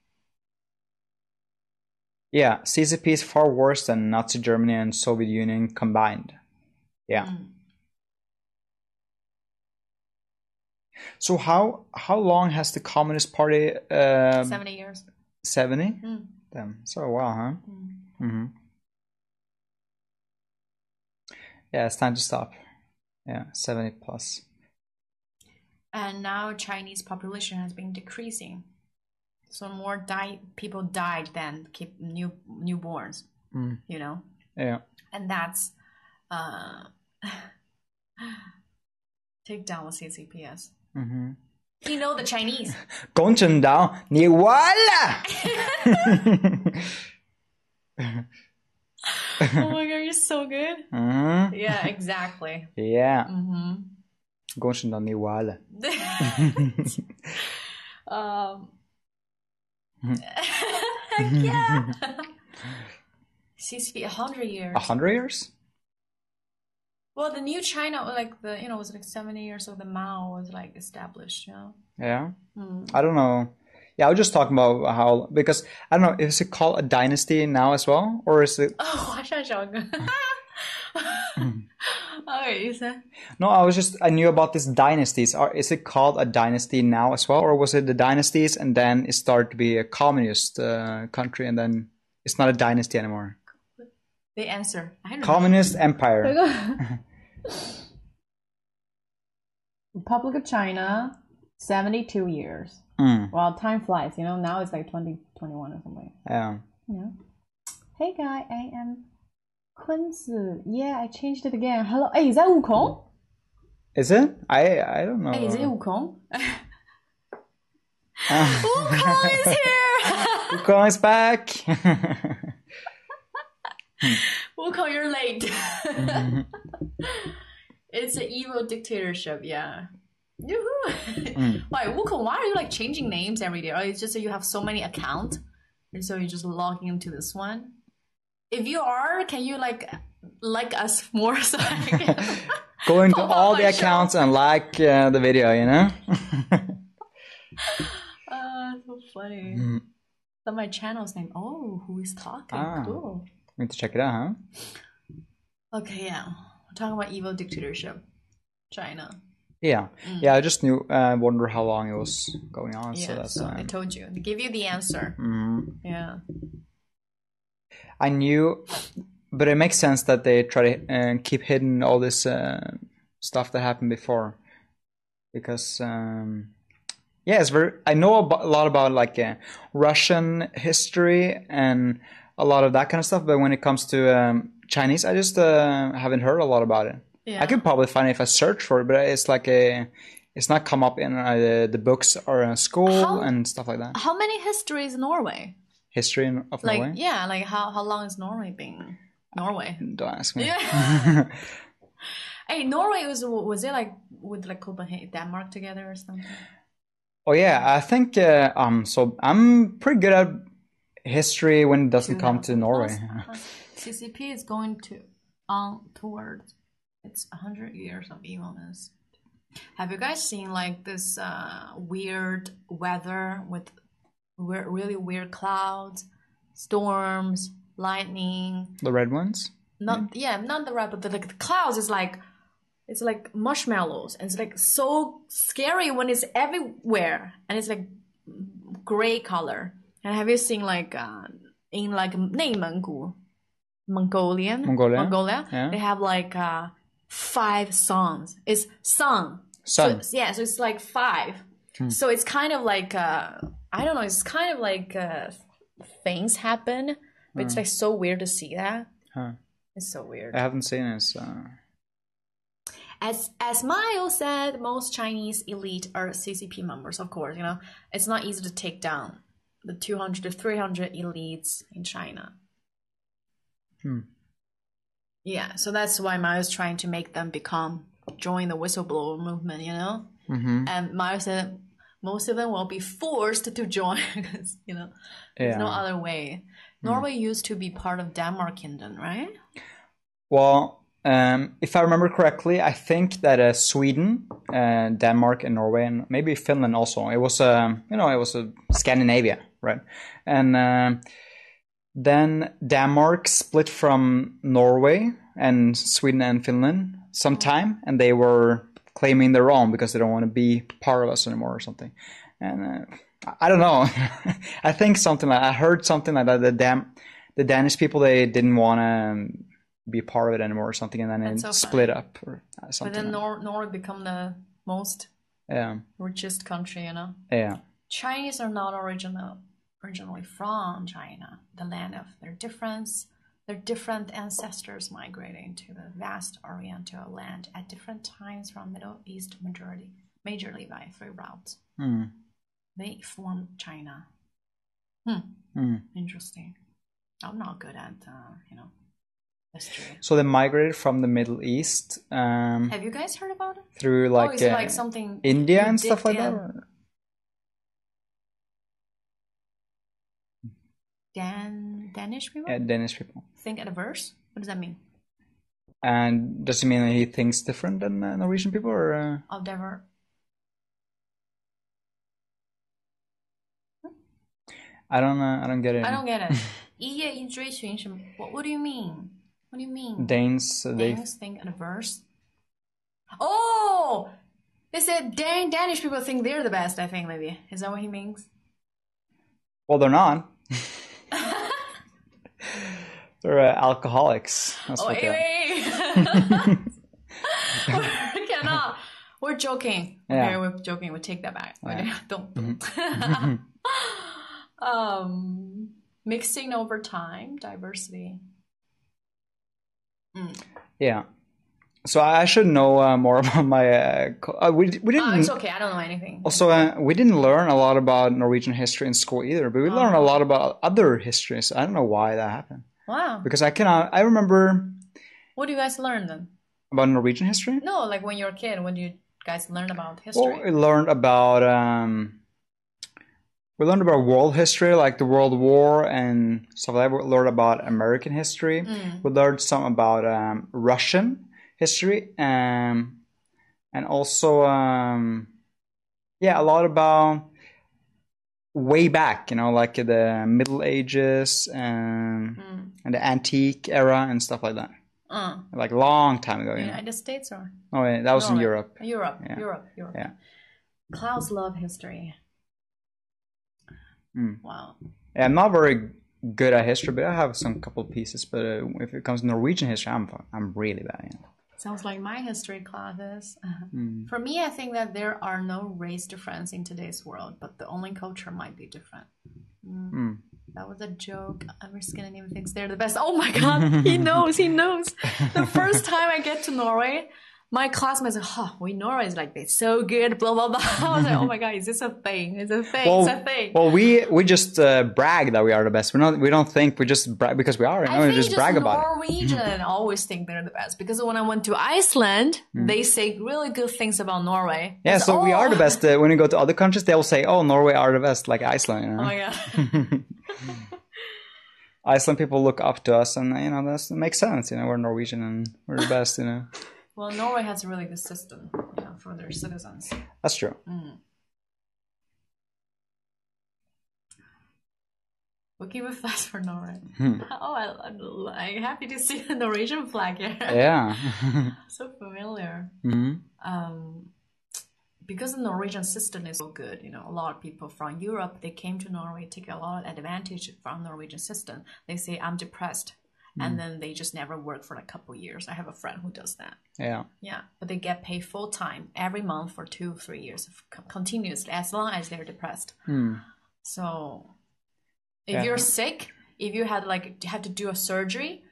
Yeah, CCP is far worse than Nazi Germany and Soviet Union combined. Yeah. So how how long has the Communist Party? Um, Seventy years. Seventy. Mm. Damn, so a while, huh? Mm-hmm. Yeah, it's time to stop. Yeah, seventy plus And now Chinese population has been decreasing. So more die people died than keep new newborns. Mm. You know? Yeah. And that's uh take down the CCPS. Mm-hmm. You know the Chinese. 工程党，你完了！ oh my god, you're so good. 嗯 Yeah, exactly. ，Yeah， Mm-hmm. Gonchen dan niet um, yeah. Seems to be a hundred years. A hundred years? Well, the new China, like the you know, it was like seventy years So the Mao was like established, you know. Yeah. Mm. I don't know. Yeah, I was just talking about how because I don't know is it called a dynasty now as well, or is it? Oh, Alright, you said. No, I was just I knew about this dynasties. Are, is it called a dynasty now as well, or was it the dynasties and then it started to be a communist uh, country and then it's not a dynasty anymore? The answer. communist know. empire. Republic of China, seventy-two years. Mm. Well, time flies. You know, now it's like twenty twenty-one or something. Yeah. Yeah. Hey, guy, I am 坤子. Yeah, I changed it again. Hello. Hey, is that Wukong? Is it? I I don't know. Hey, is it Wukong? Wukong is here. Wukong is back. Wukong, you're late. it's an evil dictatorship. Yeah. Yoo-hoo. Mm. Why, Wukong? Why are you like changing names every day? Or it's just that you have so many accounts, and so you're just logging into this one. If you are, can you like like us more so I can Go into all the my show. accounts and like uh, the video. You know. Uh, so funny. Mm. But my channel's name. Oh, who is talking? Ah. Cool. Need to check it out, huh? Okay, yeah. We're talking about evil dictatorship, China. Yeah, yeah. I just knew. Uh, wonder how long it was going on. so Yeah, that's. so I told you. They give you the answer. mhm. Yeah. I knew, but it makes sense that they try to uh, keep hidden all this uh, stuff that happened before, because um, yeah, it's very. I know a lot about like uh, Russian history and a lot of that kind of stuff, but when it comes to um, Chinese, I just uh, haven't heard a lot about it. Yeah. I could probably find it if I search for it, but it's like a, it's not come up in uh, the books or in school How- and stuff like that. How many histories in Norway? History of Like Norway. yeah, like how how long has Norway been? Norway. Don't ask me. Yeah. hey, Norway was was it like with like Copenhagen, Denmark together or something? oh yeah, I think uh, um. So I'm pretty good at history when it doesn't come to Norway. CCP is going to on towards its hundred years of evilness. Have you guys seen like this uh, weird weather with weir- really weird clouds, storms, lightning? The red ones. Not yeah, not the red, but the, like the clouds is like it's like marshmallows, and it's like so scary when it's everywhere, and it's like gray color. And have you seen like uh, in like 内蒙古, Mongolian, Mongolia? Mongolia, Yeah. they have like uh, five songs. It's sung. Sun. So, yeah, so it's like five. So it's kind of like uh, I don't know. It's kind of like uh, things happen, but it's like so weird to see that. Huh. It's so weird. I haven't seen it. So. As as Miles said, most Chinese elite are CCP members. Of course, you know it's not easy to take down the 200 to 300 elites in China. Hmm. Yeah, so that's why Miles trying to make them become join the whistleblower movement. You know, hmm and Miles said most of them will be forced to join because you know there's no other way. Norway used to be part of Denmark Kingdom, right? Well, um, if I remember correctly, I think that uh, Sweden, uh, Denmark, and Norway, and maybe Finland also. It was, um, you know, it was a Scandinavia, right? And um then Denmark split from Norway and Sweden and Finland sometime, and they were claiming their own because they don't want to be part of us anymore or something. And uh, I- don't know. I think something like I heard something like that. The Dam, the Danish people, they didn't want to be part of it anymore or something, and then it so split up or something. But then Nor- Norway become the most yeah, richest country, you know. yeah, Chinese are not original originally from China, the land of their difference, their different ancestors migrating to the vast Oriental land at different times from Middle East majority, majorly by three routes. Hmm. They formed China. Hmm. Hmm. Interesting. I'm not good at uh, you know history. So they migrated from the Middle East um, Have you guys heard about it? through oh, like, is uh, like something India and stuff like that. or- Dan Danish people Yeah, Danish people think at a verse. What does that mean? And does it mean that he thinks different than uh, Norwegian people, or uh, I've never. I don't, uh, I don't get it. I don't get it. 一夜一追寻什么？What What do you mean? What do you mean? Danes, uh, they Danes think at a verse. Oh, they said Dan Danish people think they're the best. I think maybe is that what he means? well, they're not. they're uh, alcoholics. That's Oh, what they are. anyway. we cannot. We're joking. Yeah. Okay, we're joking. We take that back. Yeah. don't. don't. um, mixing over time, diversity. Yeah. So I should know uh, more about my. Uh, co- uh, we we didn't. Oh, it's okay. I don't know anything. Also, uh, we didn't learn a lot about Norwegian history in school either, but we learned a lot about other histories. I don't know why that happened Wow. because I cannot. I remember What do you guys learn then? about Norwegian history. No, like when you're a kid, when do you guys learn about Well, history? we learned about um, we learned about world history, like the World War and stuff like that. We learned about American history. Mm. We learned some about um, Russian history, um, and also um, yeah, a lot about way back. You know, like the Middle Ages and Mm. And the antique era and stuff like that. Uh, Like long time ago. You know? United States or Oh, yeah, that was in Europe. Europe, Yeah. Europe, Europe. Yeah. Klaus love history. Mm. Wow. Yeah, I'm not very good at history, but I have some couple of pieces. But uh, if it comes to Norwegian history, I'm I'm really bad. Know? Sounds like my history classes. Mm. For me, I think that there are no race difference in today's world, but the only culture might be different. Mm. That was a joke. I'm just gonna Scandinavian thinks they're the best. Oh my god, he knows, he knows. The first time I get to Norway, my classmates are, oh, we Norway is like this, so good, blah blah blah. I was like, oh my god, is this a thing? It's a thing, it's a thing. well, we we just uh, brag that we are the best. We're not. We don't think we just brag because we are. You know, I we just just brag about it. Norwegian always think they're the best because when I went to Iceland, they say really good things about Norway. Yeah, It's, so we are "Oh." the best. Uh, when you go to other countries, they'll say, "Oh, Norway are the best," like Iceland. You know? Oh god. Iceland people look up to us, and you know that makes sense. You know, we're Norwegian and we're the best. You know, well, Norway has a really good system, you know, for their citizens. that's true. We'll keep it fast for Norway. Hmm. Oh, I, I'm, I'm happy to see the Norwegian flag here. Yeah. so familiar. hmm Um, because the Norwegian system is so good, you know, a lot of people from Europe they came to Norway, take a lot of advantage from Norwegian system. They say I'm depressed, and then they just never work for like a couple years. I have a friend who does that. Yeah. Yeah, but they get paid full time every month for two, three years continuously, as long as they're depressed. So, if Yeah. you're sick, if you had like have to do a surgery,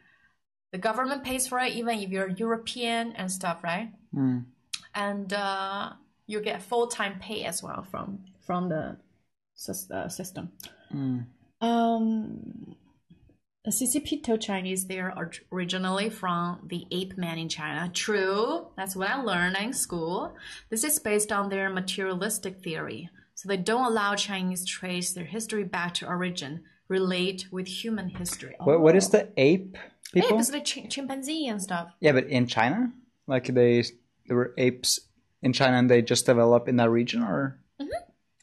the government pays for it, even if you're European and stuff, right? And uh, you get full time pay as well from from the uh, system. Um, the CCP told Chinese they are orig- originally from the ape man in China. True, that's what I learned in school. This is based on their materialistic theory. So they don't allow Chinese trace their history back to origin, relate with human history. What, what is the ape Ape people? is like ch- chimpanzee and stuff. Yeah, but in China, like they there were apes in China, and they just developed in that region, or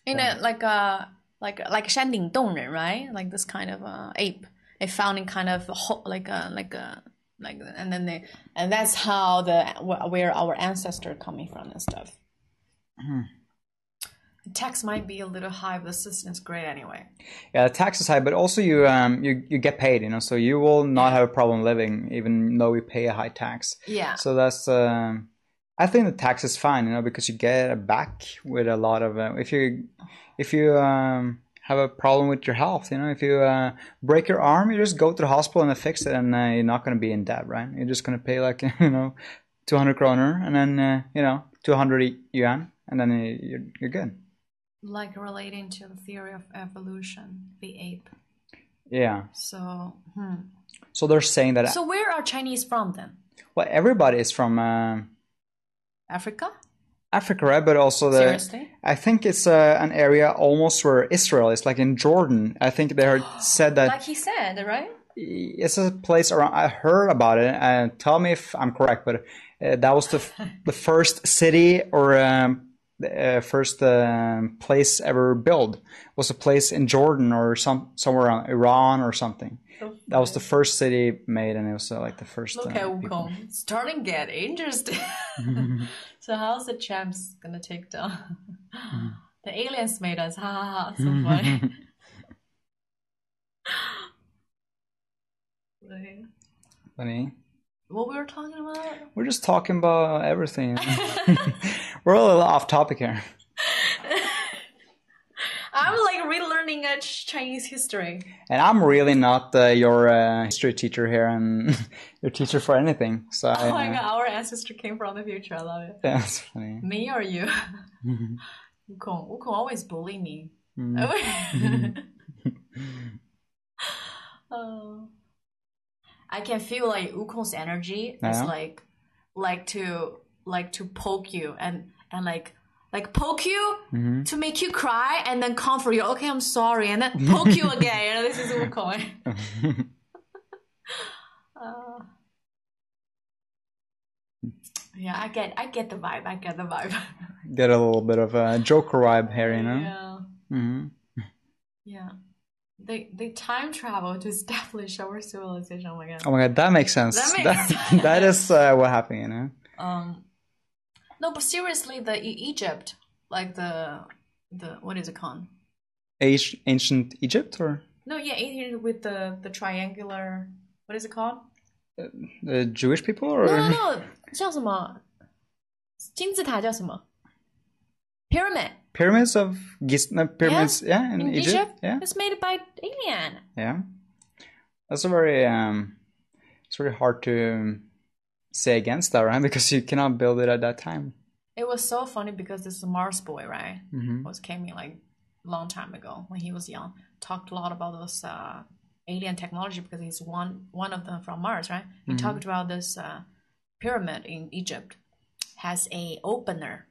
In a like a like like 山顶洞人, right? Like this kind of uh, ape. They found in kind of like a like a like and then they and that's how the where our ancestor coming from and stuff. The tax might be a little high, but the system is great anyway. yeah, the tax is high, but also you um you you get paid, you know, so you will not have a problem living, even though we pay a high tax. Yeah. So that's um, I think the tax is fine, you know, because you get it back with a lot of uh, if you if you um have a problem with your health, you know, if you uh, break your arm, you just go to the hospital and they fix it, and uh, you're not going to be in debt, right? You're just going to pay like you know, two hundred kroner, and then uh, you know, two hundred yuan, and then you're you're good. Like relating to the theory of evolution, the ape. Yeah. So, hmm. So they're saying that so where are Chinese from then? well, everybody is from uh, Africa? Africa, right? But also the Seriously? I think it's uh, an area almost where Israel is, like in Jordan. I think they heard, said that Like he said, right? it's a place around. I heard about it, and tell me if I'm correct, but uh, that was the f- the first city or um, the uh, first um, place ever built was a place in Jordan or some somewhere around Iran or something. That was the first city made, and it was uh, like the first. Look uh, at people. It's starting to get interesting. so how's the champs gonna take down? the aliens made us. Ha ha ha. So funny. Funny. what we were talking about? We're just talking about everything. We're a little off topic here. I'm like relearning Chinese history. And I'm really not uh, your uh, history teacher here and your teacher for anything. So I, Oh my uh, god, our ancestor came from the future. I love it. yeah, that's funny. Me or you? Wukong. Wukong always bully me. oh. I can feel like Wukong's energy is like like to like to poke you and and like like poke you Mm-hmm. to make you cry and then comfort you. Okay, I'm sorry, and then poke you again. And this is Wukong. Uh, yeah, I get I get the vibe. I get the vibe. Get a little bit of a Joker vibe here, you know? Yeah. hmm Yeah. They they time travel to establish our civilization. Oh my god. Oh my god, that makes sense. That makes That- sense. that is uh, what happened, you know? Um No, but seriously, the E- Egypt, like the the what is it called? Age, ancient Egypt or No, yeah, Egypt with the the triangular what is it called? the Jewish people or No, no, no，叫什么？金字塔叫什么？Pyramid. pyramids of Giz, no, pyramids, yeah, in, in Egypt, Egypt, yeah, it's made by alien. yeah. That's a very um, it's very hard to um, say against that, right? Because you cannot build it at that time. It was so funny because this Mars boy, right, Mm-hmm. was came in like long time ago when he was young. Talked a lot about those uh, alien technology because he's one one of them from Mars, right? He talked about this uh, pyramid in Egypt has a opener.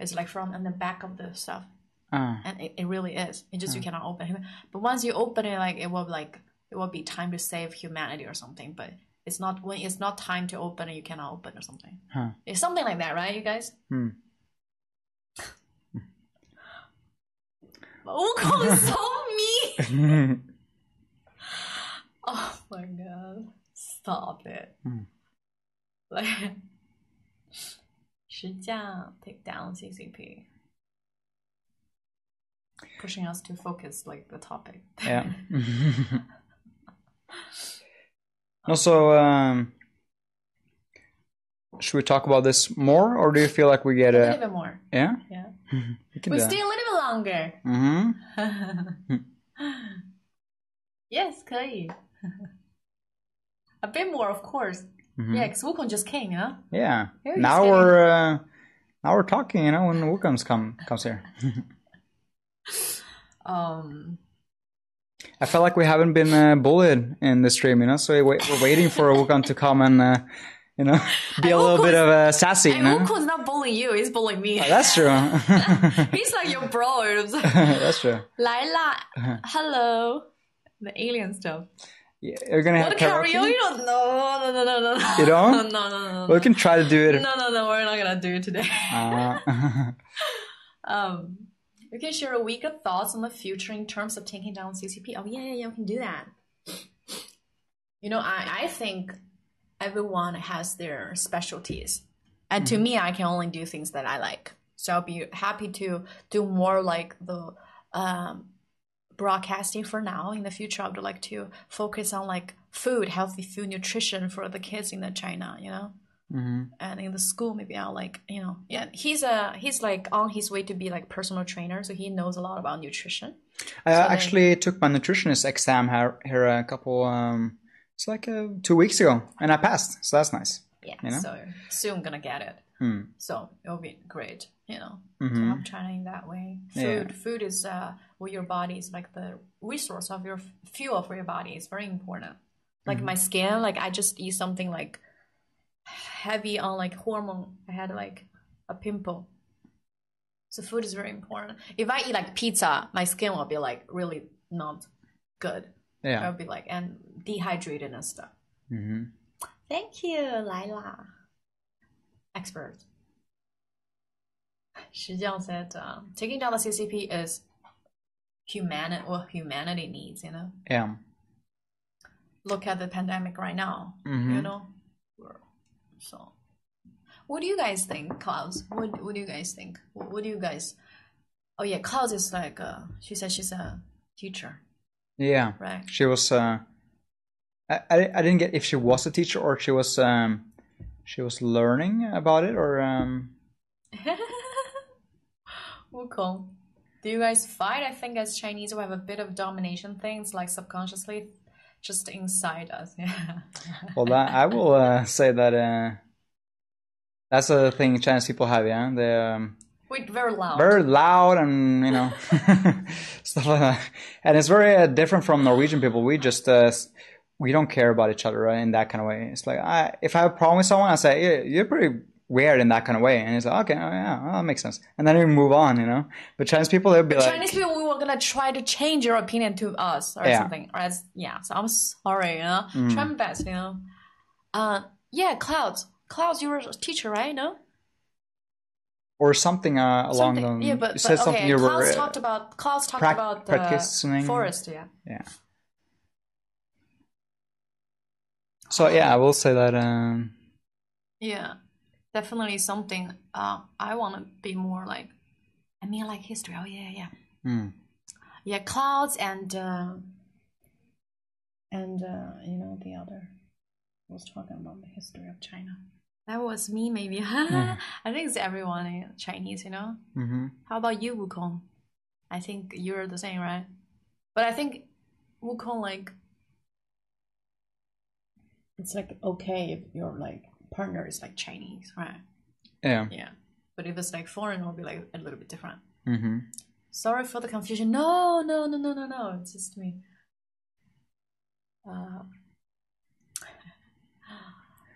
It's like from in the back of the stuff, Ah, and it, it really is. It just you cannot open it. But once you open it, like it will like it will be time to save humanity or something. But it's not when it's not time to open you cannot open or something. Huh. It's something like that, right, you guys? Hmm. Wukong is so mean. oh my god! Stop it. Hmm. Like, take down CCP. Pushing us to focus like the topic. yeah. Also, um, should we talk about this more, or do you feel like we get a little bit more. yeah? Yeah. We can We stay a little bit longer. Mm-hmm. yes, 可以. a bit more, of course. Yeah, because Wukong just came, huh? Yeah. Now we're uh, now we're talking. You know, when Wukong's come comes here. Um, I felt like we haven't been uh, bullied in the stream, you know. So we wait, we're waiting for Wukong to come and, uh, you know, be a And little bit of a sassy, you know. Wukong's not bullying you, he's bullying me. That's true. he's like your bro. That's true. Lila, hello. The alien stuff. Yeah, you're gonna have What karaoke. karaoke? You. No, no, no, no, no. You don't? No, no, no, no. We can try to do it. No, no, no, we're not gonna do it today. Uh, Um, we can share a week of thoughts on the future in terms of taking down CCP. Oh yeah, yeah, yeah, we can do that. You know, I, I think everyone has their specialties, and to me, I can only do things that I like. So I'll be happy to do more like the um, broadcasting for now. In the future, I would like to focus on like food, healthy food, nutrition for the kids in the China. You know mhm. and in the school maybe i'll like you know yeah he's a he's like on his way to be like personal trainer so he knows a lot about nutrition I then- actually took my nutritionist exam here, here a couple. Um, it's like uh, two weeks ago, and I passed. So that's nice. yeah You know? so soon gonna get it Hmm. so it'll be great you know Mhm. so i'm trying that way food Yeah. food is uh what your body is like the resource of your fuel for your body is very important like my skin like i just eat something like heavy on like hormone i had like a pimple so food is very important if i eat like pizza my skin will be like really not good Yeah. i'll be like and dehydrated and stuff hmm Thank you, Lila. Expert. Shijiang said, um, taking down the CCP is humanity, what humanity needs, you know? Yeah. Look at the pandemic right now, Mhm. you know? So, what do you guys think, Klaus? What, what do you guys think? What, what do you guys... Oh, yeah, Klaus is like, uh, she said she's a teacher, Yeah. right? She was. Uh, I, I I didn't get if she was a teacher or she was um, she was learning about it or um. Wukong. Do you guys fight? I think as Chinese we have a bit of domination things like subconsciously just inside us. Yeah. Well, that I will uh, say that uh, that's a thing Chinese people have. Yeah, they're um, We're very loud. very loud and you know stuff like that. And it's very uh, different from Norwegian people. We just uh, we don't care about each other right, in that kind of way. It's like I, if I have a problem with someone, I say yeah, you're pretty weird in that kind of way, and it's like okay, oh, yeah, well, that makes sense, and then we move on, you know. But Chinese people, they'll be like, Chinese people, we were gonna try to change your opinion to us or Yeah. something. Or as, yeah, so I'm sorry, you know. Mm. Try my best, you know. Uh, yeah, Clouds. Clouds, you were a teacher, right? No. or something uh, along Something- the. yeah, but, you but said okay. something you Klaus uh, talked about Klaus talked prac- about the practicing- forest. Yeah. yeah. So yeah, I will say that. Um, Yeah, definitely something. Uh, I want to be more like. I mean, like history. Oh yeah, yeah, mm, yeah. Clouds and uh, and uh, you know the other. I was talking about the history of China. That was me, maybe. I think it's everyone in Chinese, you know. hmm How about you, Wukong? I think you're the same, right? But I think Wukong, like, it's like okay if you're like partner is like Chinese, right? Yeah. Yeah. But if it's like foreign, it'll be like a little bit different. hmm Sorry for the confusion. No, no, no, no, no, no. It's just me. Uh,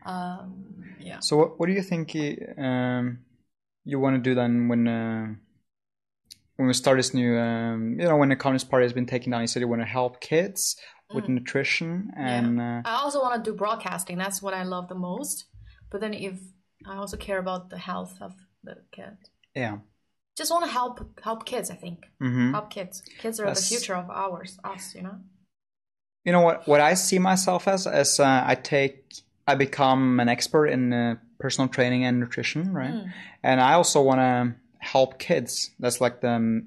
um, yeah. So what what do you think you, um, you want to do then when uh, when we start this new um, you know when the Communist Party has been taken down? You said you want to help kids with nutrition and uh, I also want to do broadcasting. That's what I love the most. But then if I also care about the health of the kid. yeah. Just want to help help kids, I think. hmm Help kids. Kids are That's- the future of ours, us, you know? You know what what I see myself as as uh, I take I become an expert in uh, personal training and nutrition, right? Mm. And I also want to help kids. That's like the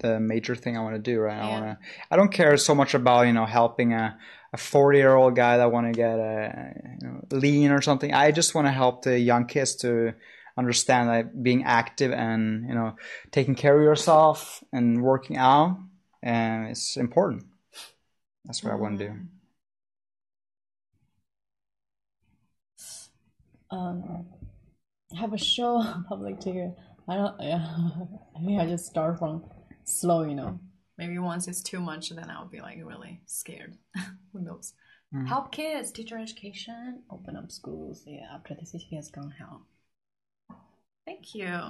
the major thing I want to do, right? I want to. I don't care so much about you know helping a a forty year old guy that want to get a you know, lean or something. I just want to help the young kids to understand that being active and you know taking care of yourself and working out and it's important. That's what I want to do. um, have a show public ticket. I don't. Yeah, I think I just start from slow. You know. Maybe once it's too much, then I'll be like really scared. Who knows? Mm-hmm. Help kids, teacher education. Open up schools. Yeah, after the city has gone help. Thank you.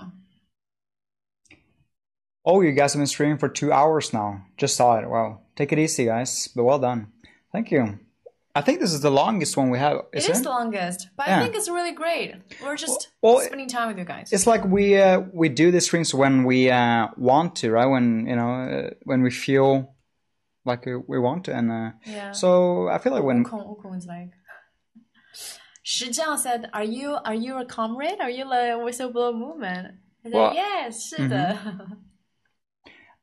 Oh, you guys have been streaming for two hours now. Just saw it. Wow. Take it easy, guys. But well done. Thank you. I think this is the longest one we have. Is it it? is the longest, but Yeah. I think it's really great. We're just Well, spending time with you guys. It's like we uh, we do the streams when we uh, want to, right? When you know uh, when we feel like we, want to, and uh, yeah. so I feel like when Wukong, Wukong is like. Shijiang said, "Are you are you a comrade? Are you the whistleblower movement?" I said, Well. "Yes, 是的."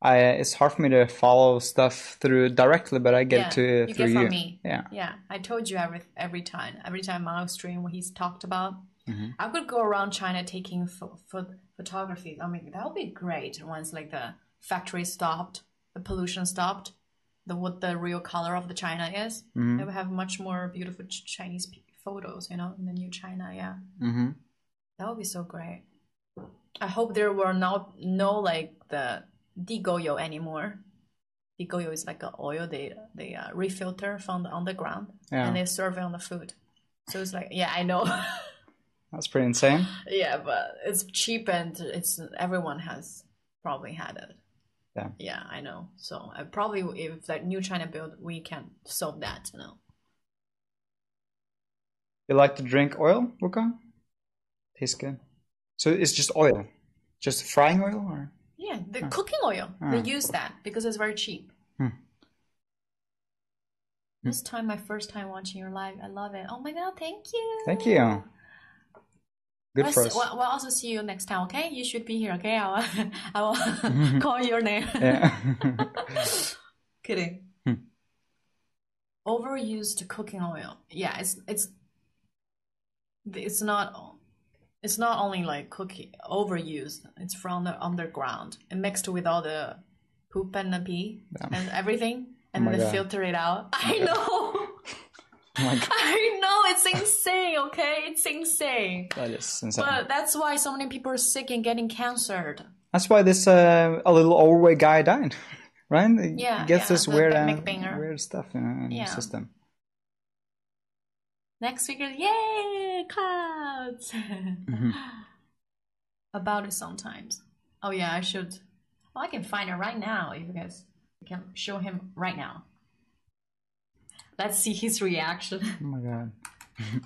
I it's hard for me to follow stuff through directly, but I get Yeah, to you through get from you. me. Yeah. Yeah, I told you every every time. Every time Mao stream what he's talked about. Mm-hmm. I could go around China taking pho- photography. I mean, that would be great once like the factory stopped, the pollution stopped, the what the real color of the China is. Mm-hmm. They would have much more beautiful Ch- Chinese p- photos, you know, in the new China. Yeah, hmm that would be so great. I hope there were not no like the digoyo anymore. Digoyo is like an oil they they uh, refilter from the underground Yeah. and they serve it on the food. So it's like yeah, I know. That's pretty insane. yeah, but it's cheap and it's everyone has probably had it. Yeah. Yeah, I know. So I probably if that new China build, we can solve that. You know. You like to drink oil, Wukong? Tastes good. So it's just oil, just frying oil, or Yeah, the cooking oil. They use that because it's very cheap. Hmm. This time, my first time watching your live, I love it. Oh my god, thank you. thank you. Good We'll, for us. we'll, we'll also see you next time, okay? You should be here, okay? I will, I will call your name. Yeah. Kidding. Hmm. Overused cooking oil. Yeah, it's it's it's not it's not only like cookie overused. It's from the underground and mixed with all the poop and the pee and everything, and Oh then God. filter it out. I know. Oh I know it's insane. Okay, it's insane. that is insane. But that's why so many people are sick and getting cancer. That's why this uh, a little overweight guy died, right? Yeah, gets yeah, this weird, uh, weird stuff in, in Yeah. the system. Next speaker, yay, clouds. Mm-hmm. About it sometimes. Oh yeah, I should. Well, I can find it right now. If you guys can show him right now. Let's see his reaction. Oh my god.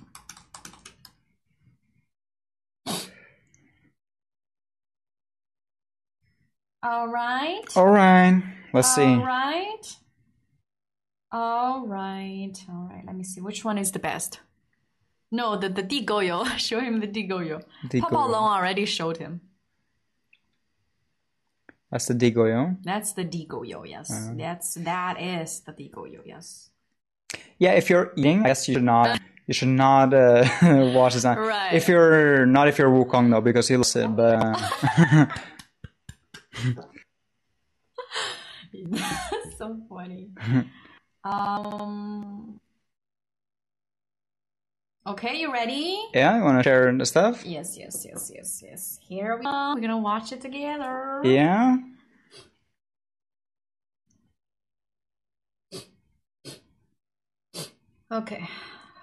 All right. All right, let's see. All right. All right. All right. Let me see. Which one is the best? No, the the Digoyo. Show him the Digoyo. Digoyo. Papa Long already showed him. That's the Digoyo. That's the Digoyo. Yes. That's that is the Digoyo. Yes. Yeah, if you're eating, I guess you should not. you should not uh, watch this. Right. If you're not if you're Wukong though, because he loves it. But uh, That's so funny. Um. Okay, you ready? yeah, you want to share the stuff? Yes, yes, yes, yes, yes. Here we go. We're gonna watch it together. Yeah. Okay.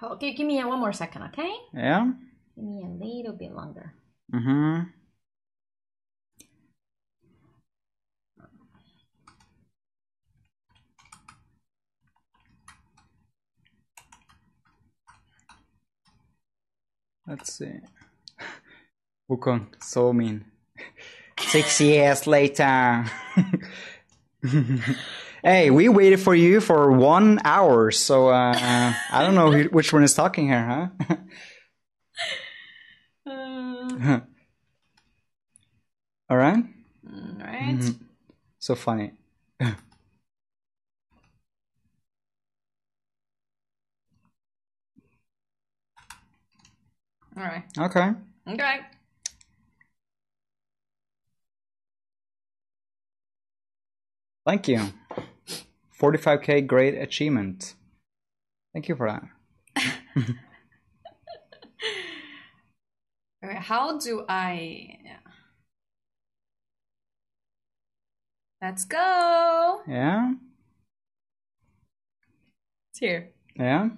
Okay, give me one more second, okay? Yeah. Give me a little bit longer. Mm-hmm. Let's see. Wukong, so mean. Six years later. hey, we waited for you for one hour, so uh, I don't know who, which one is talking here, huh? Uh, All right. all right. Mhm. So funny. All right. Okay. Okay. Thank you. 45k great achievement. Thank you for that. How do I? Let's go. Yeah. It's here. Yeah.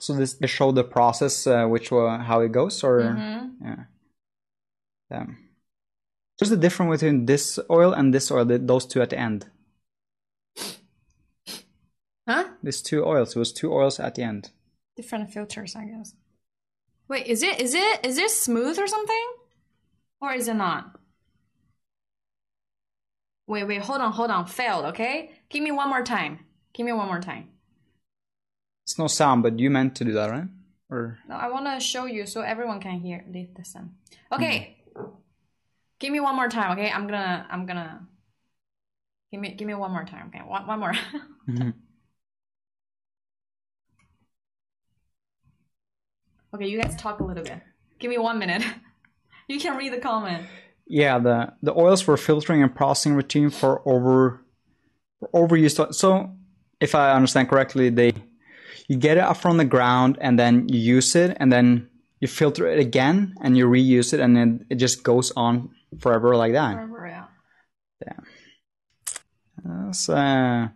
So this they show the process, uh, which uh, how it goes, or Mhm. yeah. Yeah. What's the difference between this oil and this oil? th- Those two at the end. Huh? These two oils. It was two oils at the end. Different filters, I guess. Wait, is it is it is it smooth or something, or is it not? Wait, wait, hold on, hold on. Failed. Okay, give me one more time. Give me one more time. It's no sound, but you meant to do that, right? Or No, I want to show you so everyone can hear li- listen. Okay. Give me one more time, okay? I'm gonna I'm gonna Give me give me one more time, okay? One one more. Mhm. okay, you guys talk a little bit. Give me one minute. you can read the comment. yeah, the the oils for filtering and processing routine for over for overused. So, if I understand correctly, they you get it up from the ground and then you use it and then you filter it again and you reuse it and then it just goes on forever like that. Forever, yeah. Yeah. That's uh,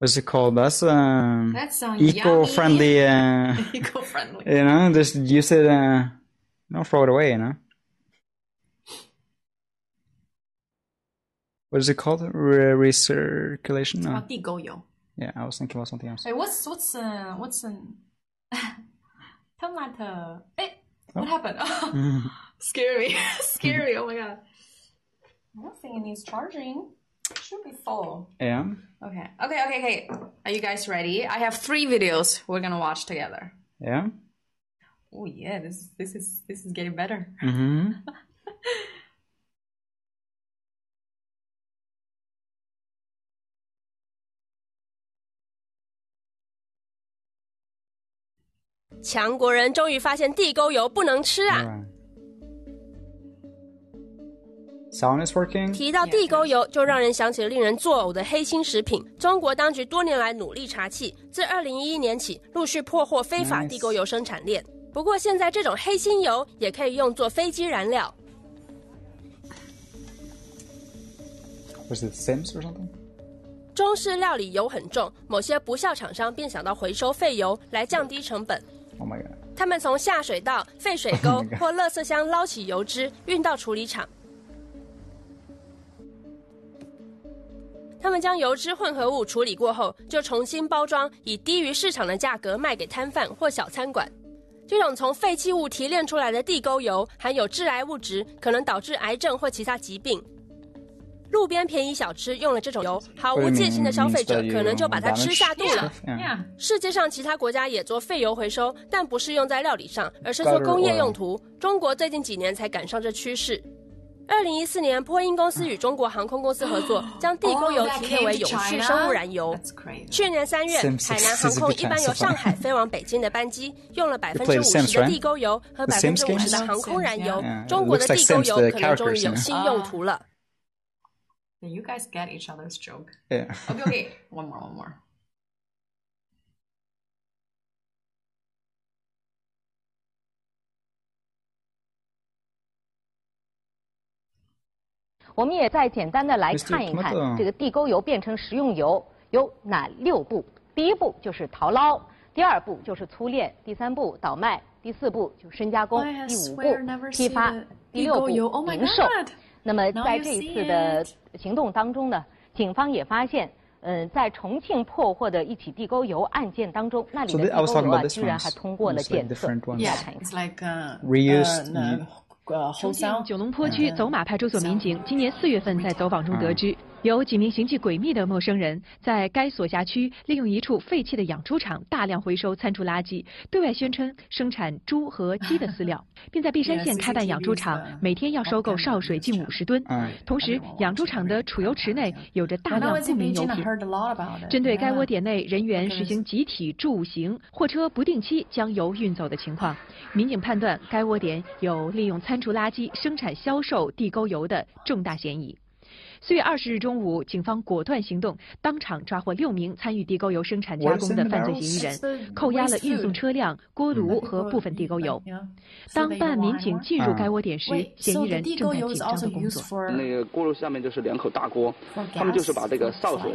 what's it called? That's um, That's uh, eco-friendly. Uh, Eco-friendly. you know, just use it. Uh, don't throw it away. You know. What is it called? Re- recirculation? No. Yeah, I was thinking about something else. Hey, what's what's uh, what's an tomato? Hey, eh, oh. what happened? Scary, scary. Oh my god. Nothing. don't it needs charging. It should be full. Yeah. Okay. Okay. Okay. Okay. Are you guys ready? I have three videos we're gonna watch together. Yeah. Oh yeah. This this is this is getting better. Mm-hmm. 强国人终于发现地沟油不能吃啊！Sound is working. 提到地沟油，就让人想起了令人作呕的黑心食品。中国当局多年来努力查气，自二零一一年起，陆续破获非法地沟油生产链。不过，现在这种黑心油也可以用作飞机燃料。Was it Sims or something? 中式料理油很重，某些不孝厂商便想到回收废油来降低成本。Oh my god. 他们从下水道、废水沟 Oh 或垃圾箱捞起油脂，运到处理厂。他们将油脂混合物处理过后，就重新包装，以低于市场的价格卖给摊贩或小餐馆。这种从废弃物提炼出来的地沟油含有致癌物质，可能导致癌症或其他疾病。路边便宜小吃用了这种油，毫无戒心的消费者?可能就把它吃下肚了。Yeah. Yeah. 世界上其他国家也做废油回收，但不是用在料理上，而是做工业用途。中国最近几年才赶上这趋势。二零一四年，波音公司与中国航空公司合作，将地沟油 Oh, 提炼为永续生物燃油。去年三月，海南航空一般由上海飞往北京的班机，用了百分之五十的地沟油和百分之五十的航空燃油。中国的地沟油可能终于有新用途了。You guys get each other's joke. Yeah. Okay, okay. One more, one more. 我们也再简单的来 Mr. 看一看 Tomato 这个地沟油变成食用油有哪六步。第一步就是淘捞，第二步就是粗炼，第三步倒卖，第四步就深加工， I 第五步 swear never 批 see 发 the，第六步 地沟油 Oh my 零售。 God 那么在这一次的行动当中呢警方也发现嗯在重庆破获的一起地沟油案件当中那里的地沟油啊居然还通过了检测。yes like a real snow 呃九龙坡区走马派出所民警今年四月份在走访中得知有几名行迹诡秘的陌生人在该所辖区利用一处废弃的养猪场大量回收餐厨垃圾，对外宣称生产猪和鸡的饲料，并在璧山县开办养猪场，每天要收购潲水近五十吨。嗯同时，养猪场的储油池内有着大量不明油品。针对该窝点内人员实行集体住行，货车不定期将油运走的情况，民警判断该窝点有利用餐厨垃圾生产销售地沟油的重大嫌疑。四月二十日中午，警方果断行动，当场抓获六名参与地沟油生产加工的犯罪嫌疑人，扣押了运送车辆、锅炉和部分地沟油。当办案民警进入该窝点时，嫌疑人正在紧张 also 的工作。那个锅炉下面就是两口大锅他们就是把这个潲水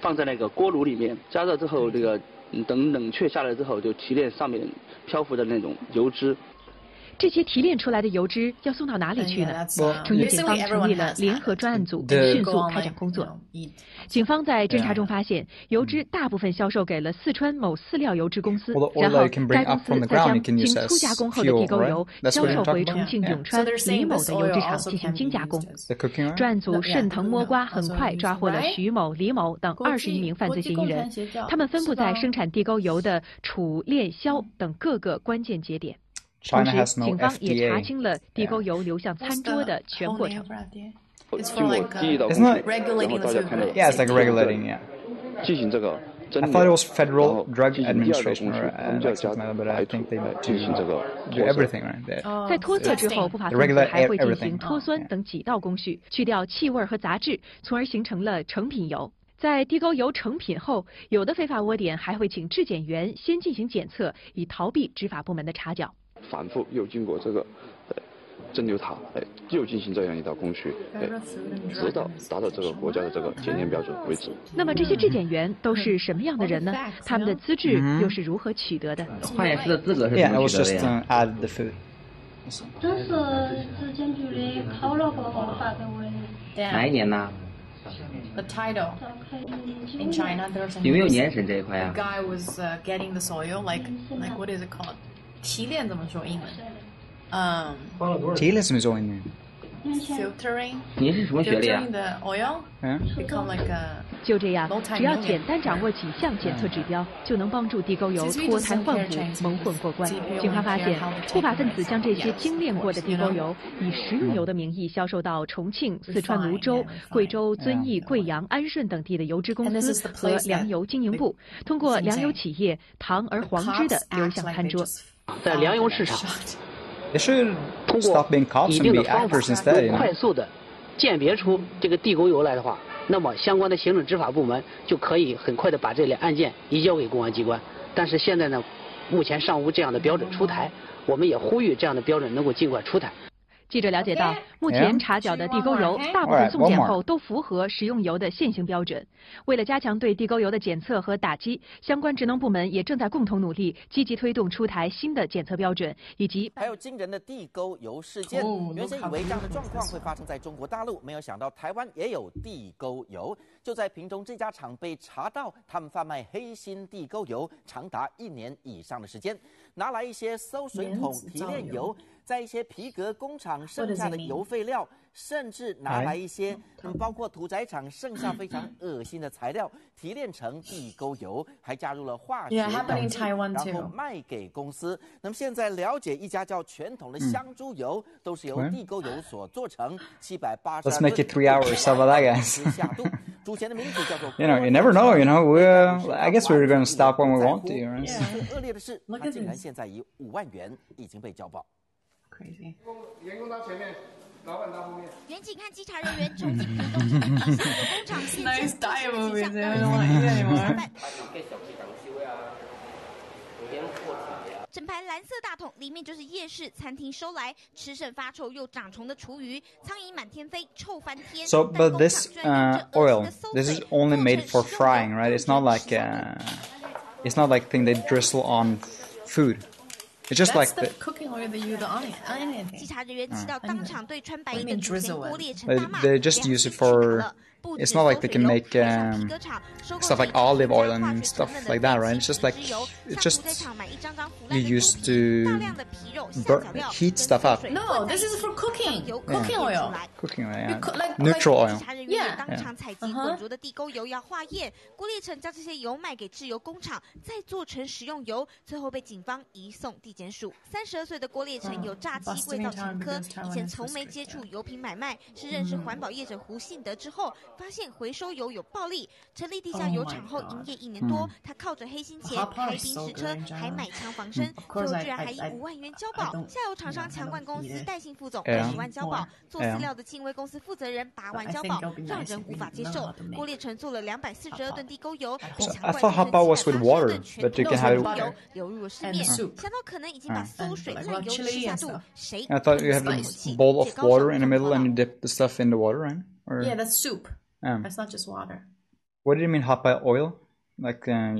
放在那个锅炉里面，加热之后，这个嗯等冷却下来之后，就提炼上面漂浮的那种油脂。这些提炼出来的油脂要送到哪里去呢？成渝警方成立了联合专案组迅速开展工作。警方在侦查中发现油脂大部分销售给了四川某饲料油脂公司然后该公司再将经粗加工后的地沟油销售回重庆永川李某的油脂厂进行精加工。专案组顺藤摸瓜很快抓获了徐某李某等二十一名犯罪嫌疑人。他们分布在生产地沟油的储炼销等各个关键节点。同 China 时，has no 警方也查清了地沟油流向餐桌的全过程 uh. 进行这个 uh. Oh, 在脱色之后，不法 They 分子还会进行脱酸等几道工序，去掉气味和杂质，从而形成了成品油。在地沟油成品后，有的非法窝点还会请质检员先进行检测，以逃避执法部门的查缴。反复又经过这个呃蒸馏塔，哎，又进行这样一道工序，哎，直到达到这个国家的这个检验标准为止。那么这些质检员都是什么样的人呢？他们的资质又是如何取得的？化验师的资格是怎么取得的呀？uh. 这是质检局的考了过后发给我的。哪一年呢？The title 大概一 in China, there's a 有没有.年审这一块 The 啊？guy was uh, getting the soil, like like what is it called? 提炼怎么说英文？Um, filtering 您是什么学历啊 filtering？the oil Yeah. become like a 就这样只要简单掌握几项检测指标，就能帮助地沟油脱胎换骨、蒙混过关。警方发现，不法分子将这些精炼过的地沟油以食用油的名义销售到重庆、四川泸州、贵州遵义、贵阳、安顺等地的油脂公司和粮油经营部，通过粮油企业堂而皇之的流向餐桌。在粮油市场 shot. Should 通过一定的方法能?快速的鉴别出这个地沟油来的话，那么相关的行政执法部门就可以很快的把这类案件移交给公安机关。但是现在呢，目前尚无这样的标准出台，我们也呼吁这样的标准能够尽快出台。记者了解到，目前查缴的地沟油大部分送检后都符合食用油的现行标准。为了加强对地沟油的检测和打击，相关职能部门也正在共同努力，积极推动出台新的检测标准，以及还有惊人的地沟油事件。哦原先以为这样的状况会发生在中国大陆，没有想到台湾也有地沟油。就在屏中这家厂被查到，他们贩卖黑心地沟油长达一年以上的时间，拿来一些馊水桶提炼油，在一些皮革工厂剩下的油废料，甚至拿来一些，嗯，包括屠宰场剩下非常恶心的材料，提炼成地沟油，还加入了化学药剂，然后卖给公司。那么现在了解一家叫传统的香猪油，都是由地沟油所做成，七百八十 Let's make it three hours. 字叫做 You know, you never know. You know, we. Uh, I guess we're going to stop when we want to. Right? 最恶劣的是，他竟然现在以五万元已经被交保。Crazy. 员工到前面，老板到后面。远景和稽查人员冲进屏东产品工厂现场，形象让人整排蓝色大桶里面就是夜市餐厅收来吃剩发臭又长虫的厨余，苍蝇满天飞，臭翻天。 So, but this uh, oil, this is only made for frying, right? It's not like uh, it's not like thing they drizzle on food. It's just That's like the the, cooking oil they use the onion, onion 稽 thing. 查人员气到当场对穿白衣的 mean 主嫌 drizzle 郭 it. 烈成 they, 大骂， they just use it for. It's not like they can make um, stuff like olive oil and stuff like that, right? It's just like it's just you used to burn, heat stuff up. No, this is for cooking. Cooking oil. Cooking oil, yeah. cook- like- Neutral oil. 查人员也 Yeah. 当场采集混浊的地沟油要化验。郭烈成将这些油卖给制油工厂，再做成食用油，最后被警方移送地检署。三十二岁的郭烈成有诈欺、伪造前科，以前从没接触油品买卖，是认识环保业者胡信德之后，发现回收油有暴利。成立地下油厂后，营业一年多，他靠着黑心钱开宾士车，还买枪防身，最后居然还以五万元交保。下游厂商强冠公司戴姓副总十万交保，做饲料的庆威公司负责人八万交保，让人无法接受。郭列成做了两百四十二吨地沟油，被强冠公司八十吨全部都油流入了市面，想到可能已经把馊水烂油吃下肚，谁？I thought you have a bowl of water in the middle and you dip the stuff in the water. Or... Yeah, that's soup. Um, That's not just water. what do you mean hot pot oil? Like uh,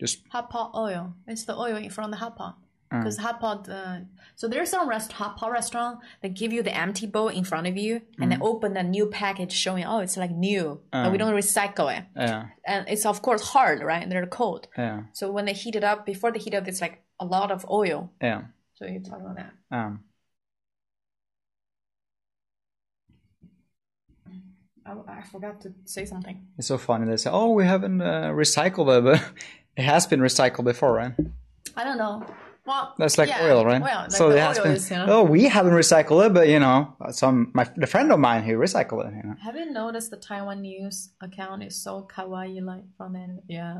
just Hot pot oil. It's the oil from the hot pot. Mm. Because hot pot, uh, so there's some rest hot pot restaurant that give you the empty bowl in front of you and they open a new package showing oh it's like new, but we Mm. don't recycle it, yeah and it's of course hard, right? And they're cold. yeah So when they heat it up, before they heat up, it's like a lot of oil. yeah So you talk about that. um I, I forgot to say something. it's so funny they say oh we haven't uh, recycled it but it has been recycled before right I don't know. Well, that's like yeah, oil right Well, like so the it has oil been is, you know. oh we haven't recycled it but you know some my the friend of mine who recycled it you know Have you noticed the Taiwan news account is so kawaii like from the yeah.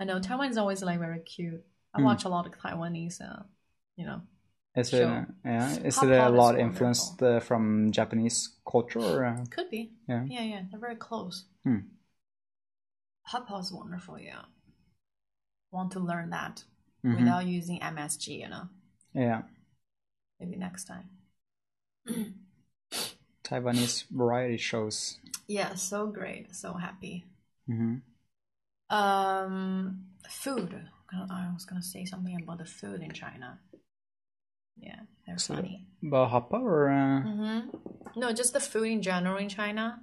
I know Taiwan is always like very cute. I Mm. watch a lot of Taiwanese uh, you know. Is it Sure. yeah is Hot it a lot influenced uh, from Japanese culture or uh, Could be. Yeah. Yeah, yeah. They're very close. Hmm. Hot pot is wonderful, yeah. Want to learn that Mhm. without using MSG, you know. yeah Maybe next time. Taiwanese variety shows Yeah, so great. So happy. hmm Um, food. I was gonna say something about the food in China. Yeah, they're So- funny. but hot or uh, hmm No, just the food in general in China.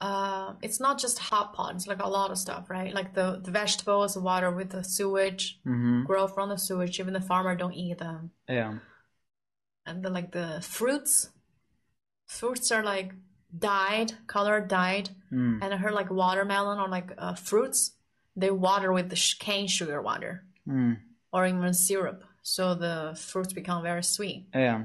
Uh, it's not just hot pot. It's like a lot of stuff, right? Like the, the vegetables, water with the sewage, Mhm. grow from the sewage. Even the farmer don't eat them. yeah And then like the fruits, fruits are like dyed, color dyed, Mm. and I heard like watermelon or like uh, fruits, they water with the cane sugar water Mm. or even syrup, so the fruits become very sweet. yeah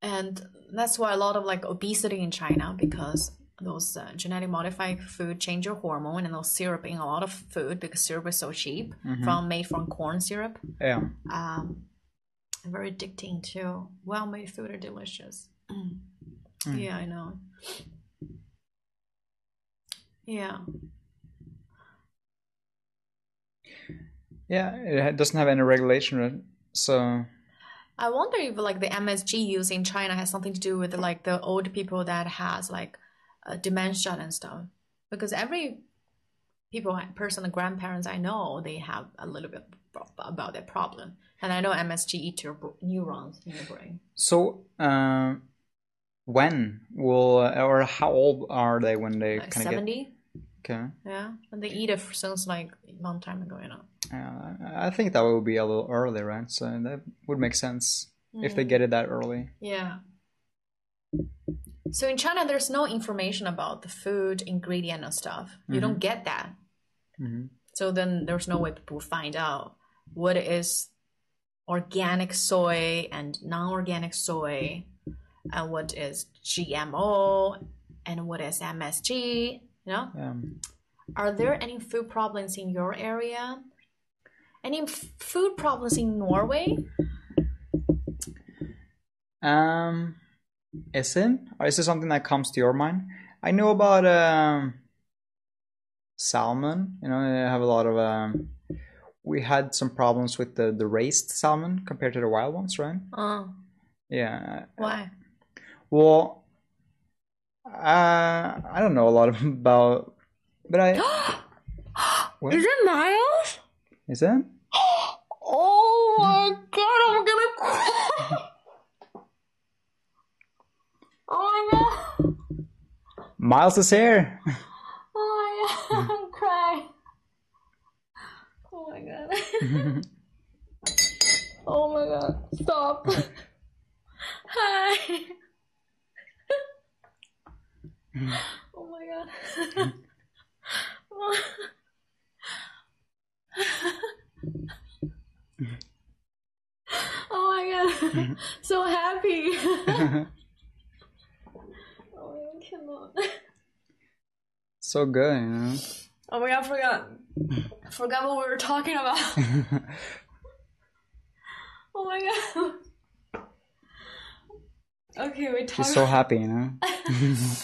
and that's why a lot of like obesity in China because those uh, genetic modified food change your hormone and those syrup in a lot of food because syrup is so cheap Mhm. from made from corn syrup. yeah Um, very addicting too. Well made food are delicious. Mm. Yeah, I know. Yeah. Yeah it doesn't have any regulation right? so I wonder if like the MSG use in China has something to do with like the old people that has like uh, dementia and stuff. Because every people, person, the grandparents I know, they have a little bit about that problem. And I know MSG eat your neurons in your brain. So, uh, when will or how old are they when they Like kind of get? 70? Okay. Yeah. And they eat it since like a long time ago, you know. Yeah, I think that would be a little early, right? So that would make sense mm. if they mm. get it that early. Yeah. So in China, there's no information about the food ingredient and stuff. You mm-hmm. don't get that. Mm-hmm. So then there's no way people find out what is organic soy and non-organic soy, and what is GMO, and what is MSG. You know, um, are there any food problems in your area? Any f- food problems in Norway? Um, is it? Or is it something that comes to your mind? I know about um, salmon. You know, they have a lot of. Um, we had some problems with the the raised salmon compared to the wild ones, right? Oh. Yeah. Why? Well, uh, I don't know a lot about, but I. Is it Miles? Is it? Oh my god! I'm gonna cry. oh my god. Miles is here. Oh my god, I'm crying. Oh my god. oh my god, stop. Hi. oh my god. oh my god, so happy. oh, I cannot. So good, you know. Oh my god, I forgot. I forgot what we were talking about. oh my god. Okay, we talked. She's so happy, you know.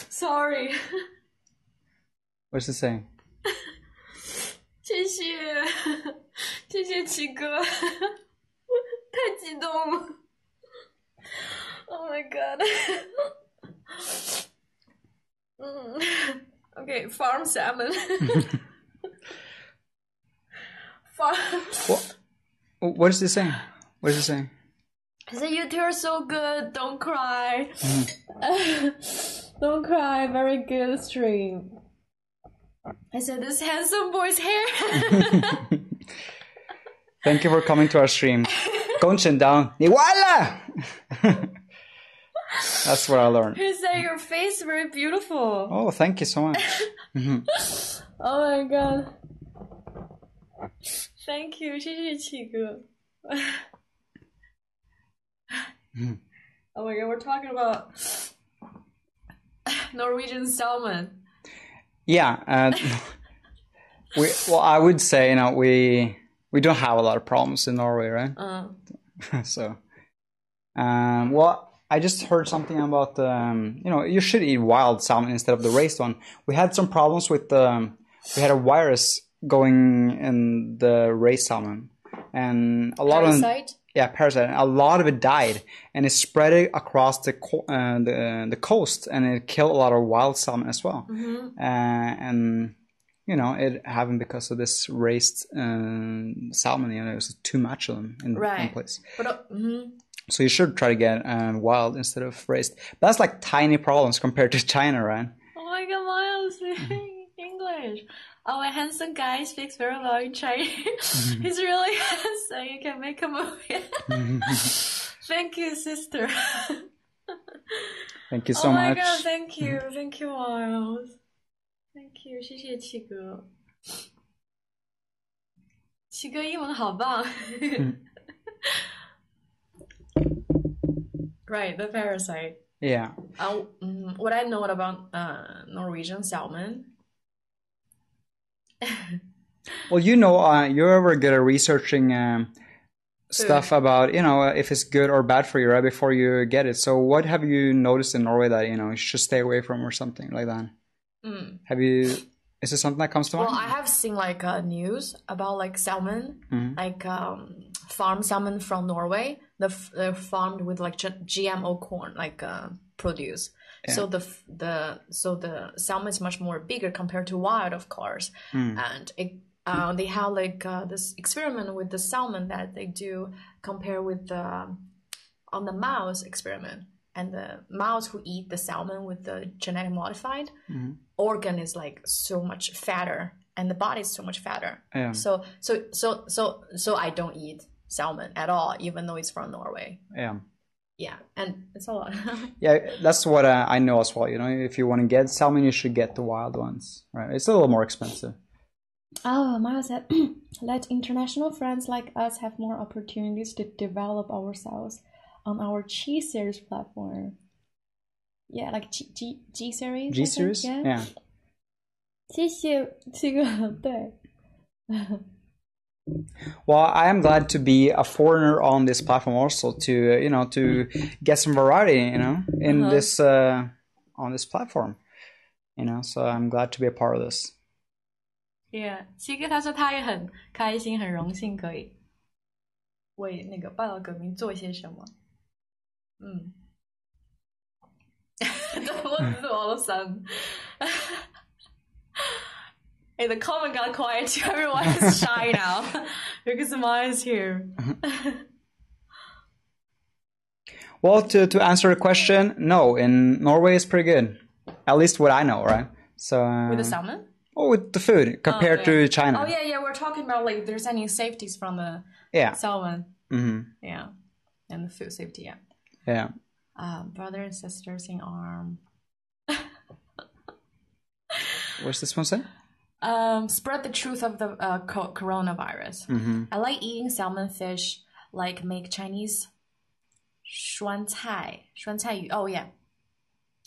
Sorry. What's it saying? 谢谢，谢谢奇哥， 太激动了。Oh my god. 嗯，Okay, farm salmon. farm. What? What is it saying? What is it saying? I said you two are so good. Don't cry. Mm. Don't cry. Very good stream. I said, this handsome boy's hair. Thank you for coming to our stream. 工程党，你完了。That's what I learned. He said your face very beautiful. Oh, thank you so much. oh my god. Thank you, 谢谢七哥。oh my god, we're talking about Norwegian salmon. Yeah, uh, we well, I would say you know we we don't have a lot of problems in Norway, right? Uh. so, um, well, I just heard something about um, you know you should eat wild salmon instead of the raised one. We had some problems with the um, we had a virus going in the raised salmon, and a lot Parasite? of yeah parasite. A lot of it died, and it spread it across the uh, the, the coast, and it killed a lot of wild salmon as well. Mm-hmm. Uh, and you know it happened because of this raised uh, salmon. You know, there was too much of them in right. one place. But, uh, mm-hmm. So you should try to get um, wild instead of raised. But that's like tiny problems compared to China, right? Oh my god, Miles English. Oh, a handsome guy speaks very well in Chinese. Mm-hmm. He's really handsome. You can make a movie. thank you, sister. thank you so oh much. Oh my god, thank you, thank you, Miles. Thank you，谢谢七哥。七哥英文好棒。right, the parasite. Yeah. Uh, what I know about uh, Norwegian salmon well, you know, uh, you're ever good at researching um, stuff about, you know, if it's good or bad for you right before you get it. So, what have you noticed in Norway that you know you should stay away from, or something like that? Mm. Have you? Is it something that comes to well, mind? Well, I have seen like uh, news about like salmon, mm-hmm. like um, farm salmon from Norway. The they're farmed with like GMO corn, like uh, produce. Yeah. So the the so the salmon is much more bigger compared to wild, of course, mm. and it, uh, they have like uh, this experiment with the salmon that they do compare with the on the mouse experiment and the mouse who eat the salmon with the genetic modified mm-hmm. organ is like so much fatter and the body is so much fatter. Yeah. So so so so so I don't eat salmon at all, even though it's from Norway. Yeah. Yeah, and it's a lot. yeah, that's what uh, I know as well. You know, if you want to get salmon, you should get the wild ones. Right? It's a little more expensive. Oh, Miles said, let international friends like us have more opportunities to develop ourselves on our G series platform. Yeah, like G G G series. G series. Yeah. yeah. 谢谢这个对。 Well, I am glad to be a foreigner on this platform also to you know to get some variety you know in Uh-huh. this uh, on this platform, you know. So I'm glad to be a part of this. Yeah，七哥他说他也很开心，很荣幸可以为那个报道革命做些什么。 Mm. うん what is all of a sudden Hey, the comment got quiet. Everyone is shy now because Maya is here. well, to, to answer the question, no, in Norway it's pretty good. At least what I know, right? So uh, with the salmon? Oh, with the food compared oh, yeah. to China. Oh yeah, yeah. We're talking about like if there's any safeties from the yeah. salmon. Mm -hmm. Yeah, and the food safety. Yeah. Yeah. Uh, brother and sisters in arm. What's this one say? Um, spread the truth of the uh, co- coronavirus. hmm I like eating salmon fish, like make Chinese 酸菜,酸菜鱼. Oh yeah,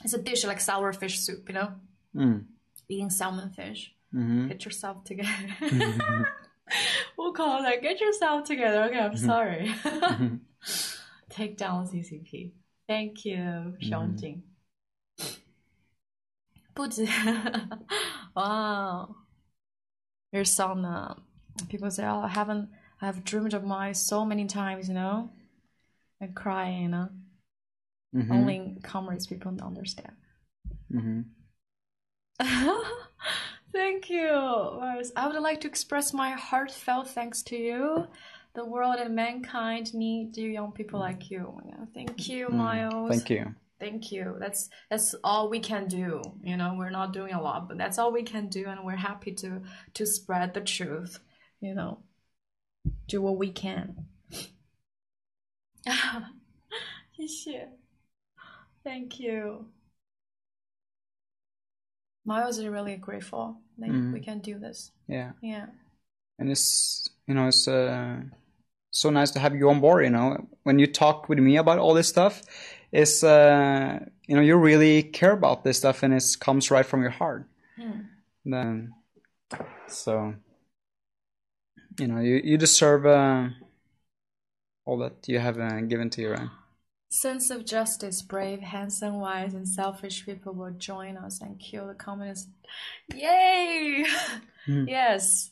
it's a dish like sour fish soup. You know, Mm. eating salmon fish. Mhm. Get yourself together. we'll call that. Get yourself together. Okay, I'm sorry. take down CCP. Thank you, Xiangjing. Mm. 不止。Wow. Your song people say oh i haven't i've dreamed of mine so many times you know? And crying you know? -hmm. only comrades, people don't understand. Mm-hmm. Thank you i would like to express my heartfelt thanks to you. The world and mankind need you young people like you. Yeah, Thank you, Miles. Mm, Thank you. Thank you. That's that's all we can do. You know, we're not doing a lot, but that's all we can do, and we're happy to to spread the truth. You know, do what we can. 谢谢 Thank you. Miles is really grateful that Mm. we can do this. Yeah. Yeah. and it's you know it's uh, so nice to have you on board you know when you talk with me about all this stuff it's uh, you know you really care about this stuff and it comes right from your heart Hmm. then so you know you, you deserve uh, all that you have uh, given to you right Sense of justice, brave, handsome, wise, and selfish people will join us and kill the communists. Yay! Hmm. Yes.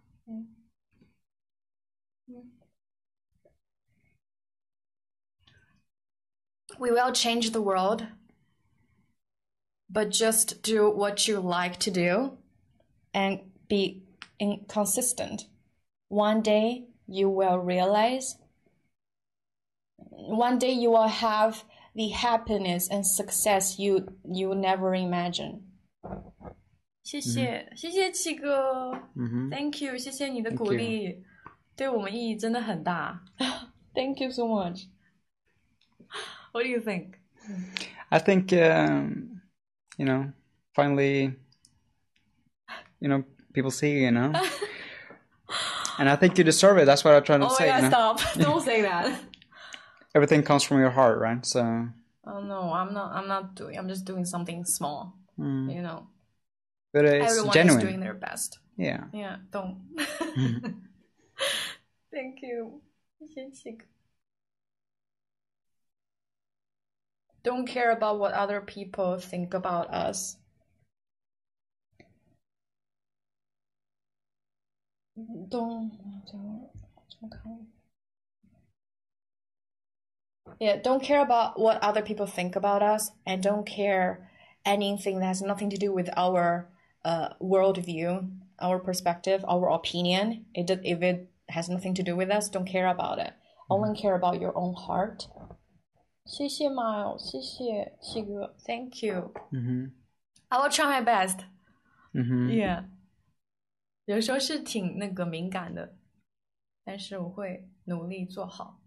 We will change the world, but just do what you like to do and be inconsistent. One day you will realize, one day you will have the happiness and success you you never imagine. 谢谢，谢谢七哥。嗯哼 Thank you，谢谢你的 Thank 鼓励，对我们意义真的很大。Thank you so much. What do you think? I think um, you know finally you know people see you know and I think you deserve it that's what I'm trying to Oh say you know? stop! Don't say that. everything comes from your heart right so Oh no, I'm not. I'm not doing. I'm just doing something small. Mm. You know, but it's everyone genuine is doing their best. yeah Yeah, don't. Thank you. 谢谢 Don't care about what other people think about us. don't yeah don't care about what other people think about us and don't care anything that has nothing to do with our uh, worldview our perspective our opinion. It if it has nothing to do with us don't care about it. Only care about your own heart 谢谢 Miles，谢谢七哥，Thank you。嗯哼，I will try my best。嗯哼，Yeah。有时候是挺那个敏感的，但是我会努力做好。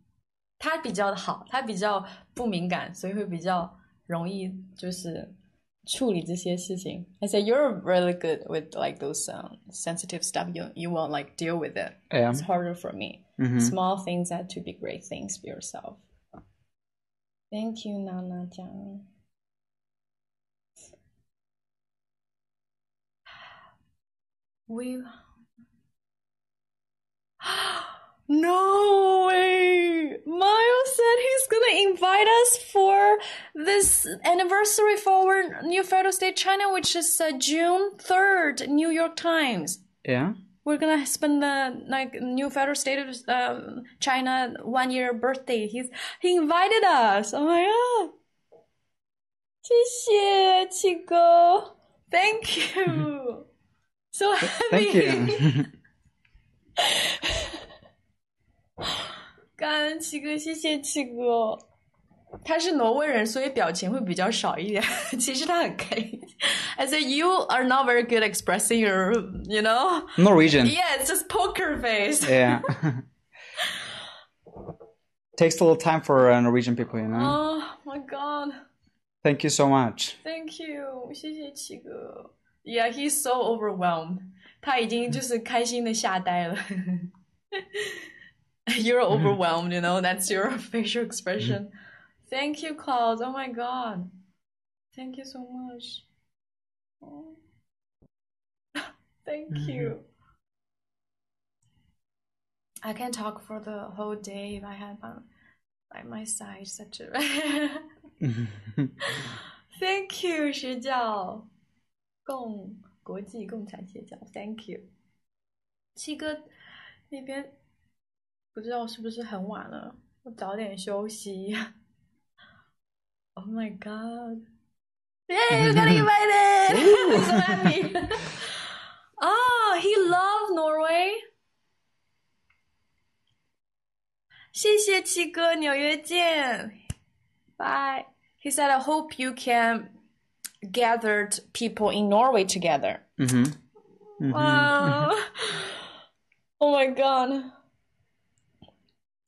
他比较的好，他比较不敏感，所以会比较容易就是处理这些事情。I say you're really good with like those um, sensitive stuff. You you won't like deal with it. Yeah. It's harder for me. Mhm. Small things had to be great things for yourself. Thank you, Nana 酱。We No way! Miles said he's gonna invite us for this anniversary for new federal state China, which is uh, June 3rd, New York Times. Yeah We're gonna spend the like new federal state of uh, China one year birthday. He's he invited us. Oh my god! 谢谢七哥，Thank you. So happy. Thank you. 感恩七哥，谢谢七哥。 他是挪威人，所以表情会比较少一点。其实他很开心。I said you are not very good expressing your, you know. Norwegian. Yeah, it's just poker face. Yeah. Takes a little time for uh, Norwegian people, you know. Oh my god. Thank you so much. Thank you，谢谢七哥。Yeah, he's so overwhelmed. 他已经就是开心的吓呆了。You're overwhelmed, you know. That's your facial expression. Thank you, Klaus. Oh my god. Thank you so much. Oh. Thank you. I can talk for the whole day if I had by, by my side such a. Thank you, 邪教共国际共产邪教。Thank you，七哥那边不知道是不是很晚了，我早点休息。 Oh my god! Yay, we got invited! I'm so happy. Ah, he loved Norway. 谢谢七哥，纽约见。Bye. He said, I hope you can gather people in Norway together. Mm-hmm. Wow. oh my god.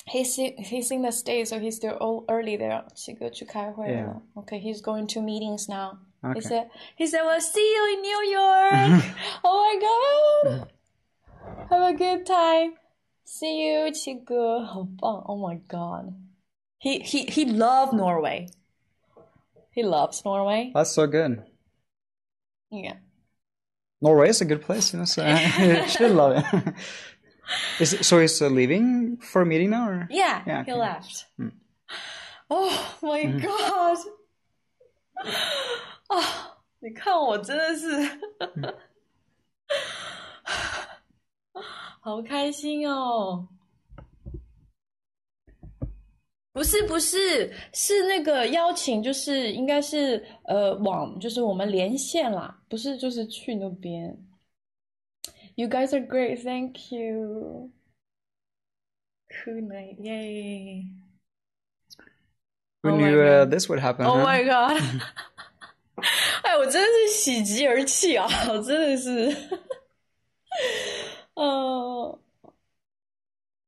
He's he's in the States, so he's still all early there. 七哥去开会了。 Yeah. Okay, he's going to meetings now. He Okay. said, he said, well, see you in New York. oh my god. Have a good time. See you, 七哥，好棒。Oh my god. He he he loved Norway. He loves Norway. That's so good. Yeah. Norway is a good place, you know. So I should love it. Is it, so he's uh, leaving for a meeting now, or? Yeah, Yeah, he okay. left. Mm. Oh my Mm. god！啊，你看我真的是，好开心哦！不是不是，是那个邀请，就是应该是呃网，就是我们连线啦，不是就是去那边。 You guys are great, thank you. Good night, yay. Who Oh my knew uh, God. this would happen? Oh huh? my god！哎，我真的是喜极而泣啊！我真的是，呃，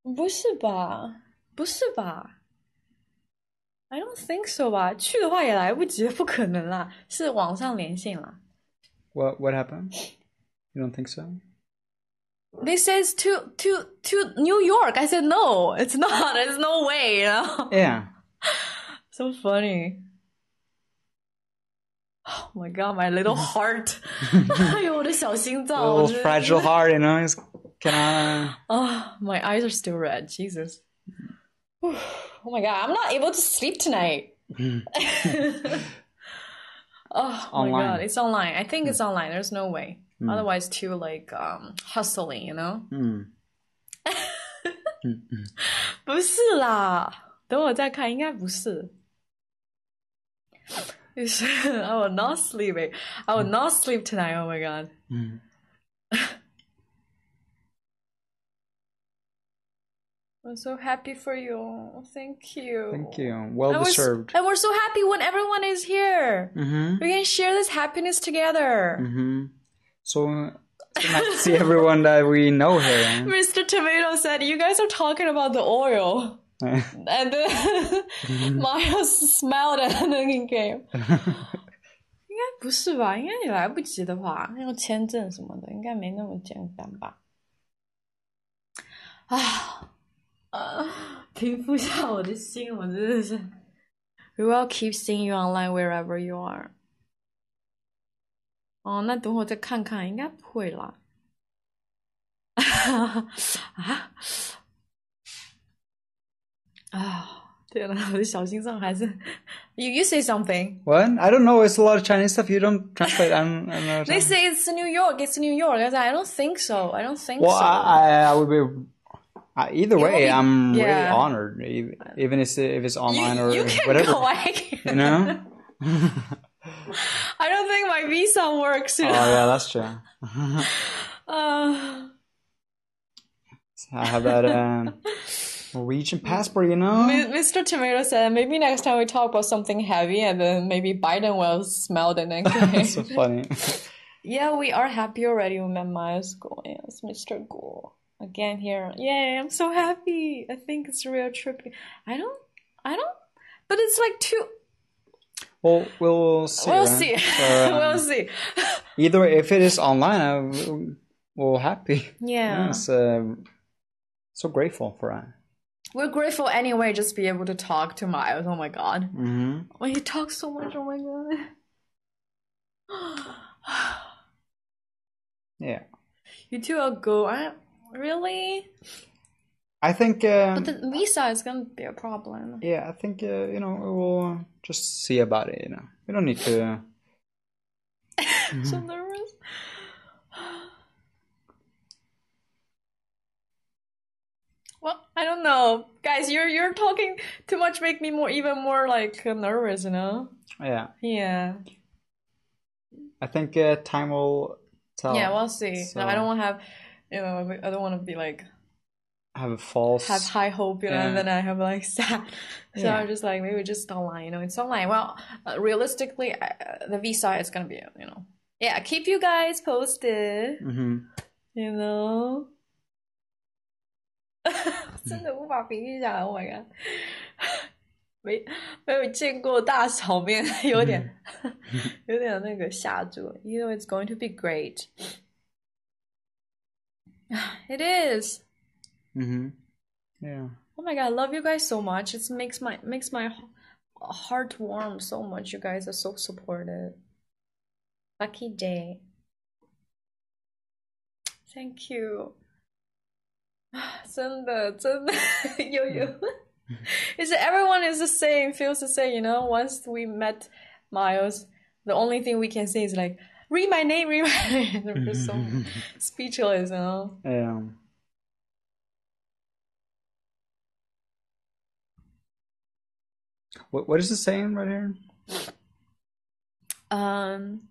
不是吧？不是吧？I don't think so 吧？去的话也来不及，不可能啦，是网上连线啦。 What what happened? You don't think so? They says to to to New York. I said no, it's not. There's no way. You know? Yeah. So funny. Oh my god, my little heart. 哎呦，我的小心脏， A 我 little 真的 fragile heart, you know. It's kind Oh, my eyes are still red. Jesus. Oh my god, I'm not able to sleep tonight. of. Oh my Online. god, it's online. I think it's online. There's no way. Mm. Otherwise, too like um, hustling, you know. 嗯嗯嗯，不是啦，等我再看，应该不是。I will not sleeping. I will not sleep tonight. Oh my god. 嗯。I'm so happy for you. Thank you. Thank you. Well and deserved. and we're so happy when everyone is here. Mm-hmm. We can share this happiness together. Mm-hmm. So, so nice to see everyone that we know here. Mr. Tomato said, "You guys are talking about the oil." and then Miles smiled and then he came. 应该不是吧？应该你来不及的话，那个签证什么的，应该没那么简单吧？啊。啊，平复下我的心，我真的是。We will keep seeing you online wherever you are。 哦，那等会再看看，应该不会啦。啊啊！天呐，我的小心脏还是。You you say something? What? I don't know. It's a lot of Chinese stuff. You don't translate. I'm. I'm not they say it's New York. It's New York. I I don't think so. I don't think well, so. Well, I, I would be uh, either way, be, I'm yeah. really honored, even if it's online you, or you can whatever. Go, you know. I don't think my visa works. You know? Oh yeah, that's true. uh, I have that um, Norwegian passport, you know. Mr. Tomato said maybe next time we talk about something heavy, and then maybe Biden will smell the next day. so funny. yeah, we are happy already. We met Miles Guo. Yes, Mr. Guo again here. Yay, I'm so happy. I think it's a real trippy. I don't, I don't, but it's like too. Well, we'll see. We'll right? see. So, um, we'll see. either way, if it is online, I'm we're happy. Yeah. Yes. Um, so grateful for that. We're grateful anyway, just be able to talk to Miles. Oh my god. Mm-hmm. When he talks so much, oh my god. yeah. You two are go. I Really? I think. Uh, but the visa is gonna be a problem. Yeah, I think uh, you know we'll just see about it. You know, we don't need to. so nervous. Well, I don't know, guys. You're you're talking too much. Make me more even more like nervous. You know. Yeah. Yeah. I think uh, time will tell. Yeah, we'll see. So... No, I don't want to have you know, I don't want to be like have a false have high hope, you know, yeah. and then I have like sad. So yeah. I'm just like maybe just online, you know, it's online. Well, uh, realistically, uh, the visa is gonna be, you know, yeah, keep you guys posted. Mm-hmm. You know. 真的无法平静下来，Oh my god！没没有见过大场面，有点有点那个吓住。You know it's going to be great. It is. Mm-hmm. Yeah. Oh my god, I love you guys so much. It makes my makes my heart warm so much. You guys are so supportive. Lucky day. Thank you. 真的真的有有 is everyone is the same feels the same you know once we met miles the only thing we can say is like read my name, read my name. They're just so speechless, you know? Yeah. What what is it saying right here? Um,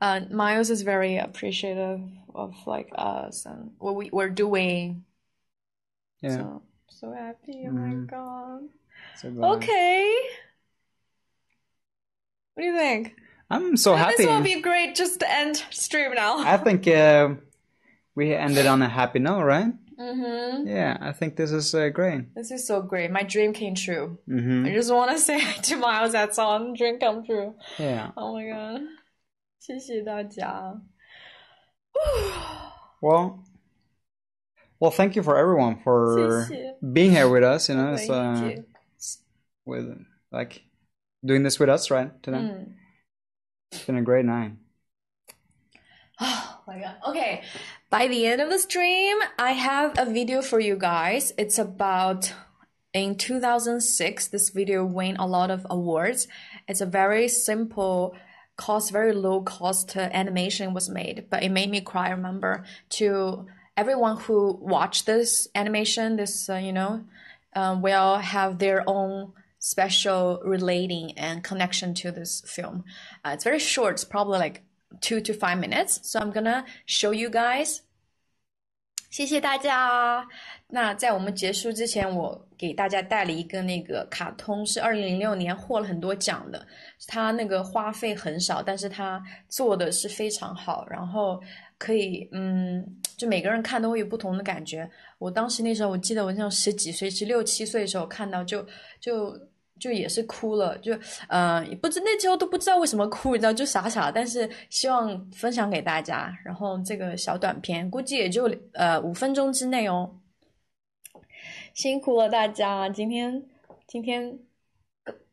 uh, Miles is very appreciative of like us and what we we're doing. Yeah. So so happy! Oh mm. my god. So okay. What do you think? I'm so happy. This will be great just to end stream now. I think uh, we ended on a happy note, right? Mm-hmm. Yeah, I think this is uh, great. This is so great. My dream came true. Mm-hmm. I just want to say to Miles that song, dream come true. Yeah. Oh my god. 谢谢大家. well, well, thank you for everyone for being here with us. You know, it's, uh, with like doing this with us, right? Today. Mm. It's been a great night. Oh my god. Okay. By the end of the stream, I have a video for you guys. It's about in 2006, this video won a lot of awards. It's a very simple cost, very low cost animation was made, but it made me cry. I remember to everyone who watched this animation, this uh, you know, uh, will have their own special relating and connection to this film. Uh, it's very short. It's probably like two to five minutes. So I'm gonna show you guys. 谢谢大家。那在我们结束之前，我给大家带了一个那个卡通，是二零零六年获了很多奖的。它那个花费很少，但是它做的是非常好。然后可以，嗯，就每个人看都会有不同的感觉。我当时那时候，我记得我像十几岁，十六七岁的时候看到，就就就也是哭了，就呃，也不知那时候都不知道为什么哭，你知道，就傻傻。但是希望分享给大家。然后这个小短片估计也就呃五分钟之内哦。辛苦了大家，今天今天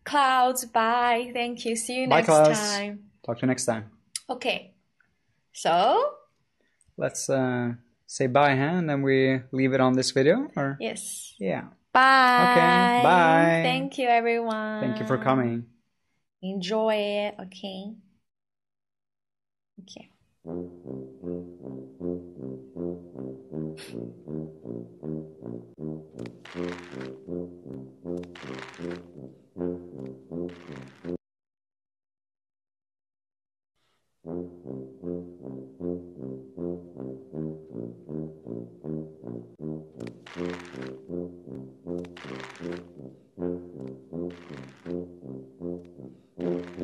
clouds bye thank you see you next time talk to you next time okay so let's uh say bye huh and then we leave it on this video or yes yeah bye. Okay bye. Thank you everyone. Thank you for coming. Enjoy it okay? Okay Mm-hmm. Mm-hmm.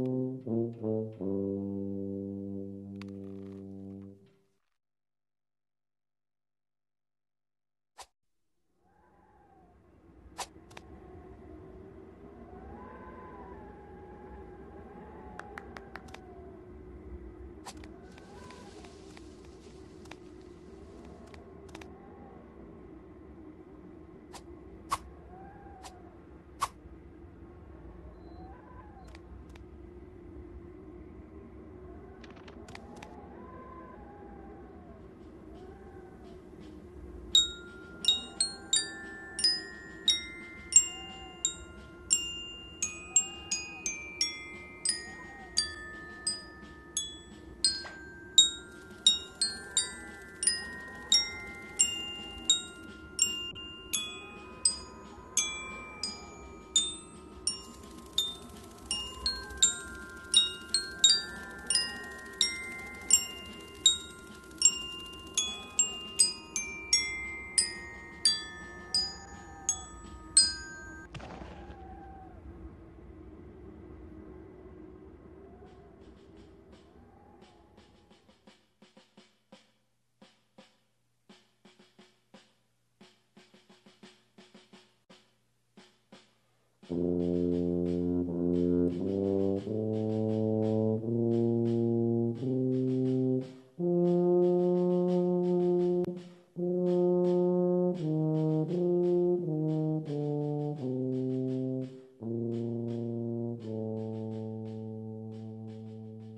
Mm-hmm.